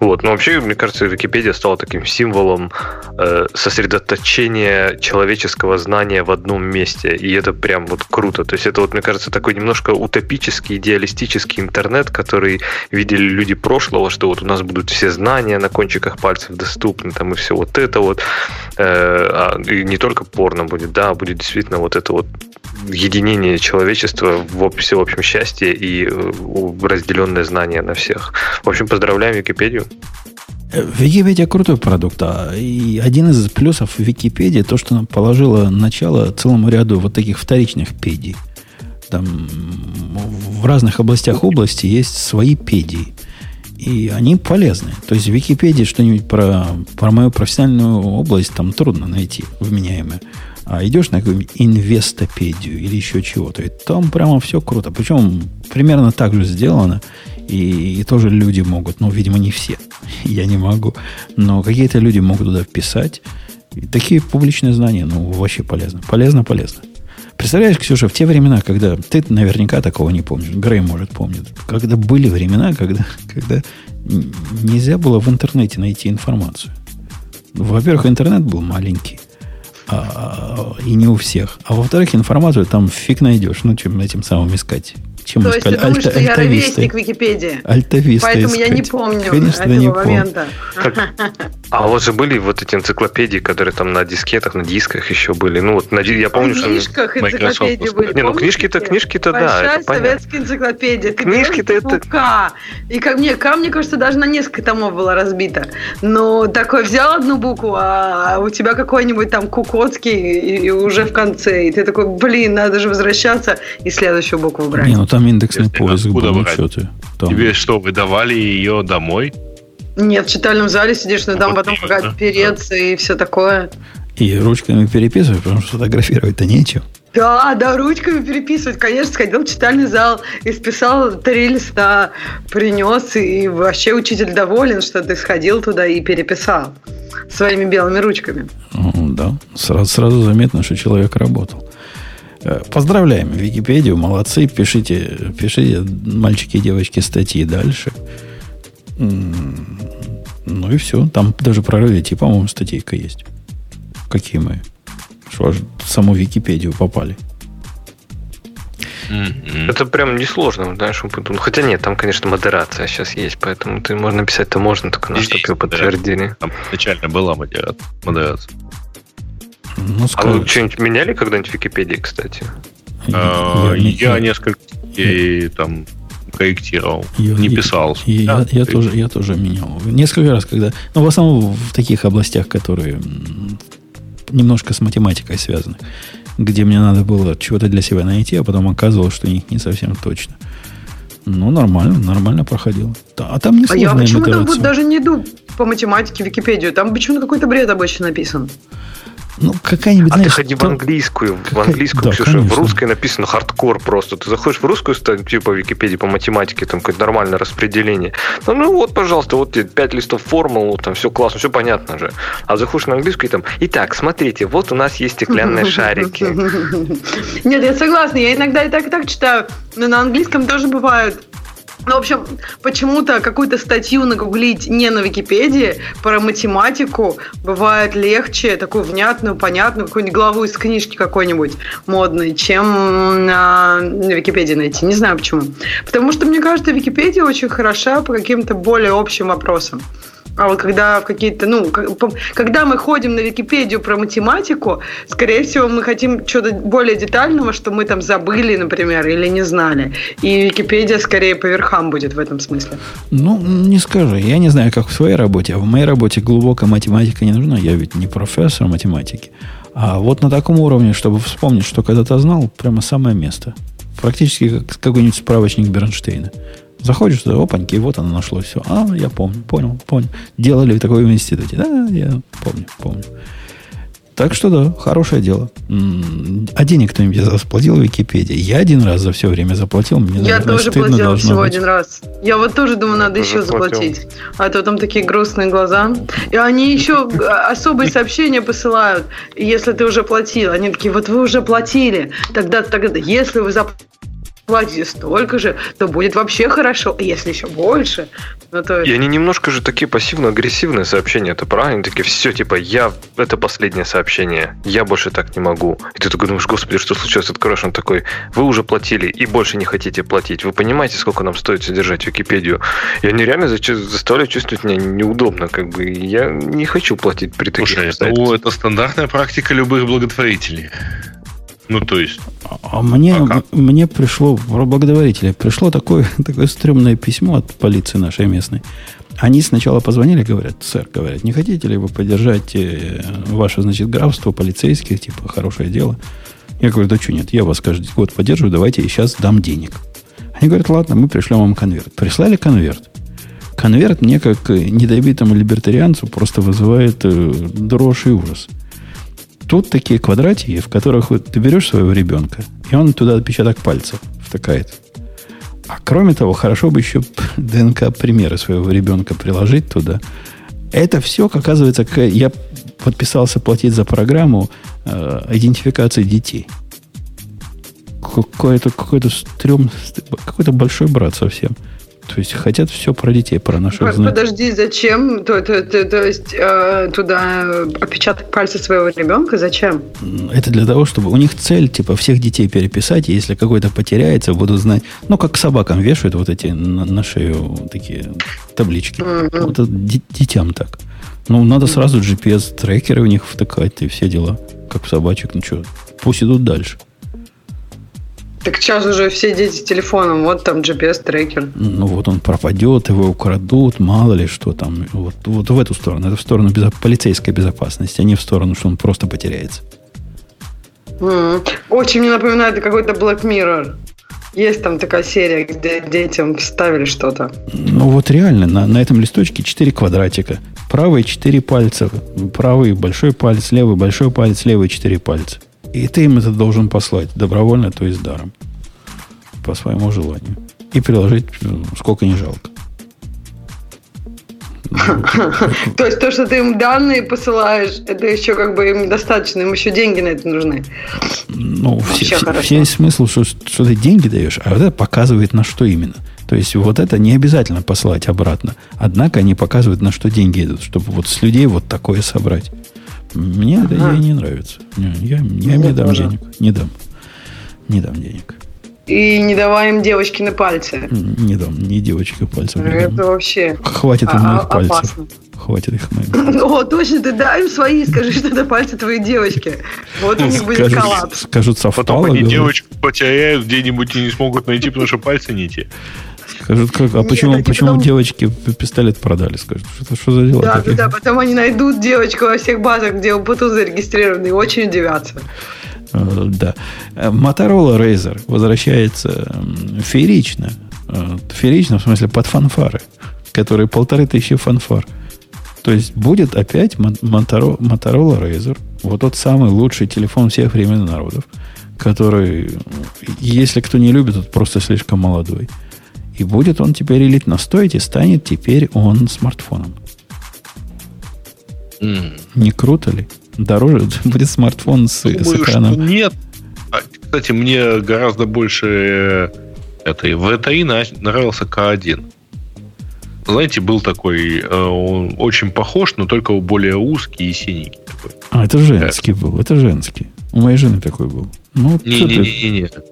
Вот. Но вообще, мне кажется, Википедия стала таким символом э, сосредоточения человеческого знания в одном месте, и это прям вот круто. То есть это вот, мне кажется, такой немножко утопический, идеалистический интернет, который видели люди прошлого, что вот у нас будут все знания на кончиках пальцев доступны, там и все вот это вот. Э, а, и не только порно будет, да, а будет действительно вот это вот единение человечества в всеобщем счастье и э, разделенное знание на всех. В общем, поздравляем Википедию. Википедия крутой продукт. А и один из плюсов Википедии то, что она положила начало целому ряду вот таких вторичных педий. Там в разных областях области есть свои педии. И они полезны. То есть в Википедии что-нибудь про, про мою профессиональную область там трудно найти вменяемое. А идешь на какую-нибудь инвестопедию или еще чего-то, и там прямо все круто. Причем примерно так же сделано. И, и тоже люди могут, ну, видимо, не все. Я не могу. Но какие-то люди могут туда вписать. И такие публичные знания, ну, вообще полезно. Полезно, полезно. Представляешь, Ксюша, в те времена, когда ты наверняка такого не помнишь, Грей может помнит, когда были времена, когда, когда нельзя было в интернете найти информацию. Во-первых, интернет был маленький, а, и не у всех. А во-вторых, информацию там фиг найдешь. Ну, чем этим самым искать чем То есть ты думаешь, Альта, что я ровесник Википедии? Альтависта Поэтому искать. я не помню Конечно, этого не момента. А у вас же были вот эти энциклопедии, которые там на дискетах, на дисках еще были. Ну вот на, я помню, что... В книжках энциклопедии были. Не, ну книжки-то, книжки-то, да. Большая советская энциклопедия. Книжки-то это... И ко мне, ко мне кажется, даже на несколько томов была разбита. Но такой взял одну букву, а у тебя какой-нибудь там Кукотский и, уже в конце. И ты такой, блин, надо же возвращаться и следующую букву брать. Не, ну там индексный Если поиск был, ну что ты. Там... Тебе что, выдавали ее домой? Нет, в читальном зале сидишь, но ну, там вот потом пока переться да. и все такое. И ручками переписываешь, потому что фотографировать-то нечего. Да, да, ручками переписывать. Конечно, сходил в читальный зал, и списал три листа, принес, и вообще учитель доволен, что ты сходил туда и переписал своими белыми ручками. Да, сразу, сразу заметно, что человек работал. Э, поздравляем Википедию, молодцы. Пишите, пишите, мальчики и девочки, статьи дальше. Ну и все. Там даже про Reddit, по-моему, статейка есть. Какие мы? Что аж в саму Википедию попали. Это прям несложно, знаешь, ну, хотя нет, там, конечно, модерация сейчас есть, поэтому ты можно написать-то можно, только на что подтвердили. Там изначально была модерация. Ну, а вы что-нибудь меняли когда-нибудь в Википедии, кстати? Я, я, я несколько и, там корректировал, я, не писал. Я, да, я, я, тоже, я тоже менял. Несколько раз, когда... Ну, в основном в таких областях, которые немножко с математикой связаны, где мне надо было чего-то для себя найти, а потом оказывалось, что них не совсем точно. Ну, нормально, нормально проходило. А там не А я почему-то вот даже не иду по математике в Википедию. Там почему-то какой-то бред обычно написан. Ну, какая-нибудь, а знаешь, ты ходи в английскую, какая... в английскую, да, Ксюша, конечно. в русской написано хардкор просто. Ты заходишь в русскую статью типа Википедии по математике, там какое-то нормальное распределение. Ну, ну вот, пожалуйста, вот тебе пять листов формул, там все классно, все понятно же. А заходишь на английскую и там, итак, смотрите, вот у нас есть стеклянные *laughs* шарики. *laughs* Нет, я согласна, я иногда и так и так читаю, но на английском тоже бывают ну, в общем, почему-то какую-то статью нагуглить не на Википедии про математику бывает легче, такую внятную, понятную, какую-нибудь главу из книжки какой-нибудь модной, чем на, на Википедии найти. Не знаю почему. Потому что, мне кажется, Википедия очень хороша по каким-то более общим вопросам. А вот когда какие-то, ну, когда мы ходим на Википедию про математику, скорее всего, мы хотим чего-то более детального, что мы там забыли, например, или не знали. И Википедия скорее по верхам будет в этом смысле. Ну, не скажи. Я не знаю, как в своей работе, а в моей работе глубокая математика не нужна. Я ведь не профессор математики. А вот на таком уровне, чтобы вспомнить, что когда-то знал, прямо самое место. Практически как какой-нибудь справочник Бернштейна. Заходишь туда, опаньки, вот оно нашло все. А, я помню, понял, понял. Делали такое в институте. Да, я помню, помню. Так что да, хорошее дело. А денег кто-нибудь за заплатил в Википедии? Я один раз за все время заплатил. Мне, я тоже платила всего быть. один раз. Я вот тоже думаю, надо еще заплатить. А то там такие грустные глаза. И они еще особые сообщения посылают, если ты уже платил. Они такие, вот вы уже платили. Тогда, тогда, если вы заплатили платите столько же, то будет вообще хорошо, если еще больше. Ну, то есть... И они немножко же такие пассивно-агрессивные сообщения, это правильно? Они такие, все, типа, я, это последнее сообщение, я больше так не могу. И ты такой думаешь, господи, что случилось? Откроешь, он такой, вы уже платили и больше не хотите платить. Вы понимаете, сколько нам стоит содержать Википедию? И они реально заставляют чувствовать меня неудобно, как бы. Я не хочу платить при таких Слушай, ну, это стандартная практика любых благотворителей. Ну, то есть... А мне, а мне пришло, про благотворителя, пришло такое, *laughs* такое стрёмное письмо от полиции нашей местной. Они сначала позвонили, говорят, сэр, говорят, не хотите ли вы поддержать э, ваше, значит, графство полицейских, типа, хорошее дело? Я говорю, да что нет, я вас каждый год поддерживаю, давайте я сейчас дам денег. Они говорят, ладно, мы пришлем вам конверт. Прислали конверт. Конверт мне, как недобитому либертарианцу, просто вызывает э, дрожь и ужас. Тут такие квадратики, в которых вот ты берешь своего ребенка, и он туда отпечаток пальцев втыкает. А кроме того, хорошо бы еще ДНК-примеры своего ребенка приложить туда. Это все, оказывается, я подписался платить за программу э, идентификации детей. Какой-то какой-то стрём, какой-то большой брат совсем. То есть хотят все про детей, про наших знать. Подожди, зачем? То, то, то, то есть э, туда отпечаток пальца своего ребенка? Зачем? Это для того, чтобы у них цель, типа, всех детей переписать, и если какой-то потеряется, будут знать. Ну, как собакам вешают вот эти на, на шею такие таблички. Mm-hmm. Вот это детям так. Ну, надо сразу GPS-трекеры у них втыкать и все дела. Как в собачек. Ну что, пусть идут дальше. Так сейчас уже все дети с телефоном, вот там GPS-трекер. Ну вот он пропадет, его украдут, мало ли что там. Вот, вот в эту сторону. Это в сторону безо- полицейской безопасности, а не в сторону, что он просто потеряется. Mm. Очень мне напоминает какой-то Black Mirror. Есть там такая серия, где детям вставили что-то. Ну вот реально, на, на этом листочке 4 квадратика. Правый 4 пальца. Правый большой палец, левый большой палец, левый 4 пальца. И ты им это должен послать добровольно, то есть даром. По своему желанию. И приложить ну, сколько не жалко. То есть то, что ты им данные посылаешь, это еще как бы им недостаточно, им еще деньги на это нужны. Ну, все, все есть смысл, что, что ты деньги даешь, а это показывает на что именно. То есть вот это не обязательно посылать обратно. Однако они показывают, на что деньги идут, чтобы вот с людей вот такое собрать. Мне это не нравится. Не, я, я им не дам тоже. денег. Не дам. Не дам денег. И не давай им девочки на пальцы. Не дам, ни девочки пальцев. Это вообще Хватит им а, моих пальцев. Опасно. Хватит их моих *laughs* пальцев. О, точно, ты дай им свои, скажи, что это пальцы твоей девочки. Вот у них будет коллапс. Скажут, совпало. Потом они девочку потеряют где-нибудь и не смогут найти, потому что пальцы не те. Скажут, как, а Нет, почему, почему потом... девочки пистолет продали? Скажут, что, что за дела? Да, такие? да, потом они найдут девочку во всех базах, где УПТУ зарегистрированы, и очень удивятся. Э, да. Motorola Razer возвращается феерично. Э, феерично, в смысле, под фанфары, которые полторы тысячи фанфар. То есть будет опять Motorola Razer, вот тот самый лучший телефон всех времен народов, который, если кто не любит, тот просто слишком молодой. И будет он теперь элитно стоить, и станет теперь он смартфоном. Mm. Не круто ли? Дороже *laughs* будет смартфон с, Думаю, с экраном. нет. А, кстати, мне гораздо больше э, этой VTI нравился К1. Знаете, был такой, э, он очень похож, но только более узкий и синенький. Такой. А, это женский это. был, это женский. У моей жены такой был. Ну, Не-не-не-не. Э, Че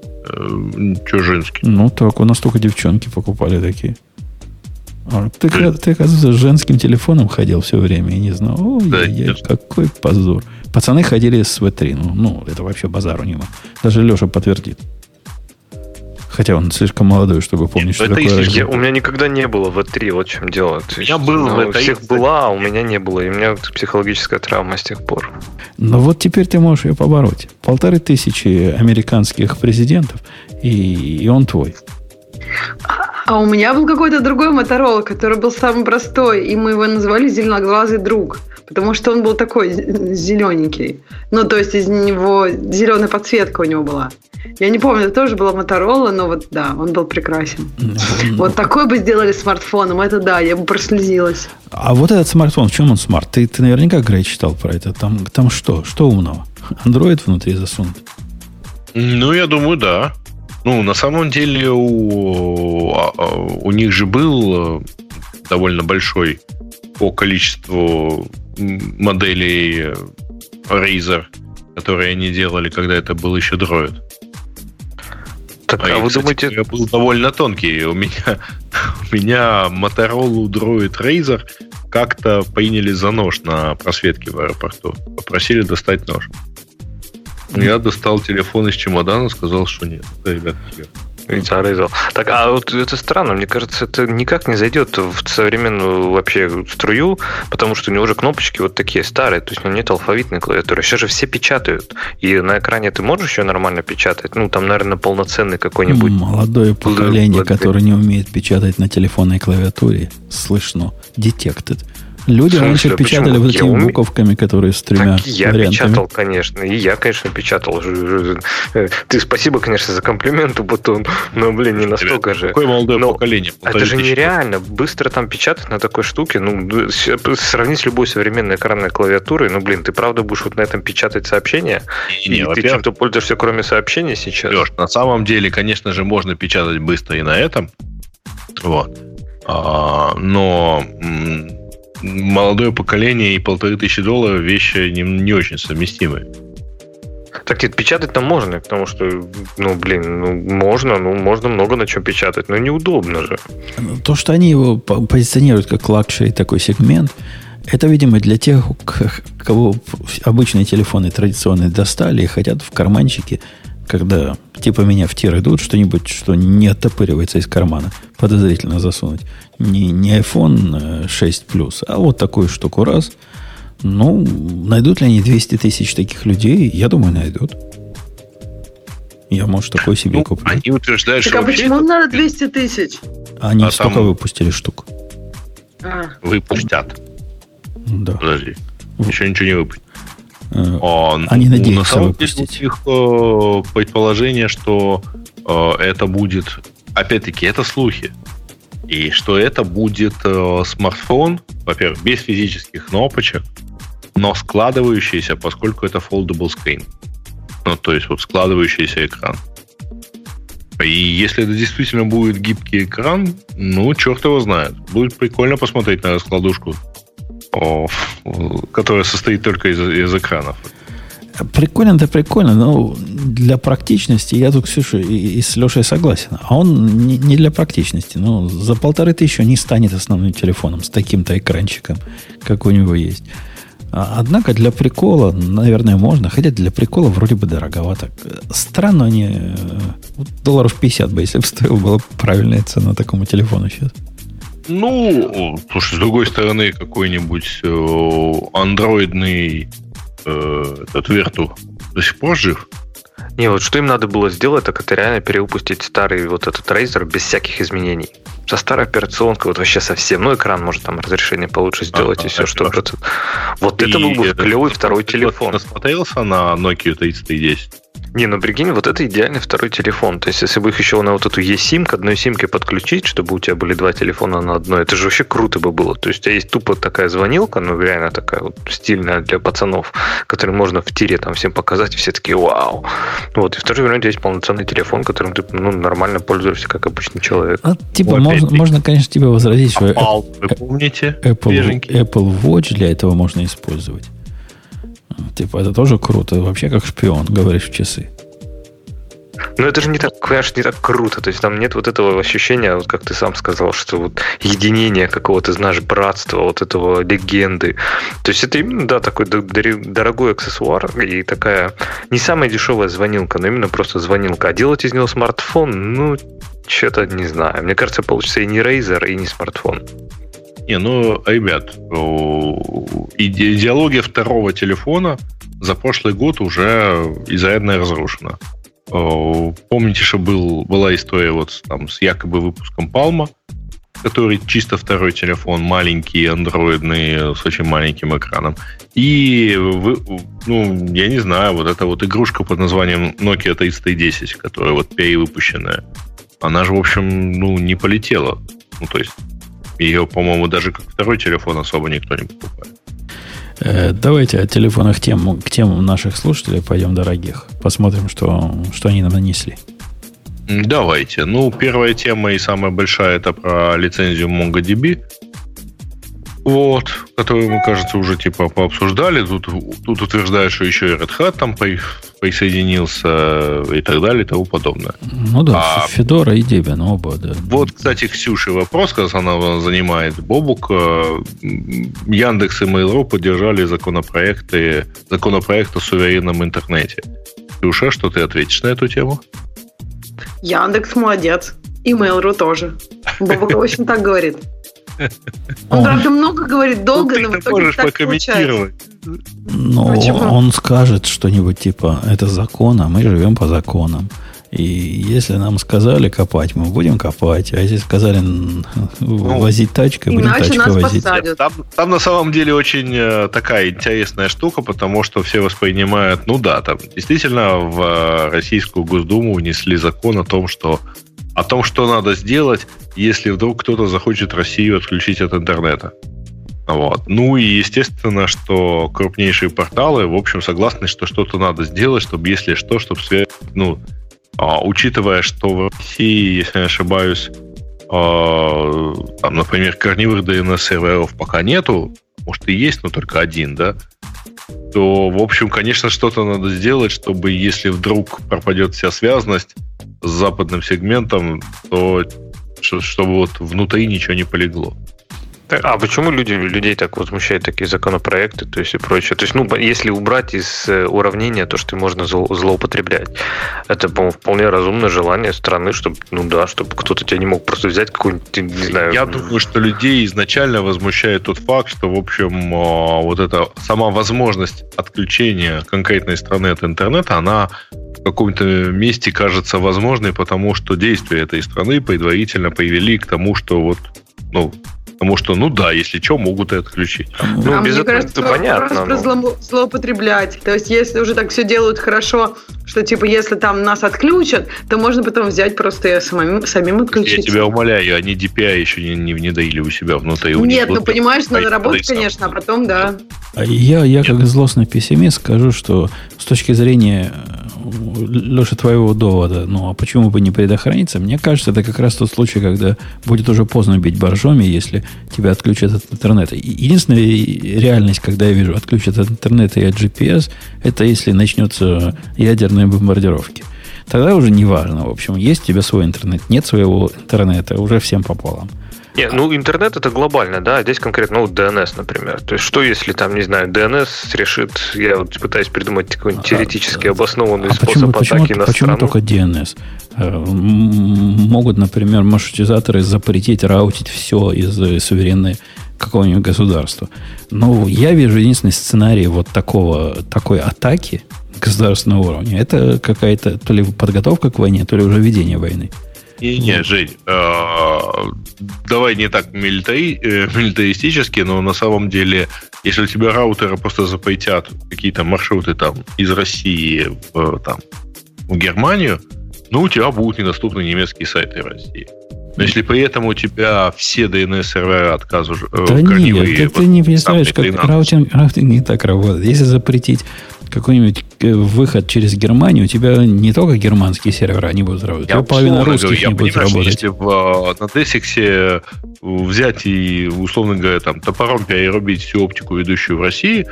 женский? Ну так, у нас только девчонки покупали такие. А ты, да. ты, оказывается, с женским телефоном ходил все время и не знал. О, да, я, я, какой позор. Пацаны ходили с V3. Ну, ну, это вообще базару нема. Даже Леша подтвердит. Хотя он слишком молодой, чтобы помнить, что такое. Я, у меня никогда не было в 3 вот в чем дело. То есть, я был ну, в У всех была, а у меня не было. И у меня психологическая травма с тех пор. Но вот теперь ты можешь ее побороть. Полторы тысячи американских президентов, и, и он твой. А, у меня был какой-то другой Моторола, который был самый простой, и мы его назвали «Зеленоглазый друг» потому что он был такой зелененький. Ну, то есть из него зеленая подсветка у него была. Я не помню, это тоже была Моторола, но вот да, он был прекрасен. Вот такой бы сделали смартфоном, это да, я бы прослезилась. А вот этот смартфон, в чем он смарт? Ты, ты наверняка, Грей, читал про это. Там, там что? Что умного? Андроид внутри засунут? Ну, я думаю, да. Ну, на самом деле у, а, а, у них же был э, довольно большой по количеству моделей Razer, которые они делали, когда это был еще Droid. Так, а, а вы кстати, думаете... Я был довольно тонкий. У меня, *laughs* у меня Motorola Droid Razer как-то приняли за нож на просветке в аэропорту. Попросили достать нож. Я достал телефон из чемодана, сказал, что нет. Это, ребят, Зарезал. Так, а вот это странно, мне кажется, это никак не зайдет в современную вообще струю, потому что у него уже кнопочки вот такие старые, то есть у него нет алфавитной клавиатуры. Сейчас же все печатают, и на экране ты можешь еще нормально печатать? Ну, там, наверное, полноценный какой-нибудь... Молодое поколение, которое не умеет печатать на телефонной клавиатуре, слышно, detected. Люди раньше а печатали вот этими уме... буковками, которые с тремя так я вариантами. печатал, конечно. И я, конечно, печатал. Ты спасибо, конечно, за комплимент, Бутон. Но, блин, не настолько же. Какое молодое но поколение? Это же нереально. Быстро там печатать на такой штуке. Ну, сравнить с любой современной экранной клавиатурой. Ну, блин, ты правда будешь вот на этом печатать сообщения? Не, и ты чем-то пользуешься, кроме сообщений сейчас? Леш, на самом деле, конечно же, можно печатать быстро и на этом. Вот. А, но молодое поколение и полторы тысячи долларов вещи не, не очень совместимые. Так нет, печатать там можно, потому что, ну, блин, ну, можно, ну, можно много на чем печатать, но неудобно же. То, что они его позиционируют как luxury такой сегмент, это, видимо, для тех, кого обычные телефоны традиционные достали и хотят в карманчике, когда типа меня в тир идут, что-нибудь, что не оттопыривается из кармана, подозрительно засунуть не, не iPhone 6 Plus, а вот такую штуку раз. Ну, найдут ли они 200 тысяч таких людей? Я думаю, найдут. Я, может, такой себе ну, куплю. Они утверждают, так что... а почему им надо 200 тысяч? Они а столько там... выпустили штук. А. Выпустят. Да. Подожди. Еще ничего не выпустили. А, Они ну, надеются на выпустить. их э, предположение, что э, это будет... Опять-таки, это слухи. И что это будет э, смартфон, во-первых, без физических кнопочек, но складывающийся, поскольку это foldable screen. Ну, то есть вот складывающийся экран. И если это действительно будет гибкий экран, ну, черт его знает. Будет прикольно посмотреть на раскладушку, которая состоит только из, из экранов. Прикольно-то прикольно, но для практичности я тут, Ксюша, и, и с Лешей согласен. А он не, не для практичности. Но за полторы тысячи не станет основным телефоном с таким-то экранчиком, как у него есть. А, однако для прикола, наверное, можно. Хотя для прикола вроде бы дороговато. Странно они... Э, долларов 50 бы, если бы стоила была правильная цена такому телефону сейчас. Ну, слушай, с другой стороны, какой-нибудь э, андроидный э, этот Верту до сих пор жив? Не, вот что им надо было сделать, так это реально перевыпустить старый вот этот Razer без всяких изменений. Со старой операционкой вот вообще совсем. Ну, экран может там разрешение получше сделать а, и все, что... Вот и это был бы клевый второй телефон. Насмотрелся на Nokia 3310? Не, ну прикинь, вот это идеальный второй телефон. То есть, если бы их еще на вот эту eSIM к одной симке подключить, чтобы у тебя были два телефона на одной, это же вообще круто бы было. То есть, у тебя есть тупо такая звонилка, ну реально такая вот стильная для пацанов, которую можно в тире там всем показать, и все такие вау. Вот, и в то же время у тебя есть полноценный телефон, которым ты ну, нормально пользуешься, как обычный человек. А, типа, можно, можно, конечно, тебе возразить, что а, вы помните? Apple, Apple Watch для этого можно использовать. Типа, это тоже круто. Вообще как шпион, говоришь в часы. Но это же не так, конечно, не так круто. То есть там нет вот этого ощущения, вот как ты сам сказал, что вот единение какого-то, знаешь, братства, вот этого легенды. То есть это именно, да, такой дорогой аксессуар и такая не самая дешевая звонилка, но именно просто звонилка. А делать из него смартфон, ну, что-то не знаю. Мне кажется, получится и не Razer, и не смартфон. Не, ну, ребят, идеология второго телефона за прошлый год уже изрядно разрушена. Помните, что был, была история вот там с якобы выпуском Palma, который чисто второй телефон, маленький, андроидный, с очень маленьким экраном. И, вы, ну, я не знаю, вот эта вот игрушка под названием Nokia 3310, которая вот перевыпущенная, она же, в общем, ну, не полетела. Ну, то есть ее, по-моему, даже как второй телефон особо никто не покупает. Э, давайте от телефонах тем, к темам наших слушателей пойдем, дорогих. Посмотрим, что, что они нам нанесли. Давайте. Ну, первая тема и самая большая это про лицензию MongoDB. Вот, которую мы, кажется, уже типа пообсуждали. Тут, тут утверждают, что еще и Red Hat там присоединился и так далее и тому подобное. Ну да, а, Федора и Debian оба, да. Вот, кстати, Ксюше вопрос, как она занимает Бобук. Э, Яндекс и Mail.ru поддержали законопроекты, законопроект о суверенном интернете. Ксюша, что ты ответишь на эту тему? Яндекс молодец. И Mail.ru тоже. В общем, так говорит. Он, Он- правда, много говорит, долго, Ну, но в ты итоге можешь так прокомментировать. Но Почему? он скажет что-нибудь типа, это закон, а мы живем по законам. И если нам сказали копать, мы будем копать. А если сказали м, возить тачкой, будем Иначе тачкой нас возить. посадят. Там, там на самом деле очень э, такая интересная штука, потому что все воспринимают, ну да, там действительно в э, Российскую Госдуму внесли закон о том, что о том, что надо сделать, если вдруг кто-то захочет Россию отключить от интернета. Вот. Ну и естественно, что крупнейшие порталы, в общем, согласны, что что-то надо сделать, чтобы, если что, чтобы связь, ну, а, учитывая, что в России, если не ошибаюсь, а, там, например, корневых DNS-серверов пока нету, может и есть, но только один, да, то, в общем, конечно, что-то надо сделать, чтобы, если вдруг пропадет вся связанность с западным сегментом, то чтобы вот внутри ничего не полегло. А почему люди, людей так возмущают такие законопроекты, то есть и прочее? То есть, ну, если убрать из э, уравнения то, что можно зло- злоупотреблять, это, по-моему, вполне разумное желание страны, чтобы, ну да, чтобы кто-то тебя не мог просто взять какую-нибудь, не знаю... Я думаю, что людей изначально возмущает тот факт, что, в общем, а, вот эта сама возможность отключения конкретной страны от интернета, она в каком-то месте кажется возможной, потому что действия этой страны предварительно привели к тому, что вот, ну, потому что, ну да, если что, могут и отключить. Ну, а без мне этого кажется, это понятно, вопрос про но- зло- злоупотреблять. То есть, если уже так все делают хорошо, что типа, если там нас отключат, то можно потом взять просто и самим, самим Я отключить. тебя умоляю, они DPI еще не, не внедрили у себя внутри. У Нет, ну вот понимаешь, надо работать, конечно, а потом, да. А Я, я как злостный пессимист скажу, что с точки зрения Леша, твоего довода, ну а почему бы не предохраниться? Мне кажется, это как раз тот случай, когда будет уже поздно бить боржоми, если тебя отключат от интернета. Единственная реальность, когда я вижу отключат от интернета и от GPS, это если начнется ядерные бомбардировки. Тогда уже не важно, в общем, есть у тебя свой интернет, нет своего интернета, уже всем пополам. Не, ну интернет это глобально, да, а здесь конкретно, ну, DNS, например. То есть, что если там, не знаю, DNS решит, я вот пытаюсь придумать какой-нибудь А, теоретически обоснованный А способ почему, почему, атаки на почему страну. только DNS? Э, Могут, например, маршрутизаторы запретить раутить все из э, суверенной какого-нибудь государства. Но я вижу единственный сценарий вот такого, такой атаки государственного уровня. Это какая-то то ли подготовка к войне, то ли уже ведение войны. Не, не, Жень, э, давай не так милитари- э, милитаристически, но на самом деле, если у тебя раутеры просто запретят какие-то маршруты там из России в, там, в Германию, ну, у тебя будут недоступны немецкие сайты России. Но если при этом у тебя все DNS-сервера отказу э, Да корневые, нет, ты, вот ты не представляешь, как 13. раутинг, раутинг не так работает. Если запретить какой-нибудь э, выход через Германию, у тебя не только германские сервера не будут работать, Я половина русских говорю, я не будет работать. Если в, на Десиксе взять и, условно говоря, там, топором перерубить всю оптику, ведущую в России,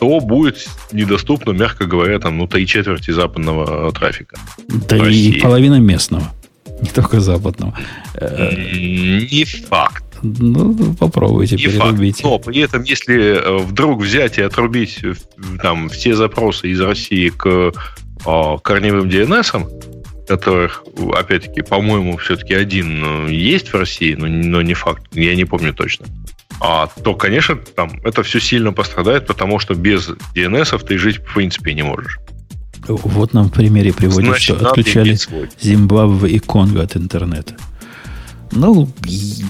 то будет недоступно, мягко говоря, там, ну, три четверти западного трафика. Да и половина местного. *laughs* Не только западного. Э, Не факт. Ну, попробуйте Не факт. перерубить. Но при этом, если э, вдруг взять и отрубить э, там, все запросы из России к э, корневым DNS, которых, опять-таки, по-моему, все-таки один есть в России, но, но не факт, я не помню точно. А, то, конечно, там это все сильно пострадает, потому что без DNS ты жить в принципе не можешь. Вот нам в примере приводят, Значит, что отключали. Зимбабве и Конго от интернета. Ну,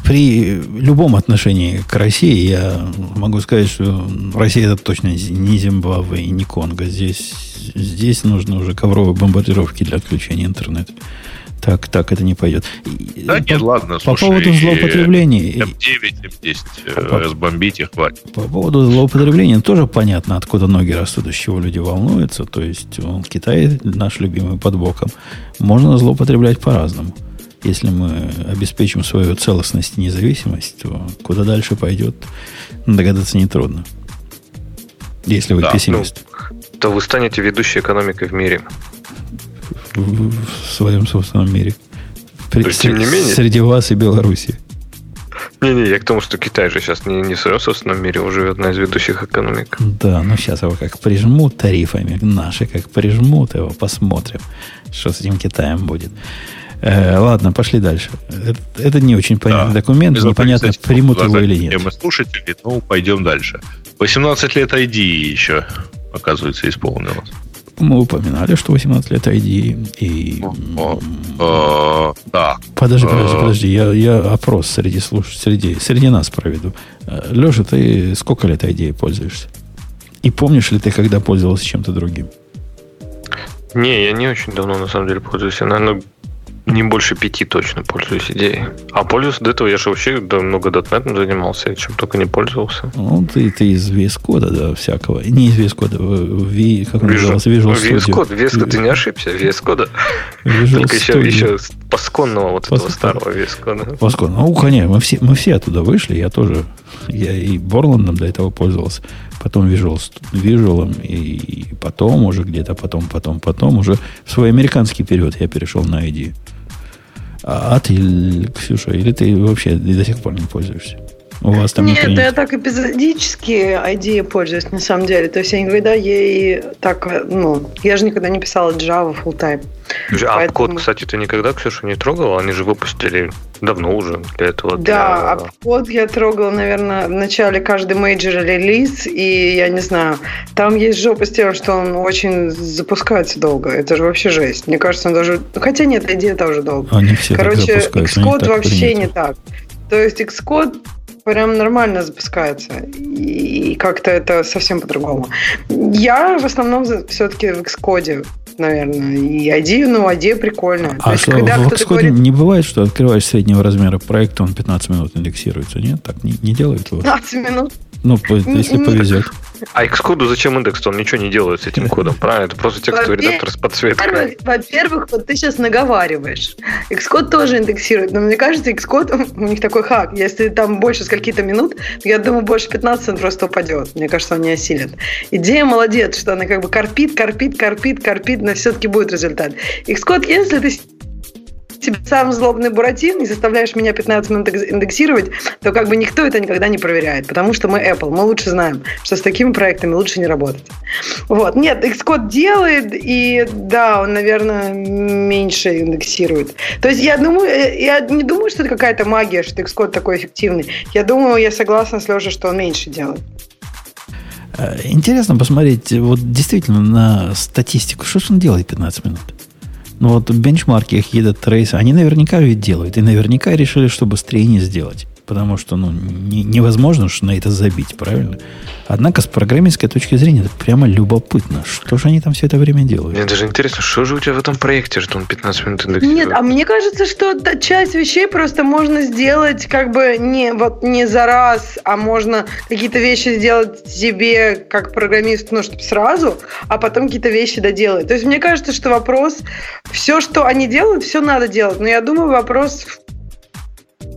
при любом отношении к России я могу сказать, что Россия это точно не Зимбабве и не Конго. Здесь, здесь нужны уже ковровые бомбардировки для отключения интернета. Так, так это не пойдет. Да по, нет, ладно, по слушай, поводу злоупотреблений, М9, М10 э, По- разбомбить и хватит. по поводу злоупотребления тоже понятно, откуда ноги растут, из чего люди волнуются. То есть он, Китай, наш любимый под боком, можно злоупотреблять по-разному. Если мы обеспечим свою целостность и независимость, то куда дальше пойдет, догадаться нетрудно. Если вы Да, пессимист То вы станете ведущей экономикой в мире. в, в своем собственном мире. При- То есть, тем не менее- Среди вас и Беларуси. Не-не, я к тому, что Китай же сейчас не, не в своем собственном мире уже одна из ведущих экономик. Да, но сейчас его как прижмут тарифами, наши как прижмут его, посмотрим, что с этим Китаем будет. Э, ладно, пошли дальше. Это, это не очень понятный да. документ, Без непонятно, примут его или нет. Мы слушатели, ну, пойдем дальше. 18 лет ID еще, оказывается, исполнилось. Мы упоминали, что 18 лет ID и... О, да. Подожди, подожди, подожди. Я, я опрос среди, слуш... среди, среди нас проведу. Э, Леша, ты сколько лет ID пользуешься? И помнишь ли ты, когда пользовался чем-то другим? Не, я не очень давно на самом деле пользуюсь. Я, наверное, не больше пяти точно пользуюсь идеей. А пользуюсь до этого, я же вообще много дотнетом занимался, чем только не пользовался. Ну, ты, ты из VS Code, да, всякого. Не из VS Code, v, как он Visual, назывался? Visual Studio. VS Code, VS Code, ты не ошибся, VS Code. Visual только еще, еще пасконного вот этого старого VS Code. Пасконного. Ну, конечно, мы все, мы все оттуда вышли, я тоже, я и Борландом до этого пользовался потом Visual, Visual и потом уже где-то потом, потом, потом уже в свой американский период я перешел на ID. А, а ты, Ксюша, или ты вообще до сих пор не пользуешься? У вас там Нет, я так эпизодически IDE пользуюсь, на самом деле. То есть я никогда ей так, ну, я же никогда не писала Java full time. А Поэтому... код, кстати, ты никогда, Ксюша, не трогала? Они же выпустили давно уже для этого. Да, для... код я трогала, наверное, в начале каждый major релиз, и я не знаю, там есть жопа с тем, что он очень запускается долго. Это же вообще жесть. Мне кажется, он даже... Хотя нет, идея тоже долго. Они все Короче, Xcode вообще принято. не так. То есть Xcode прям нормально запускается. И как-то это совсем по-другому. Я в основном все-таки в Xcode, наверное. И ID, ну, ID прикольно. А есть, что, в Xcode говорит... не бывает, что открываешь среднего размера проект, он 15 минут индексируется, нет? Так не, не делают его? 15 минут? Ну, если повезет. А Xcode зачем индекс? Он ничего не делает с этим кодом, правильно? Это просто текстовый редактор с подсветкой. Во-первых, вот ты сейчас наговариваешь. Xcode тоже индексирует, но мне кажется, Xcode, у них такой хак. Если там больше скольки-то минут, я думаю, больше 15 он просто упадет. Мне кажется, он не осилит. Идея молодец, что она как бы корпит, корпит, корпит, корпит, но все-таки будет результат. Xcode, если ты тебе сам злобный Буратин, не заставляешь меня 15 минут индексировать, то как бы никто это никогда не проверяет, потому что мы Apple, мы лучше знаем, что с такими проектами лучше не работать. Вот. Нет, Xcode делает, и да, он, наверное, меньше индексирует. То есть я думаю, э, я не думаю, что это какая-то магия, что Xcode такой эффективный. Я думаю, я согласна с Лешей, что он меньше делает. Э, интересно посмотреть вот действительно на статистику. Что же он делает 15 минут? Ну вот бенчмарки их едят трейсы, они наверняка ведь делают. И наверняка решили, что быстрее не сделать. Потому что ну, не, невозможно что на это забить, правильно? Однако с программистской точки зрения это прямо любопытно. Что же они там все это время делают? Мне даже интересно, что же у тебя в этом проекте, что он 15 минут индексирует? Нет, а мне кажется, что часть вещей просто можно сделать как бы не, вот, не за раз, а можно какие-то вещи сделать себе как программист, ну, чтобы сразу, а потом какие-то вещи доделать. То есть мне кажется, что вопрос, все, что они делают, все надо делать. Но я думаю, вопрос в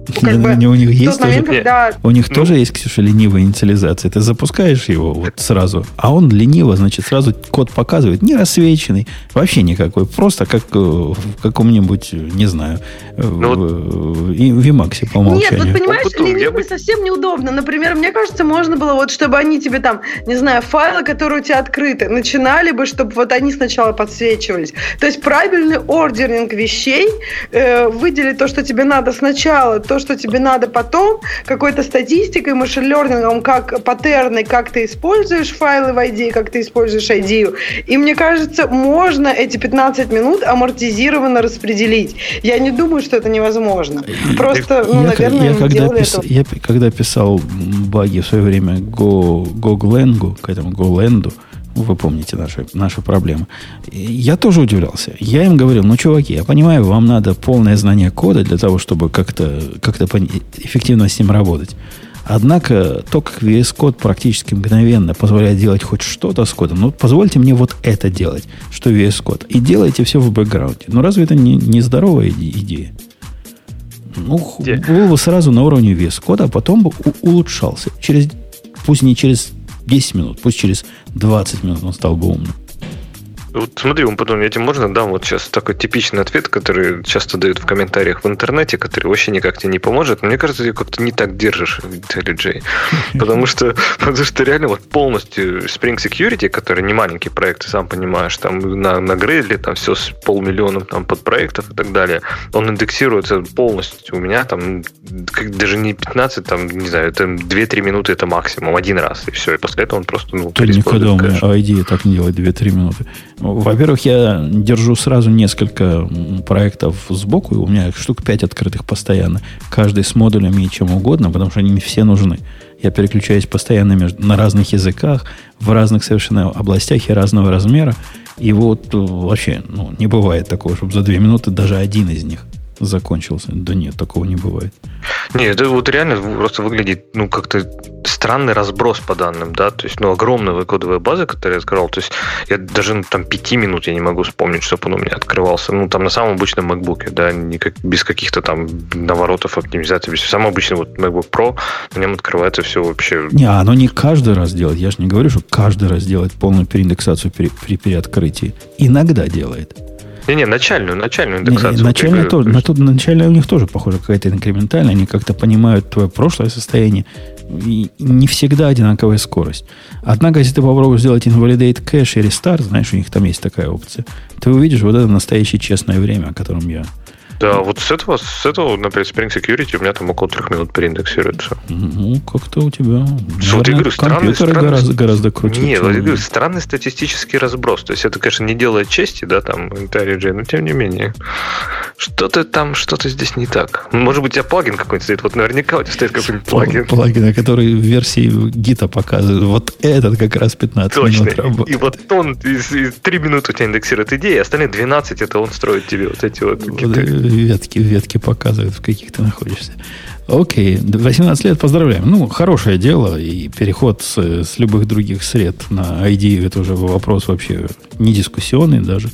как бы, у них есть момент, тоже, когда... у них ну, тоже есть, Ксюша, ленивая инициализация. Ты запускаешь его вот сразу, а он лениво, значит, сразу код показывает, не рассвеченный, вообще никакой, просто как э, в каком-нибудь, не знаю, ну, в, в Emacs по умолчанию. Нет, вот понимаешь, Опыту, ленивый бы... совсем неудобно. Например, мне кажется, можно было вот, чтобы они тебе там, не знаю, файлы, которые у тебя открыты, начинали бы, чтобы вот они сначала подсвечивались. То есть правильный ордеринг вещей, э, выделить то, что тебе надо сначала, то, что тебе надо потом, какой-то статистикой, машин-лернингом, как паттерны, как ты используешь файлы в ID, как ты используешь ID. И мне кажется, можно эти 15 минут амортизированно распределить. Я не думаю, что это невозможно. Просто, ну, я, наверное, я, когда, пис, я когда писал баги в свое время Go, GoGlang, к этому GoLand, вы помните наши, наши проблемы. Я тоже удивлялся. Я им говорил, ну, чуваки, я понимаю, вам надо полное знание кода для того, чтобы как-то как эффективно с ним работать. Однако то, как VS Code практически мгновенно позволяет делать хоть что-то с кодом, ну, позвольте мне вот это делать, что VS Code. И делайте все в бэкграунде. Ну, разве это не, не здоровая идея? Ну, был бы сразу на уровне VS Code, а потом бы улучшался. Через, пусть не через 10 минут, пусть через 20 минут он стал бы умным. Вот смотри, он потом, я тебе можно дам вот сейчас такой типичный ответ, который часто дают в комментариях в интернете, который вообще никак тебе не поможет. Но мне кажется, ты как-то не так держишь IntelliJ. *laughs* Потому что, потому что реально вот полностью Spring Security, который не маленький проект, ты сам понимаешь, там на, на Gradle там все с полмиллиона там подпроектов и так далее, он индексируется полностью. У меня там даже не 15, там, не знаю, это 2-3 минуты это максимум, один раз, и все. И после этого он просто, ну, Никогда у меня ID так не делает 2-3 минуты. Во-первых, я держу сразу несколько проектов сбоку, у меня штук 5 открытых постоянно. Каждый с модулями и чем угодно, потому что они мне все нужны. Я переключаюсь постоянно между, на разных языках, в разных совершенно областях и разного размера. И вот э, вообще ну, не бывает такого, чтобы за две минуты даже один из них закончился. Да нет, такого не бывает. Нет, это вот реально просто выглядит, ну, как-то странный разброс по данным, да, то есть, ну, огромная кодовая база, которую я открывал, то есть, я даже, ну, там, пяти минут я не могу вспомнить, чтобы он у меня открывался, ну, там, на самом обычном MacBook, да, не как, без каких-то там наворотов оптимизации, без, самый обычный вот MacBook Pro, на нем открывается все вообще. Не, оно не каждый раз делает, я же не говорю, что каждый раз делает полную переиндексацию при, при переоткрытии. Иногда делает. Не-не, начальную, начальную индексацию. Не, начальная, тоже, на то, начальная у них тоже, похоже, какая-то инкрементальная. Они как-то понимают твое прошлое состояние. И не всегда одинаковая скорость. Однако, если ты попробуешь сделать invalidate cache и restart, знаешь, у них там есть такая опция, ты увидишь вот это настоящее честное время, о котором я да, вот с этого, с этого, например, Spring Security у меня там около трех минут переиндексируется. Ну, как-то у тебя... Наверное, вот я говорю, странный, странный, гораздо, гораздо круче. Нет, вот я говорю, странный статистический разброс. То есть это, конечно, не делает чести, да, там, IntelliJ, но тем не менее. Что-то там, что-то здесь не так. Может быть, у тебя плагин какой-нибудь стоит. Вот наверняка у тебя стоит какой-нибудь плагин. Плагин, который в версии гита показывает. Вот этот как раз 15 Точно. минут работает. И вот он 3 минуты у тебя индексирует идеи, а остальные 12 это он строит тебе вот эти вот ветки, ветки показывают, в каких ты находишься. Окей, 18 лет поздравляем. Ну, хорошее дело, и переход с, с любых других сред на ID, это уже вопрос вообще не дискуссионный даже.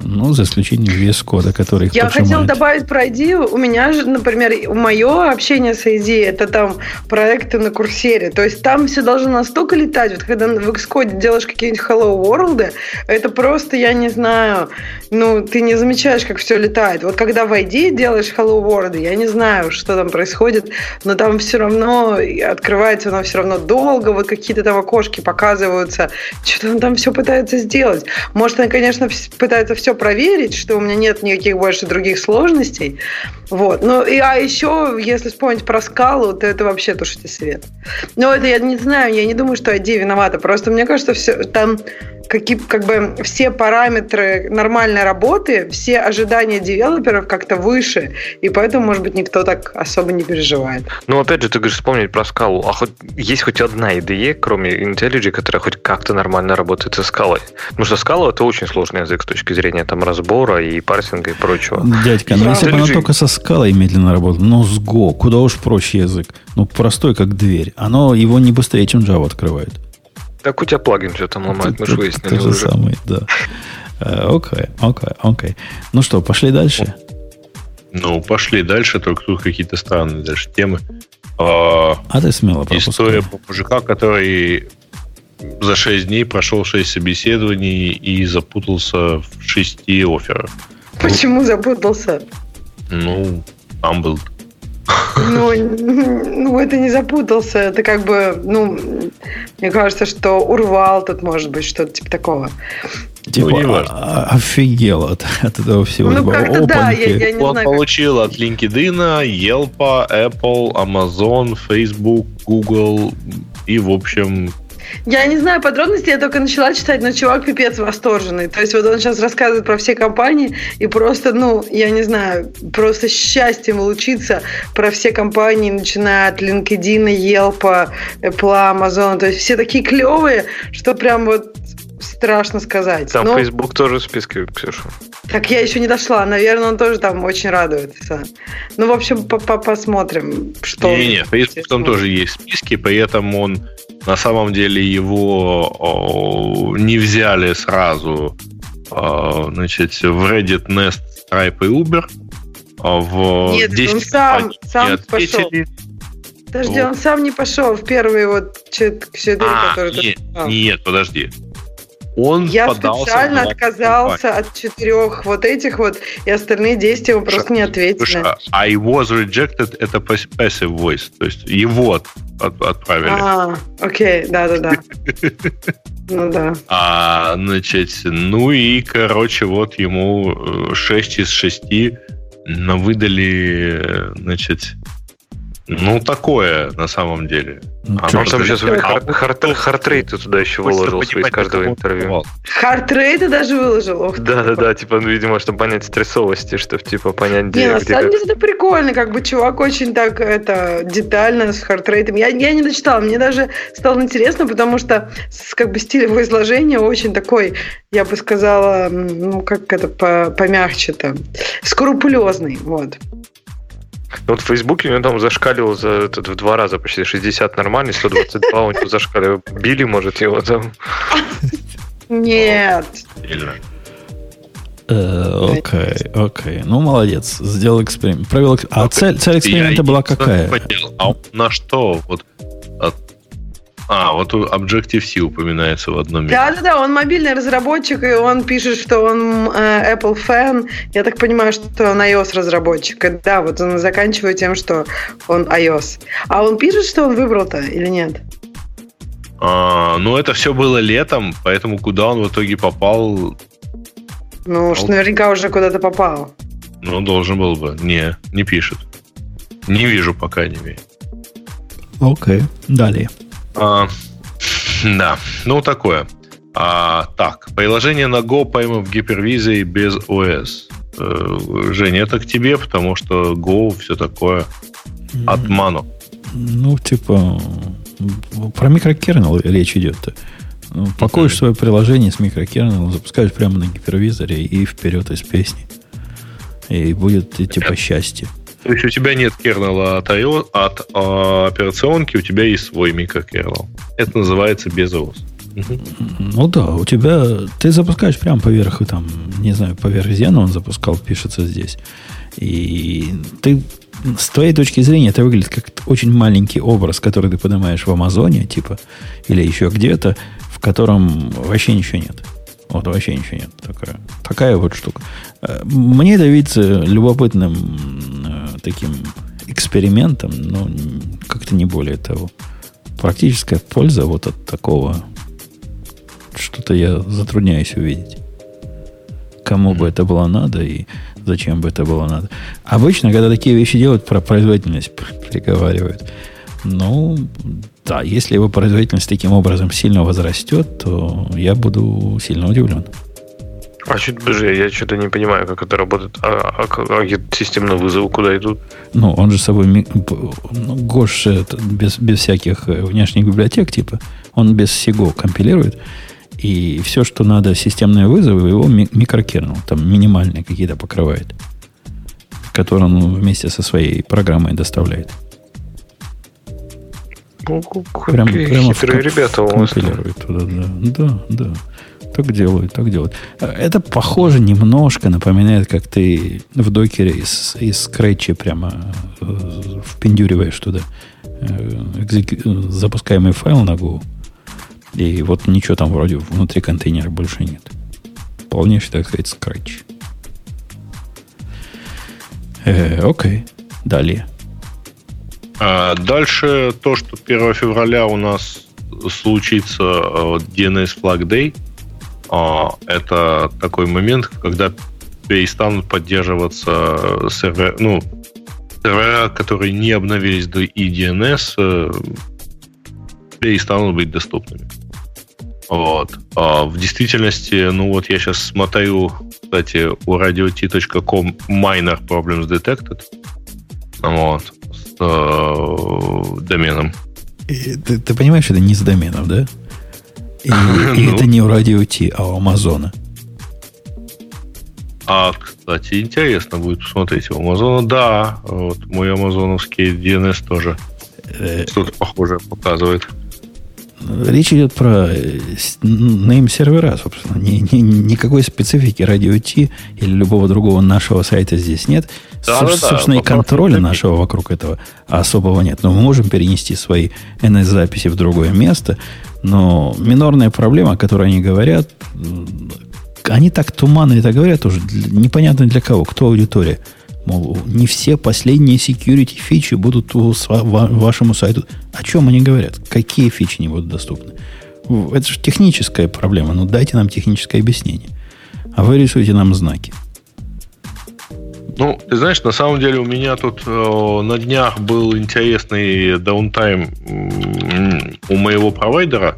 Ну, за исключением вес кода, который их Я хотела добавить про ID. У меня же, например, мое общение с ID это там проекты на курсере. То есть там все должно настолько летать. Вот когда в Xcode делаешь какие-нибудь Hello World, это просто, я не знаю, ну, ты не замечаешь, как все летает. Вот когда в ID делаешь Hello World, я не знаю, что там происходит, но там все равно открывается оно все равно долго, вот какие-то там окошки показываются, что-то он там все пытается сделать. Может, он, конечно, пытается все все проверить, что у меня нет никаких больше других сложностей. Вот. Ну, и, а еще, если вспомнить про скалу, то это вообще тушите свет. Но это я не знаю, я не думаю, что ID виновата. Просто мне кажется, все там какие, как бы все параметры нормальной работы, все ожидания девелоперов как-то выше, и поэтому, может быть, никто так особо не переживает. Ну, опять же, ты говоришь, вспомнить про скалу. А хоть есть хоть одна IDE, кроме IntelliJ, которая хоть как-то нормально работает со скалой? Потому что скала это очень сложный язык с точки зрения там разбора и парсинга и прочего. Дядька, ну если бы она только со скалой медленно работала, но с Go, куда уж проще язык. Ну, простой, как дверь. Оно его не быстрее, чем Java открывает. Так у тебя плагин что там ломает, мы же выяснили уже. самый, да. Э, окей, окей, окей. Ну что, пошли дальше? Ну, пошли дальше, только тут какие-то странные дальше темы. А, а ты смело пропускай. История по мужика, который за 6 дней прошел 6 собеседований и запутался в 6 офферах. Почему запутался? Ну, там был ну, ну, это не запутался. Это как бы, ну, мне кажется, что урвал тут может быть что-то типа такого. Типа, ну, а, офигел от, от этого всего. Ну, как-то да, я, я не Он знаю, получил как... от LinkedIn, Yelp, Apple, Amazon, Facebook, Google и, в общем, я не знаю подробностей, я только начала читать, но чувак пипец восторженный. То есть вот он сейчас рассказывает про все компании и просто, ну, я не знаю, просто счастьем лучиться про все компании, начиная от LinkedIn, Yelp, Apple, Amazon. То есть все такие клевые, что прям вот страшно сказать. Там но... Facebook тоже в списке, Ксюша. Так я еще не дошла. Наверное, он тоже там очень радуется. Ну, в общем, посмотрим, что... Не-не, Facebook там тоже есть в списке, поэтому он на самом деле его не взяли сразу значит, в Reddit, Nest, Stripe и Uber. А в Нет, 10 он сам, сам пошел. Подожди, вот. он сам не пошел в первый вот четыре, а, который нет, Нет, подожди. Он Я специально отказался от четырех вот этих вот, и остальные действия ему просто не ответили. Слушай, а I was rejected это passive voice, то есть его от- от- отправили. А, окей, да-да-да. Ну да. А, значит, ну и, короче, вот ему э, 6 из 6 выдали, э, значит, ну, такое на самом деле. Ну, А Он там сейчас heart- heart- heart rate ы туда еще выложил из понимать, каждого на интервью. Heart rate ы даже выложил. Ох. Да, да, да, типа, ну, видимо, чтобы понять стрессовости, чтобы, типа, понять, Не, где, на где самом деле это прикольно, как бы чувак очень так это детально с heart rate ом. Я, я не дочитала, мне даже стало интересно, потому что с, как бы стиль его изложения очень такой, я бы сказала, ну как это по, помягче-то, скрупулезный, вот. Ну, Вот в Фейсбуке у него там зашкаливал за этот, в два раза почти 60 нормальный, 122 у него зашкаливал. Били, может, его там. Нет. Э, Окей, окей. Ну, молодец. Сделал эксперимент. Провел А цель, цель эксперимента была какая? А на что? Вот, от- а, вот у Objective-C упоминается в одном месте. Да-да-да, он мобильный разработчик, и он пишет, что он э, Apple фэн. Я так понимаю, что он iOS разработчик. И Да, вот он заканчивает тем, что он iOS. А он пишет, что он выбрал-то или нет? А, ну, это все было летом, поэтому куда он в итоге попал, Ну, уж Ну. наверняка уже куда-то попал. ну, должен был бы. Не, не пишет. Не вижу, пока не мере. Окей. Далее. А, да, ну такое. А, так, приложение на Go поймав гипервизой без ОС. Э, Женя, это к тебе, потому что Go все такое от ману. Ну, типа, про микрокернел речь идет. Ну, Пакуешь свое приложение с микрокернелом, запускаешь прямо на гипервизоре и вперед из песни. И будет типа счастье. То есть у тебя нет кернела от, от а, операционки, у тебя есть свой микрокернел. Это называется без. Мгм. Ну да, у тебя ты запускаешь прямо поверх, там, не знаю, поверх Зена он запускал, пишется здесь. И ты с твоей точки зрения это выглядит как очень маленький образ, который ты поднимаешь в Амазоне, типа, или еще где-то, в котором вообще ничего нет. Вот вообще ничего нет. Такая, такая вот штука. Э, Мне это видится любопытным э, таким экспериментом, но как-то не более того. Практическая польза вот от такого что-то я затрудняюсь увидеть. Кому бы это было надо и зачем бы это было надо. Обычно, когда такие вещи делают, про производительность *laughs* приговаривают. Ну, да, если его производительность таким образом сильно возрастет, то я буду сильно удивлен. А чуть подожди, я что-то не понимаю, как это работает. А, а, а системные вызовы куда идут? Ну, он же с собой... Ну, Гош без, без всяких э, внешних библиотек, типа, он без SIGO компилирует. И все, что надо, системные вызовы, его ми- микрокернел, там минимальные какие-то покрывает, которые он вместе со своей программой доставляет. Ну, Прям, какие прямо в хитрые ком- ребята у вас. туда, да. Да, да. Так делают, так делают. Это похоже немножко, напоминает, как ты в докере из, из скретча прямо э, впендюриваешь туда э, экзеку- запускаемый файл на Go. И вот ничего там вроде внутри контейнера больше нет. Полнейший, так сказать, скретч. Э, окей. Далее. А дальше то, что 1 февраля у нас случится э, DNS Flag Day. А, Это такой момент, когда перестанут поддерживаться сервера, ну, сервера, которые не обновились до eDNS, э, перестанут быть доступными. Вот. А в действительности, ну вот я сейчас смотрю, кстати, у radiot.com minor problems detected. Вот. С э, доменом. И ты, ты понимаешь, это не с доменов, да? И, *laughs* и Ну. это не у радио Ти, а у Амазона. А, кстати, интересно будет посмотреть у Амазона. Да, вот мой амазоновский DNS тоже Э, что-то похожее показывает. Речь идет про э, нейм-сервера, собственно. Ни, ни, никакой специфики радио T или любого другого нашего сайта здесь нет. Да, Соб, да, собственно, да, и контроля нашего вокруг этого особого нет. Но мы можем перенести свои NS-записи в другое место. Но минорная проблема, о которой они говорят, они так туманно это говорят уже, непонятно для кого, кто аудитория. Мол, не все последние security фичи будут у вашему сайту. О чем они говорят? Какие фичи не будут доступны? Это же техническая проблема. Ну, дайте нам техническое объяснение. А вы рисуете нам знаки. Ну, ты знаешь, на самом деле у меня тут э, на днях был интересный даунтайм у моего провайдера.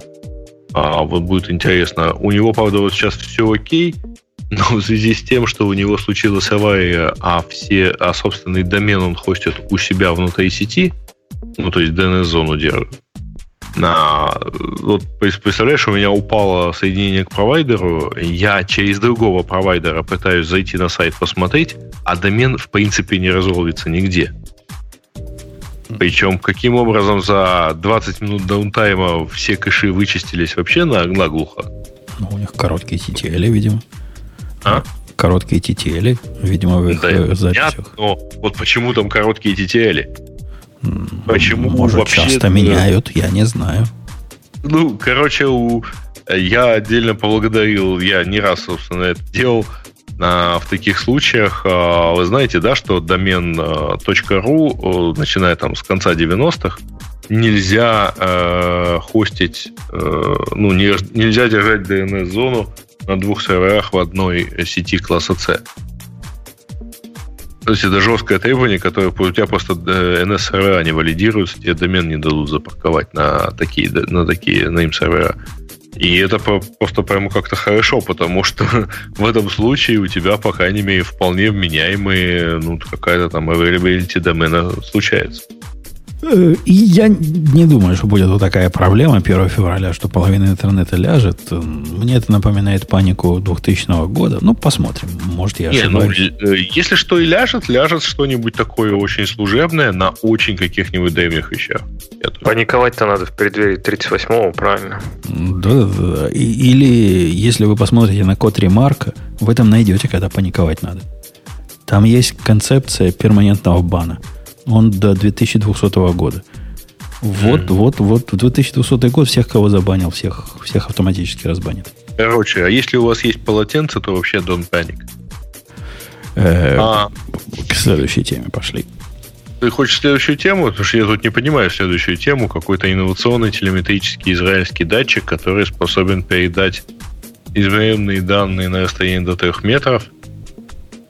А вот будет интересно. У него, правда, вот сейчас все окей, *laughs* но в связи с тем, что у него случилась авария, а все, а собственный домен он хостит у себя внутри сети, ну, то есть DNS-зону держит, на, вот представляешь, у меня упало соединение к провайдеру, я через другого провайдера пытаюсь зайти на сайт посмотреть, а домен в принципе не разрулится нигде. Причем каким образом за 20 минут даунтайма все кэши вычистились вообще наглухо? Ну, у них короткие TTL, видимо. А? Короткие TTL, видимо, в их да, э, записях. но вот почему там короткие TTL? Почему Может, вообще... часто меняют, я не знаю. Ну, короче, у... я отдельно поблагодарил, я не раз, собственно, это делал, а, в таких случаях, а, вы знаете, да, что домен .ru, начиная там с конца 90-х, нельзя э, хостить, э, ну, не, нельзя держать DNS-зону на двух серверах в одной сети класса C. То есть это жесткое требование, которое у тебя просто NS-сервера не валидируются, тебе домен не дадут запарковать на такие, на такие name-сервера. И это просто прямо как-то хорошо, потому что *laughs* в этом случае у тебя, по крайней мере, вполне вменяемые, ну, какая-то там availability домена случается. Э, и я не думаю, что будет вот такая проблема 1 февраля, что половина интернета ляжет. Мне это напоминает панику 2000 года. Ну, посмотрим. Может, я ошибаюсь. Не, ну, э, если что и ляжет, ляжет что-нибудь такое очень служебное на очень каких-нибудь древних вещах. Паниковать-то надо в преддверии 38-го, правильно? Да, да, да. или если вы посмотрите на код ремарка, в этом найдете, когда паниковать надо. Там есть концепция перманентного бана – он до 2200 года. Вот, mm. вот, вот, в 2200 год всех, кого забанил, всех, всех автоматически разбанит. Короче, а если у вас есть полотенце, то вообще don't panic. Э, а. К следующей теме пошли. Ты хочешь следующую тему? Потому что я тут не понимаю следующую тему. Какой-то инновационный телеметрический израильский датчик, который способен передать измеренные данные на расстоянии до 3 метров –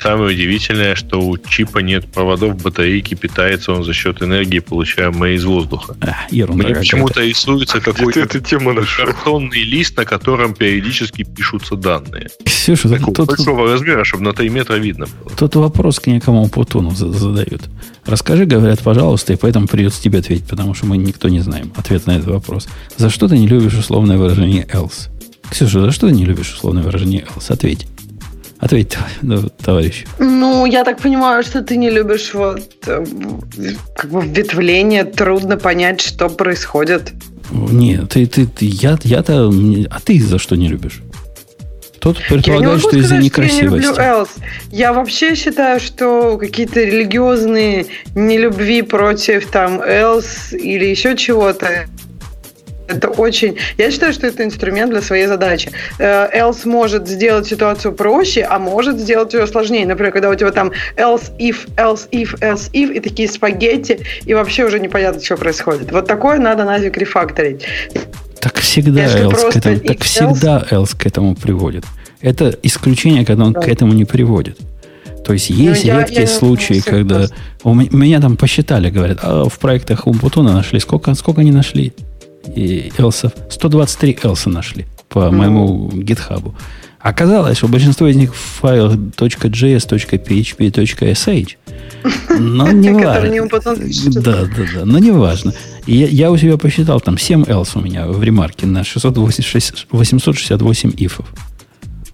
Самое удивительное, что у чипа нет проводов батарейки, питается он за счет энергии, получаемой из воздуха. А, ерунда Мне почему-то рисуется какой-то картонный лист, на котором периодически пишутся данные. Ксюша, Такого тот, большого размера, чтобы на 3 метра видно было. Тот вопрос к некому Путуну задают. Расскажи, говорят, пожалуйста, и поэтому придется тебе ответить, потому что мы никто не знаем ответ на этот вопрос. За что ты не любишь условное выражение else? Ксюша, за что ты не любишь условное выражение else? Ответь. Ответь, товарищ. Ну, я так понимаю, что ты не любишь вот э, как бы ветвление, трудно понять, что происходит. Нет, ты, ты, ты я, я-то, а ты за что не любишь? Тот предполагает, что из-за некрасивости. Я, не люблю else. я вообще считаю, что какие-то религиозные нелюбви против там else или еще чего-то это очень... Я считаю, что это инструмент для своей задачи. Э, else может сделать ситуацию проще, а может сделать ее сложнее. Например, когда у тебя там else if, else if, else if, и такие спагетти, и вообще уже непонятно, что происходит. Вот такое надо нафиг рефакторить. Так всегда else к этому, так всегда else к этому приводит. Это исключение, когда он да. к этому не приводит. То есть есть ну, редкие я, случаи, когда... У меня там посчитали, говорят, а в проектах Умпутуна нашли. Сколько, сколько они нашли? И элсов. 123 элса нашли по mm-hmm. моему гитхабу. Оказалось, что большинство из них в файлах .js, .php, .sh. Но *laughs* не важно. Да, да, да. Но не важно. Я, я у себя посчитал, там 7 else у меня в ремарке на 686, 868 ифов.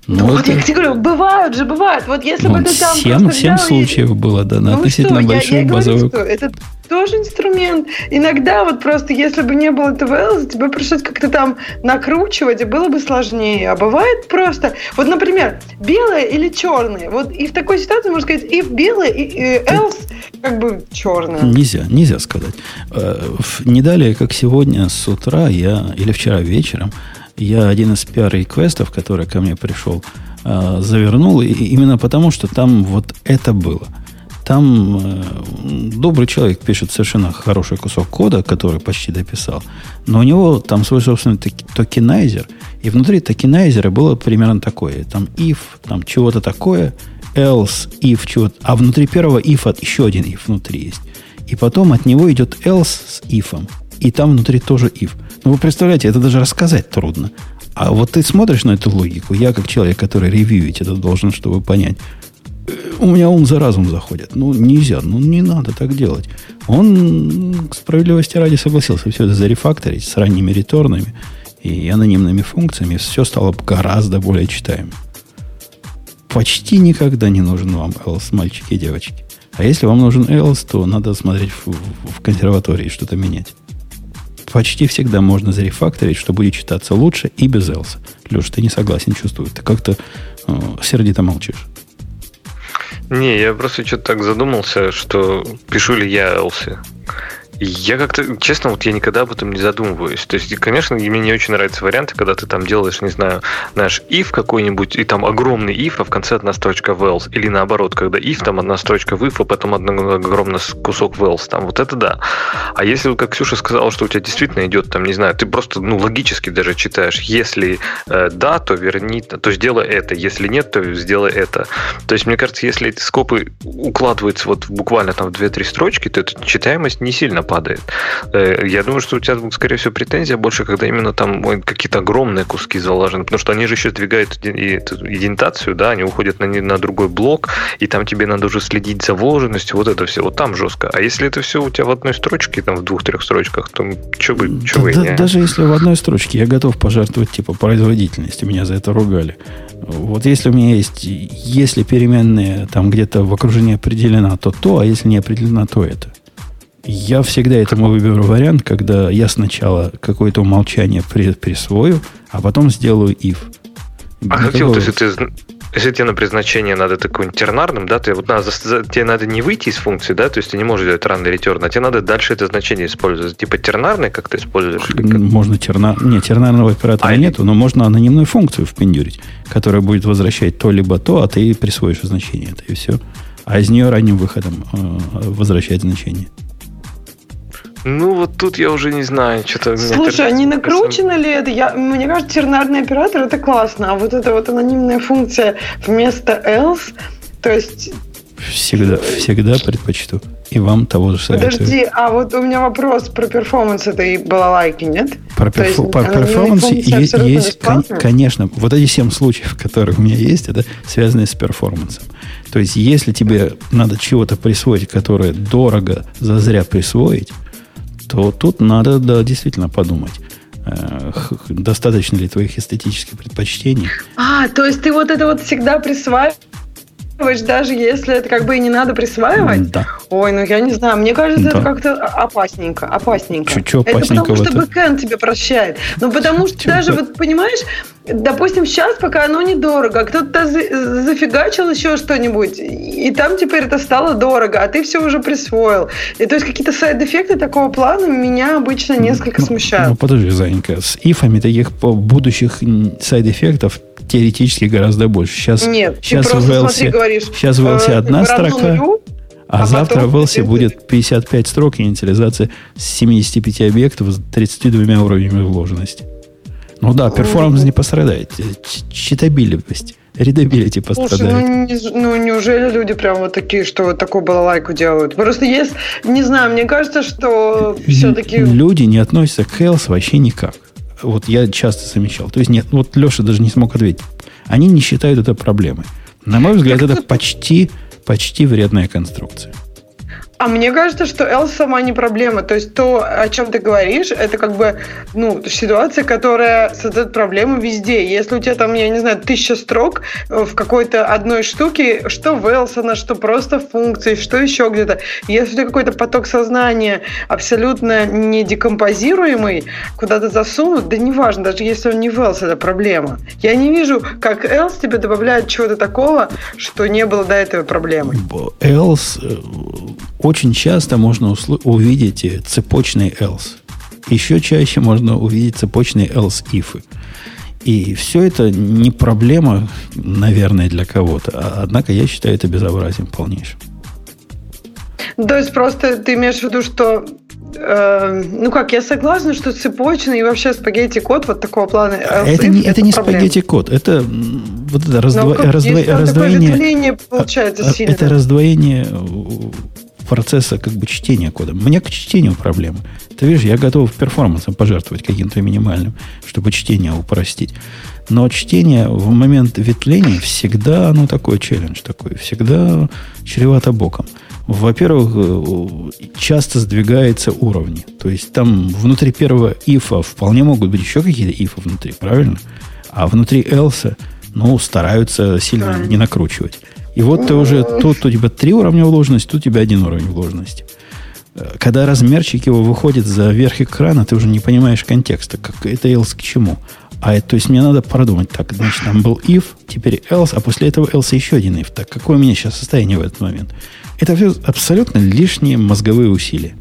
Ну, ну вот я тебе говорю, бывают же, бывают. Вот если ну, бы ты там 7, 7 случаев было, да, на ну относительно что, большую я, я базовую... Говорю, что это тоже инструмент. Иногда вот просто, если бы не было этого else, тебе пришлось как-то там накручивать, и было бы сложнее. А бывает просто, вот, например, белое или черное. Вот и в такой ситуации можно сказать, if белое, и, и else как бы черное. Нельзя, нельзя сказать. Э, не далее, как сегодня с утра я, или вчера вечером, я один из PR request ов, который ко мне пришел, э, завернул, и именно потому, что там вот это было – там э, добрый человек пишет совершенно хороший кусок кода, который почти дописал, но у него там свой собственный tokenizer, и внутри tokenizer а было примерно такое. Там if, там чего-то такое, else, if, чего-то. А внутри первого if еще один if внутри есть. И потом от него идет else с if. И там внутри тоже if. Ну, вы представляете, это даже рассказать трудно. А вот ты смотришь на эту логику, я как человек, который ревьюить это должен, чтобы понять, у меня ум за разум заходит. Ну, нельзя, ну, не надо так делать. Он, справедливости ради, согласился все это зарефакторить с ранними реторнами и анонимными функциями. Все стало гораздо более читаемым. Почти никогда не нужен вам else, мальчики и девочки. А если вам нужен else, то надо смотреть в, в, в консерватории что-то менять. Почти всегда можно зарефакторить, что будет читаться лучше и без else. Леш, ты не согласен, чувствую. Ты как-то э, сердито молчишь. Не, я просто что-то так задумался, что пишу ли я Элси. Я как-то, честно, вот я никогда об этом не задумываюсь. То есть, конечно, мне не очень нравятся варианты, когда ты там делаешь, не знаю, наш if какой-нибудь, и там огромный if, а в конце одна строчка else. Или наоборот, когда if, там одна строчка if, а потом огромный кусок else. Там вот это да. А если, как Ксюша сказала, что у тебя действительно идет, там, не знаю, ты просто, ну, логически даже читаешь, если э, да, то верни, то сделай это, если нет, то сделай это. То есть, мне кажется, если эти скопы укладываются вот буквально там в 2-3 строчки, то эта читаемость не сильно падает. Э, я думаю, что у тебя, скорее всего, претензия больше, когда именно там какие-то огромные куски заложены, потому что они же еще двигают идентацию, да, они уходят на, на другой блок, и там тебе надо уже следить за вложенностью, вот это все, вот там жестко. А если это все у тебя в одной строчке, там в двух-трех строчках, то что бы, что да, вы, да, Даже если в одной строчке, я готов пожертвовать типа производительности, меня за это ругали. Вот если у меня есть, если переменная там где-то в окружении определена, то то, а если не определена, то это. Я всегда этому выберу вариант, когда я сначала какое-то умолчание при, присвою, а потом сделаю if. А как делать, если, ты, если тебе на предназначение надо такой тернарным, да, ты, вот надо, тебе надо не выйти из функции, да, то есть ты не можешь делать ранний return, а тебе надо дальше это значение использовать. Типа тернарный как ты используешь? Как? Можно тернар... Нет, тернарного оператора а нету, но можно анонимную функцию впендюрить, которая будет возвращать то либо то, а ты присвоишь значение это, и все. А из нее ранним выходом э, возвращать значение. Ну, вот тут я уже не знаю, что-то... Слушай, а не накручено ли это? Я, мне кажется, тернарный оператор это классно, а вот эта вот анонимная функция вместо else, то есть... Всегда, всегда предпочту. И вам того же советую. Подожди, а вот у меня вопрос про performance этой балалайки, нет? Про, perf... есть, про performance есть, есть конечно. Вот эти семь случаев, которые у меня есть, это связаны с performance ом. То есть, если тебе надо чего-то присвоить, которое дорого зазря присвоить, то тут надо, да, действительно подумать э, достаточно ли твоих эстетических предпочтений. А, то есть ты вот это вот всегда присваиваешь даже если это как бы и не надо присваивать? Да. Ой, ну я не знаю, мне кажется, да. это как-то опасненько, опасненько. Чуть-чуть опасненько. Это потому что бэкэнд тебе прощает. Ну потому что даже вот, понимаешь, допустим, сейчас пока оно недорого, а кто-то зафигачил еще что-нибудь, и там теперь это стало дорого, а ты все уже присвоил. И то есть какие-то side-эффекты такого плана меня обычно несколько ну, смущают. Ну подожди, Занька, с if ами таких будущих side-эффектов теоретически гораздо больше. Сейчас, Нет, сейчас ты в else, смотри, говоришь, сейчас э, одна строка, нулю, а, а завтра в else *laughs* будет 55 строк инициализация с 75 объектов с 32 уровнями вложенности. Ну да, performance не пострадает. Читабельность. Readability пострадает. Слушай, ну, не, ну неужели люди прям вот такие, что вот такую балалайку делают? Просто есть, не знаю, мне кажется, что все-таки... Люди не относятся к Health вообще никак. Вот я часто замечал. То есть нет, вот Леша даже не смог ответить. Они не считают это проблемой. На мой взгляд, это почти, почти вредная конструкция. А мне кажется, что else сама не проблема. То есть то, о чем ты говоришь, это как бы ну, ситуация, которая создает проблемы везде. Если у тебя там, я не знаю, тысяча строк в какой-то одной штуке, что в else она, что просто функции, что еще где-то. Если у тебя какой-то поток сознания абсолютно не декомпозируемый, куда-то засунут, да неважно, даже если он не в else, это проблема. Я не вижу, как else тебе добавляет чего-то такого, что не было до этого проблемы. Else э, очень часто можно усл- увидеть цепочный else. Еще чаще можно увидеть цепочные else if. И все это не проблема, наверное, для кого-то. А, однако я считаю это безобразием полнейшим. То есть просто ты имеешь в виду, что э, ну как, я согласна, что цепочный и вообще спагетти код вот такого плана. Else это не, это, это не спагетти код, это вот это раздво, раздво, раздвоение. получается сильно. Это раздвоение процесса как бы чтения кода. Мне к чтению проблемы. Ты видишь, я готов перформансом пожертвовать каким-то минимальным, чтобы чтение упростить. Но чтение в момент ветвления всегда, ну, такой челлендж такой, всегда чревато боком. Во-первых, э, часто сдвигаются уровни. То есть там внутри первого ифа вполне могут быть еще какие-то ифы внутри, правильно? А внутри else, ну, стараются сильно не накручивать. И вот ты уже тут у тебя три уровня вложенности, тут у тебя один уровень вложенности. Э, когда размерчик его выходит за верх экрана, ты уже не понимаешь контекста, как это else к чему. А это, то есть мне надо продумать, так, значит, там был if, теперь else, а после этого else еще один if. Так, какое у меня сейчас состояние в этот момент? Это все абсолютно лишние мозговые усилия.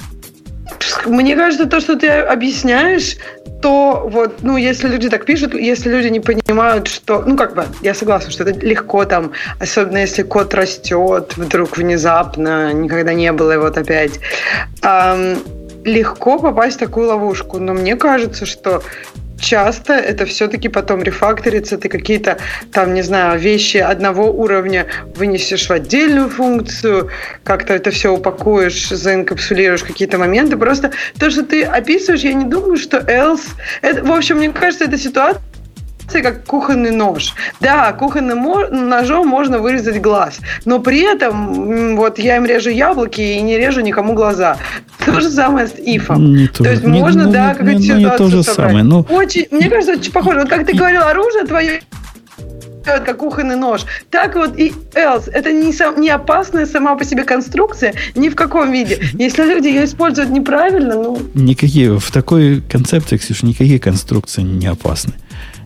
Мне кажется, то, что ты объясняешь, то вот, ну, если люди так пишут, если люди не понимают, что, ну, как бы, я согласна, что это легко там, особенно если код растет вдруг внезапно, никогда не было его вот опять, эм, легко попасть в такую ловушку. Но мне кажется, что часто это все-таки потом рефакторится, ты какие-то там, не знаю, вещи одного уровня вынесешь в отдельную функцию, как-то это все упакуешь, заинкапсулируешь какие-то моменты. Просто то, что ты описываешь, я не думаю, что else... Это, в общем, мне кажется, это ситуация, как кухонный нож. Да, кухонным ножом можно вырезать глаз, но при этом вот я им режу яблоки и не режу никому глаза. То же самое с ифом. Не то, то есть не, можно, ну, да, какая-то ситуацию не то же собрать. Самое, но... очень, мне кажется, очень похоже. Вот как ты говорил, оружие твое как кухонный нож. Так вот и else. Это не, сам, не опасная сама по себе конструкция ни в каком виде. Если люди ее используют неправильно, ну... Никакие, в такой концепции, Ксюша, никакие конструкции не опасны.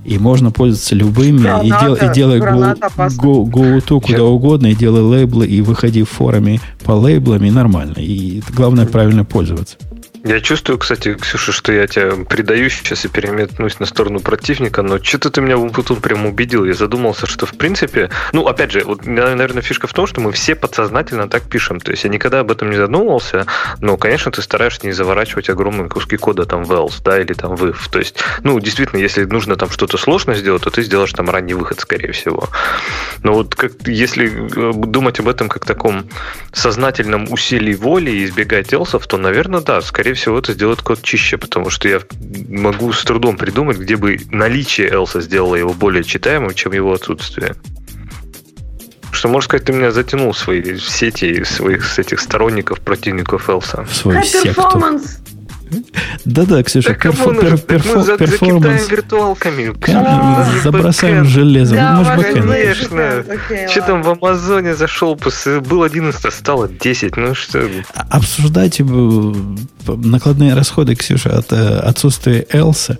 И можно пользоваться любыми граната, и, дел, и делай go, go, go куда угодно, и делай лейблы, и выходи в форуме по лейблам, и нормально. И главное правильно пользоваться. Я чувствую, кстати, Ксюша, что я тебя предаю сейчас и переметнусь на сторону противника, но что-то ты меня тут прям убедил. Я задумался, что в принципе... Ну, опять же, вот, наверное, фишка в том, что мы все подсознательно так пишем. То есть я никогда об этом не задумывался, но, конечно, ты стараешься не заворачивать огромные куски кода там в else, да, или там в if. То есть, ну, действительно, если нужно там что-то сложно сделать, то ты сделаешь там ранний выход, скорее всего. Но вот как, если э, думать об этом как таком сознательном усилии воли и избегать else, то, наверное, да, скорее всего, это сделает код чище, потому что я могу с трудом придумать, где бы наличие Элса сделало его более читаемым, чем его отсутствие. Что, можно сказать, ты меня затянул в свои сети своих с этих сторонников, противников Элса. В свою секту. Да-да, Ксюша, так перфо, пер, перфо, за, перформанс. виртуалками. Забросаем железом. Да, ну, конечно. Okay, что там в Амазоне зашел, был 11, стало 10. Ну что? Обсуждать накладные расходы, Ксюша, от э, отсутствия Элса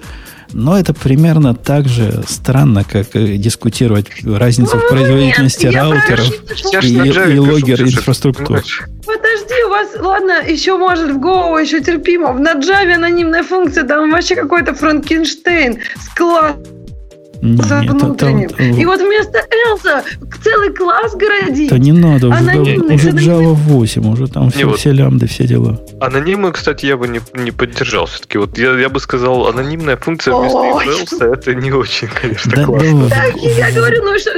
но это примерно так же странно, как дискутировать разницу в ну, производительности Нет, раутеров и, и логер инфраструктур. Подожди, у вас, ладно, еще может в Go, еще терпимо. В Java анонимная функция, там вообще какой-то Франкенштейн с классом нет, внутренним. Там, и вот вместо Элса целый класс городить. Да не надо, уже, там, уже Java 8, уже там все, вот, все лямды, все дела. Анонимы, кстати, я бы не, не поддержал все-таки. Вот я, я бы сказал, анонимная функция вместо Элса, это не очень, конечно, да, классно. Да, так, я говорю, ну что,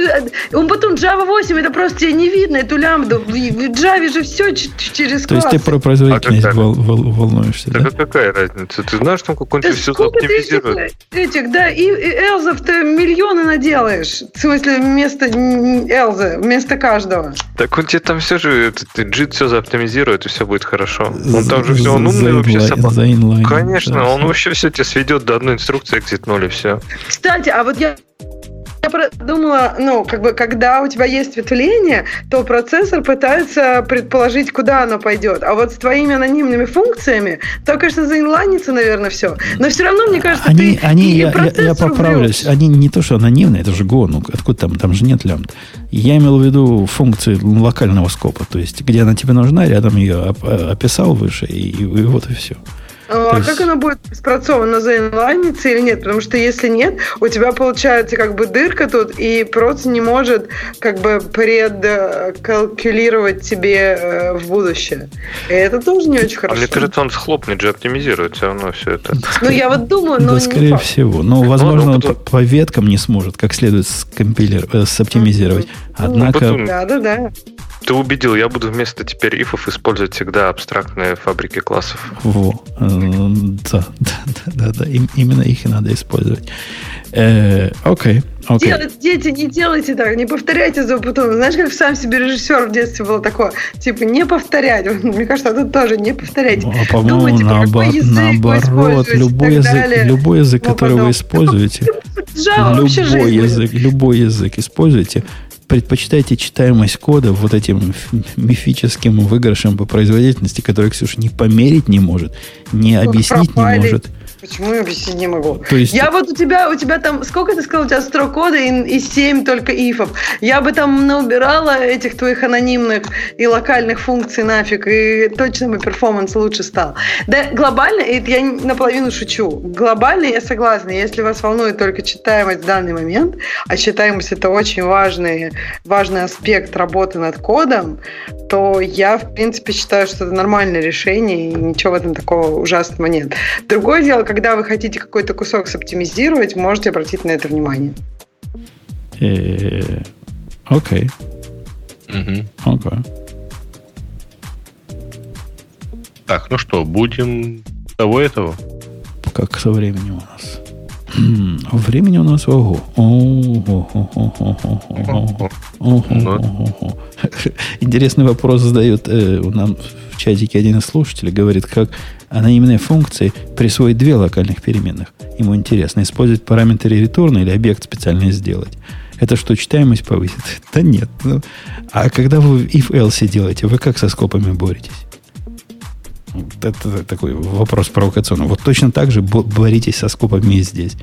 он потом Java 8, это просто тебе не видно, эту лямбду. В, в Java же все через То есть ты про производительность а вол, вол, волнуешься, так да? какая разница? Ты знаешь, там какой-нибудь все оптимизирует? Этих, да, и, и Элзов-то миллионы наделаешь. В смысле, вместо Элзы вместо каждого. Так он тебе там все же, JIT все заоптимизирует, и все будет хорошо. Он там же все, он умный вообще собака. Конечно, он вообще все тебе сведет до одной инструкции exit 0 и все. Кстати, а вот я я думала, ну, как бы, когда у тебя есть ветвление, то процессор пытается предположить, куда оно пойдет. А вот с твоими анонимными функциями, то, конечно, заинлайнится, наверное, все. Но все равно, мне кажется, они, ты они, я, я, я поправлюсь, они не то, что анонимные, это же Go, ну, откуда там, там же нет лямбд. Я имел в виду функции локального скопа, то есть, где она тебе нужна, рядом ее описал выше, и, и вот и все. А есть... как оно будет спрацовано, заинлайнится или нет? Потому что если нет, у тебя получается как бы дырка тут, и просто не может как бы предкалькулировать тебе э, в будущее. И это тоже не очень хорошо. А мне кажется, он схлопнет же, оптимизирует все равно все это. Ну, я вот думаю, но Да, скорее всего. Но, возможно, он по веткам не сможет как следует скомпилировать, э, соптимизировать. Однако... Да, да, да. Ты убедил, я буду вместо теперь ифов использовать всегда абстрактные фабрики классов. Во, э, да, *laughs* да, да, да, именно их и надо использовать. Э, окей, окей. Дети, не делайте так, не повторяйте за потом. Знаешь, как сам себе режиссер в детстве было такое, типа, не повторять. Мне кажется, тут тоже не повторять. Ну, а по-моему, наоборот, наоборот любой язык, любой язык, который вы используете, *laughs* любой язык, любой язык используйте, предпочитаете читаемость кода вот этим мифическим выигрышем по производительности, который Ксюша не померить не может, не объяснить не может. Почему я объяснить не могу? То есть... Я вот у тебя, у тебя там, сколько ты сказал, у тебя строк кода и, и 7 только ифов. Я бы там наубирала этих твоих анонимных и локальных функций нафиг, и точно бы перформанс лучше стал. Да, глобально, это я наполовину шучу, глобально я согласна, если вас волнует только читаемость в данный момент, а читаемость это очень важный, важный аспект работы над кодом, то я, в принципе, считаю, что это нормальное решение, и ничего в этом такого ужасного нет. Другое дело, когда вы хотите какой-то кусок соптимизировать, можете обратить на это внимание. Э, окей. Окей. Так, ну что, будем того этого? Как со временем у нас? Времени у нас ого. Интересный вопрос задает э, нам чатике один из слушателей. Говорит, как анонимные функции присвоить две локальных переменных. Ему интересно, использовать параметры ретурна или объект специально сделать. Это что, читаемость повысит? *laughs* Да нет. Ну, а когда вы if-else делаете, вы как со скопами боретесь? Это такой вопрос провокационный. Вот точно так же боритесь со скопами и здесь.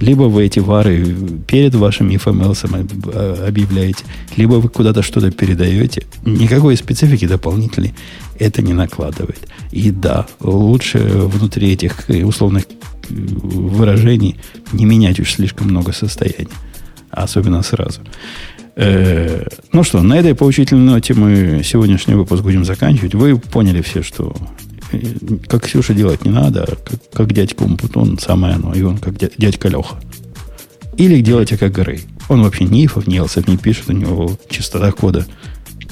Либо вы эти вары перед вашим FML объявляете, либо вы куда-то что-то передаете. Никакой специфики дополнительной это не накладывает. И да, лучше внутри этих условных выражений не менять уж слишком много состояний. Особенно сразу. Э, ну что, на этой поучительной ноте мы сегодняшний выпуск будем заканчивать. Вы поняли все, что *laughs* как Ксюша делать не надо, а как, как дядька Умпутун, самое оно, и он как дядька Леха. Или делайте как Грей. Он вообще ни ифов, ни элсов не пишет, у него частота кода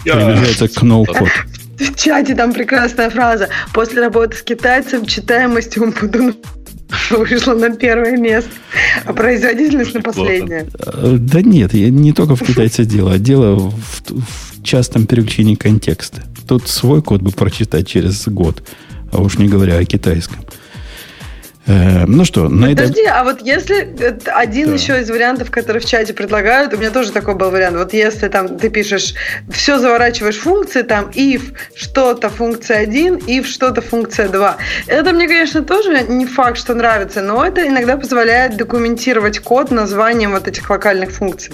приближается к ноу-код. *laughs* В чате там прекрасная фраза. После работы с китайцем читаемость Умпутуна *laughs* вышла на первое место, а производительность на последнее. Да нет, я не только в китайце дело, а дело в, в частом переключении контекста. Тут свой код бы прочитать через год, а уж не говоря о китайском. Э, ну что, на Подожди, это... а вот если один да. еще из вариантов, которые в чате предлагают, у меня тоже такой был вариант. Вот если там ты пишешь, все заворачиваешь функции, там if что-то функция 1, if что-то функция 2. Это мне, конечно, тоже не факт, что нравится, но это иногда позволяет документировать код названием вот этих локальных функций.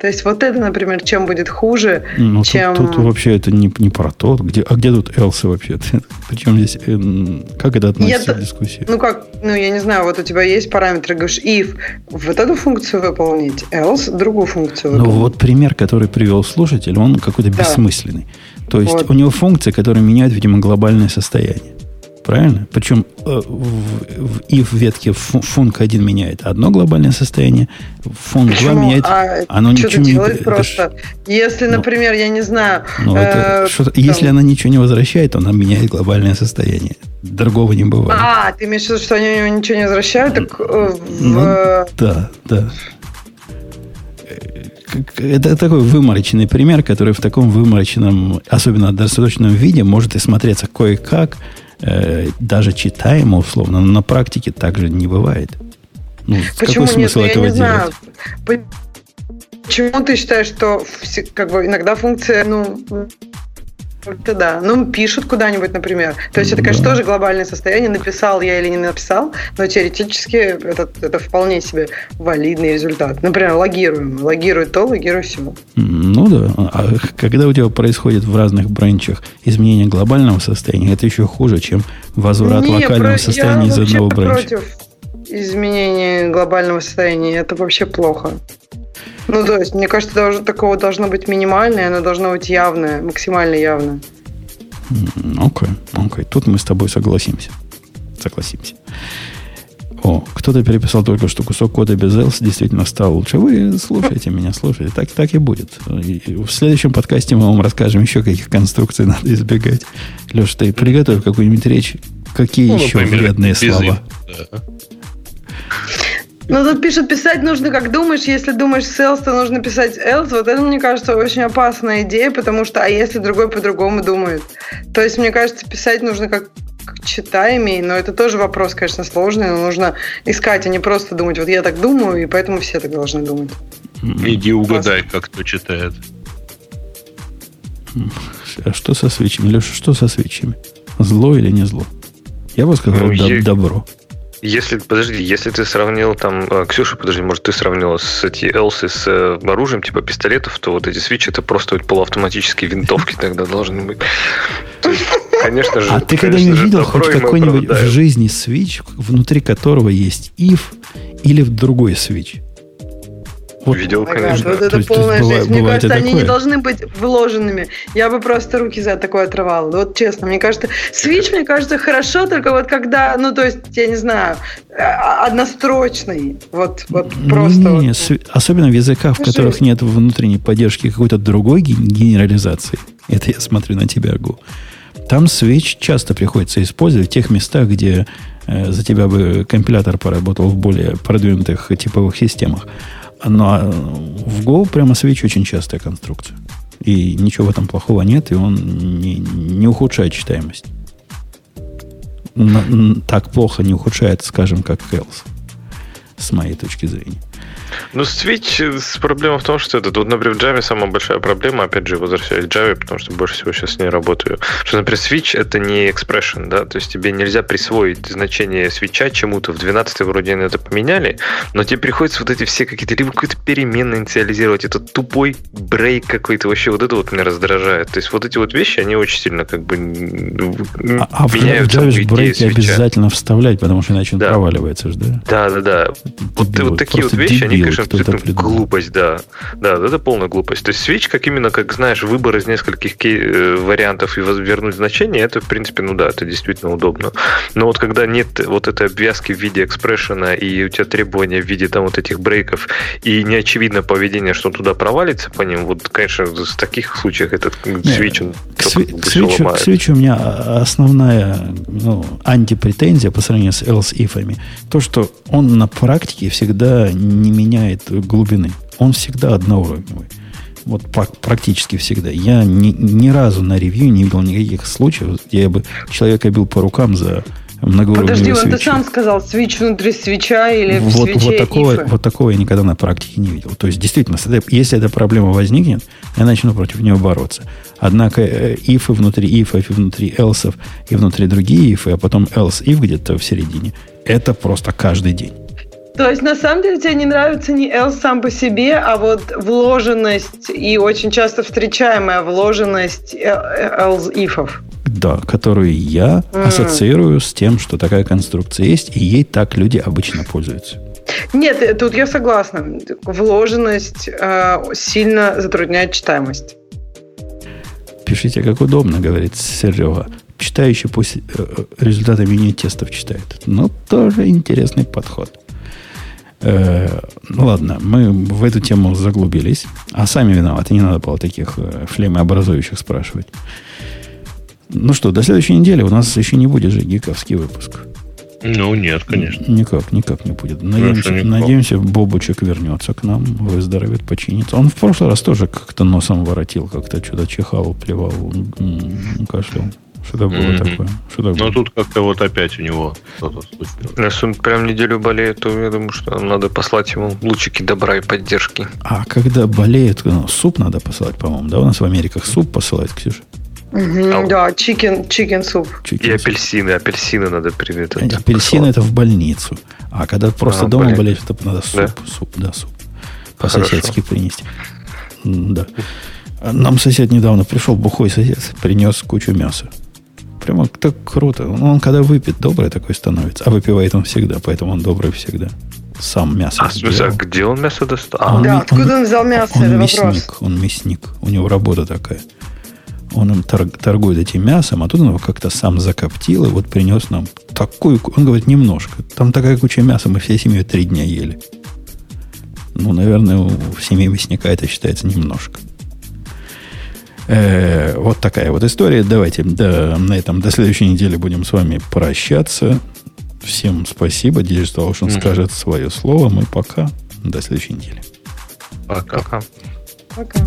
То есть вот это, например, чем будет хуже, ну, чем... Тут, тут вообще это не, не про то, где, а где тут else вообще? *laughs* Причем здесь, как это относится Я, к дискуссии? Ну как, ну, я не знаю, вот у тебя есть параметры, говоришь, if вот эту функцию выполнить, else другую функцию выполнить. Ну, вот пример, который привел слушатель, он какой-то да. бессмысленный. То есть вот. у него функции, которые меняют, видимо, глобальное состояние. Правильно? Причем э, в, в if ветке функ 1 меняет одно глобальное состояние, функ 2 меняет, а оно ничего не делает просто. Если, ну, например, я не знаю... Ну, это, э, если она ничего не возвращает, она меняет глобальное состояние. Другого не бывает. А, ты имеешь в виду, что они ничего не возвращают? Так, э, в... ну, да, да. это такой выморочный пример, который в таком выморочном, особенно достаточном виде, может и смотреться кое-как, э, даже читаемо условно, но на практике так же не бывает. Ну, Почему какой смысл нет? этого я не делать? Знаю. Почему ты считаешь, что как бы иногда функция, ну, это да. Ну, пишут куда-нибудь, например. То есть это, конечно, да. тоже глобальное состояние. Написал я или не написал, но теоретически это, это вполне себе валидный результат. Например, логируем. Логирует то, логирует все. Ну да. А когда у тебя происходит в разных бранчах изменение глобального состояния, это еще хуже, чем возврат не, локального про... состояния из одного бранча. против изменения глобального состояния. Это вообще плохо. Ну, то есть, мне кажется, даже, такого должно быть минимальное, оно должно быть явное, максимально явное. Окей, okay, окей. Okay. Тут мы с тобой согласимся. Согласимся. О, кто-то переписал только что кусок кода без else действительно стал лучше. Вы слушайте меня, слушайте. Так, так и будет. И в следующем подкасте мы вам расскажем еще, каких конструкций надо избегать. Леша, ты приготовь какую-нибудь речь. Какие ну, еще например, вредные слова? Да. Ну, тут пишут, писать нужно как думаешь. Если думаешь else, то нужно писать else. Вот это, мне кажется, очень опасная идея, потому что, а если другой по-другому думает? То есть, мне кажется, писать нужно как читаемый, но это тоже вопрос, конечно, сложный, но нужно искать, а не просто думать, вот я так думаю, и поэтому все так должны думать. Иди угадай, как кто читает. А что со свечами? Леша, что со свечами? Зло или не зло? Я бы сказал ну, доб- добро. Если, подожди, если ты сравнил там, э, Ксюша, подожди, может, ты сравнила с эти элсы с э, оружием, типа пистолетов, то вот эти свечи это просто вот полуавтоматические винтовки тогда должны быть. конечно же. А ты когда-нибудь видел хоть какой-нибудь в жизни свич, внутри которого есть if или в другой свич? Вот, Видел, конечно. Вот это есть, полная есть, жизнь. Мне кажется, они не должны быть вложенными. Я бы просто руки за такое отрывала. Вот честно, мне кажется, Switch, мне кажется, хорошо, только вот когда, ну, то есть, я не знаю, а, однострочный. Вот, вот просто. Не, вот. С, особенно в языках, в которых нет внутренней поддержки какой-то другой генерализации. Это я смотрю на тебя, Гу. Там Switch часто приходится использовать в тех местах, где э, за тебя бы компилятор поработал в более продвинутых типовых системах. Но в Go прямо свеч очень частая конструкция. И ничего в этом плохого нет, и он не, не ухудшает читаемость. На, так плохо не ухудшает, скажем, как Else, с моей точки зрения. Ну, Switch э, с проблема в том, что это, вот, например, в Java самая большая проблема, опять же, возвращаясь к Java, потому что больше всего сейчас с ней работаю, что, например, Switch это не expression, да, то есть тебе нельзя присвоить значение свеча чему-то, в 12 вроде они это поменяли, но тебе приходится вот эти все какие-то, либо какие-то переменные инициализировать, это тупой брейк какой-то, вообще вот это вот меня раздражает. То есть вот эти вот вещи, они очень сильно как бы а, а в Java брейки обязательно вставлять, потому что иначе он да. проваливается же, да? Да, да, да. Вот, вот такие вот вещи, они, конечно, абсолютно глупость, да. Да, это полная глупость. То есть свеч, как именно, как знаешь, выбор из нескольких э, вариантов и вернуть значение, это, в принципе, ну да, это действительно удобно. Но вот когда нет вот этой обвязки в виде экспрессиона, и у тебя требования в виде там вот этих брейков, и неочевидно поведение, что туда провалится по ним, вот, конечно, в таких случаях этот свеч, он к, сви- к, свечу, к свечу у меня основная ну, антипретензия по сравнению с else ифами, то, что он на практике всегда не меняет меняет глубины. Он всегда одноуровневый. Вот практически всегда. Я ни, ни разу на ревью не видел никаких случаев, где я бы человека бил по рукам за многоуровневую Подожди, вот ты сам сказал, свич внутри свеча или в вот, свече вот такого, ифы. вот такого я никогда на практике не видел. То есть, действительно, если эта проблема возникнет, я начну против нее бороться. Однако э, ифы внутри ифов, и внутри элсов, и внутри другие ифы, а потом else if где-то в середине, это просто каждый день. То есть, на самом деле, тебе не нравится не else сам по себе, а вот вложенность и очень часто встречаемая вложенность else ифов. Да, которую я mm. ассоциирую с тем, что такая конструкция есть, и ей так люди обычно пользуются. Нет, э, тут я согласна. Вложенность э, сильно затрудняет читаемость. Пишите, как удобно, говорит Серега. Читающий пусть э, э результаты мини-тестов читает. Но тоже интересный подход. Э, ну ладно, мы в эту тему заглубились, а сами виноваты, не надо было таких э, флемообразующих спрашивать. Ну что, до следующей недели у нас еще не будет же гиковский выпуск. Ну, нет, конечно. Никак, никак не будет. Надеемся, никак. надеемся, Бобучек вернется к нам, выздоровеет, починится. Он в прошлый раз тоже как-то носом воротил, как-то что-то чихал, плевал, кашлял. Что-то было mm-hmm. такое. Что Но было? тут как-то вот опять у него что-то случилось. Если он прям неделю болеет, то я думаю, что нам надо послать ему лучики добра и поддержки. А когда болеет, ну, суп надо послать, по-моему, да? У нас в Америках суп посылать, Ксюша? Угу, а, да, chicken, chicken soup. И апельсины, апельсины надо привет. Апельсины это в больницу. А когда просто а, дома блин. болеешь, это надо суп, да? суп, да, суп. По-соседски принести. Да. Нам сосед недавно пришел, бухой сосед, принес кучу мяса. Прямо так круто. Он когда выпьет, добрый такой становится. А выпивает он всегда, поэтому он добрый всегда. Сам мясо А, смысле, а где он мясо достал? А, он, да, откуда он, он взял мясо? Он, он мясник, вопрос. он мясник. У него работа такая. Он им торгует этим мясом, а тут он его как-то сам закоптил и вот принес нам такую... Он говорит, немножко. Там такая куча мяса, мы всей семьей три дня ели. Ну, наверное, в семье мясника это считается немножко. Э, вот такая вот история. Давайте да, на этом до следующей недели будем с вами прощаться. Всем спасибо. Digital Ocean mm-hmm. скажет свое слово. Мы пока. До следующей недели. Пока. Пока. Пока.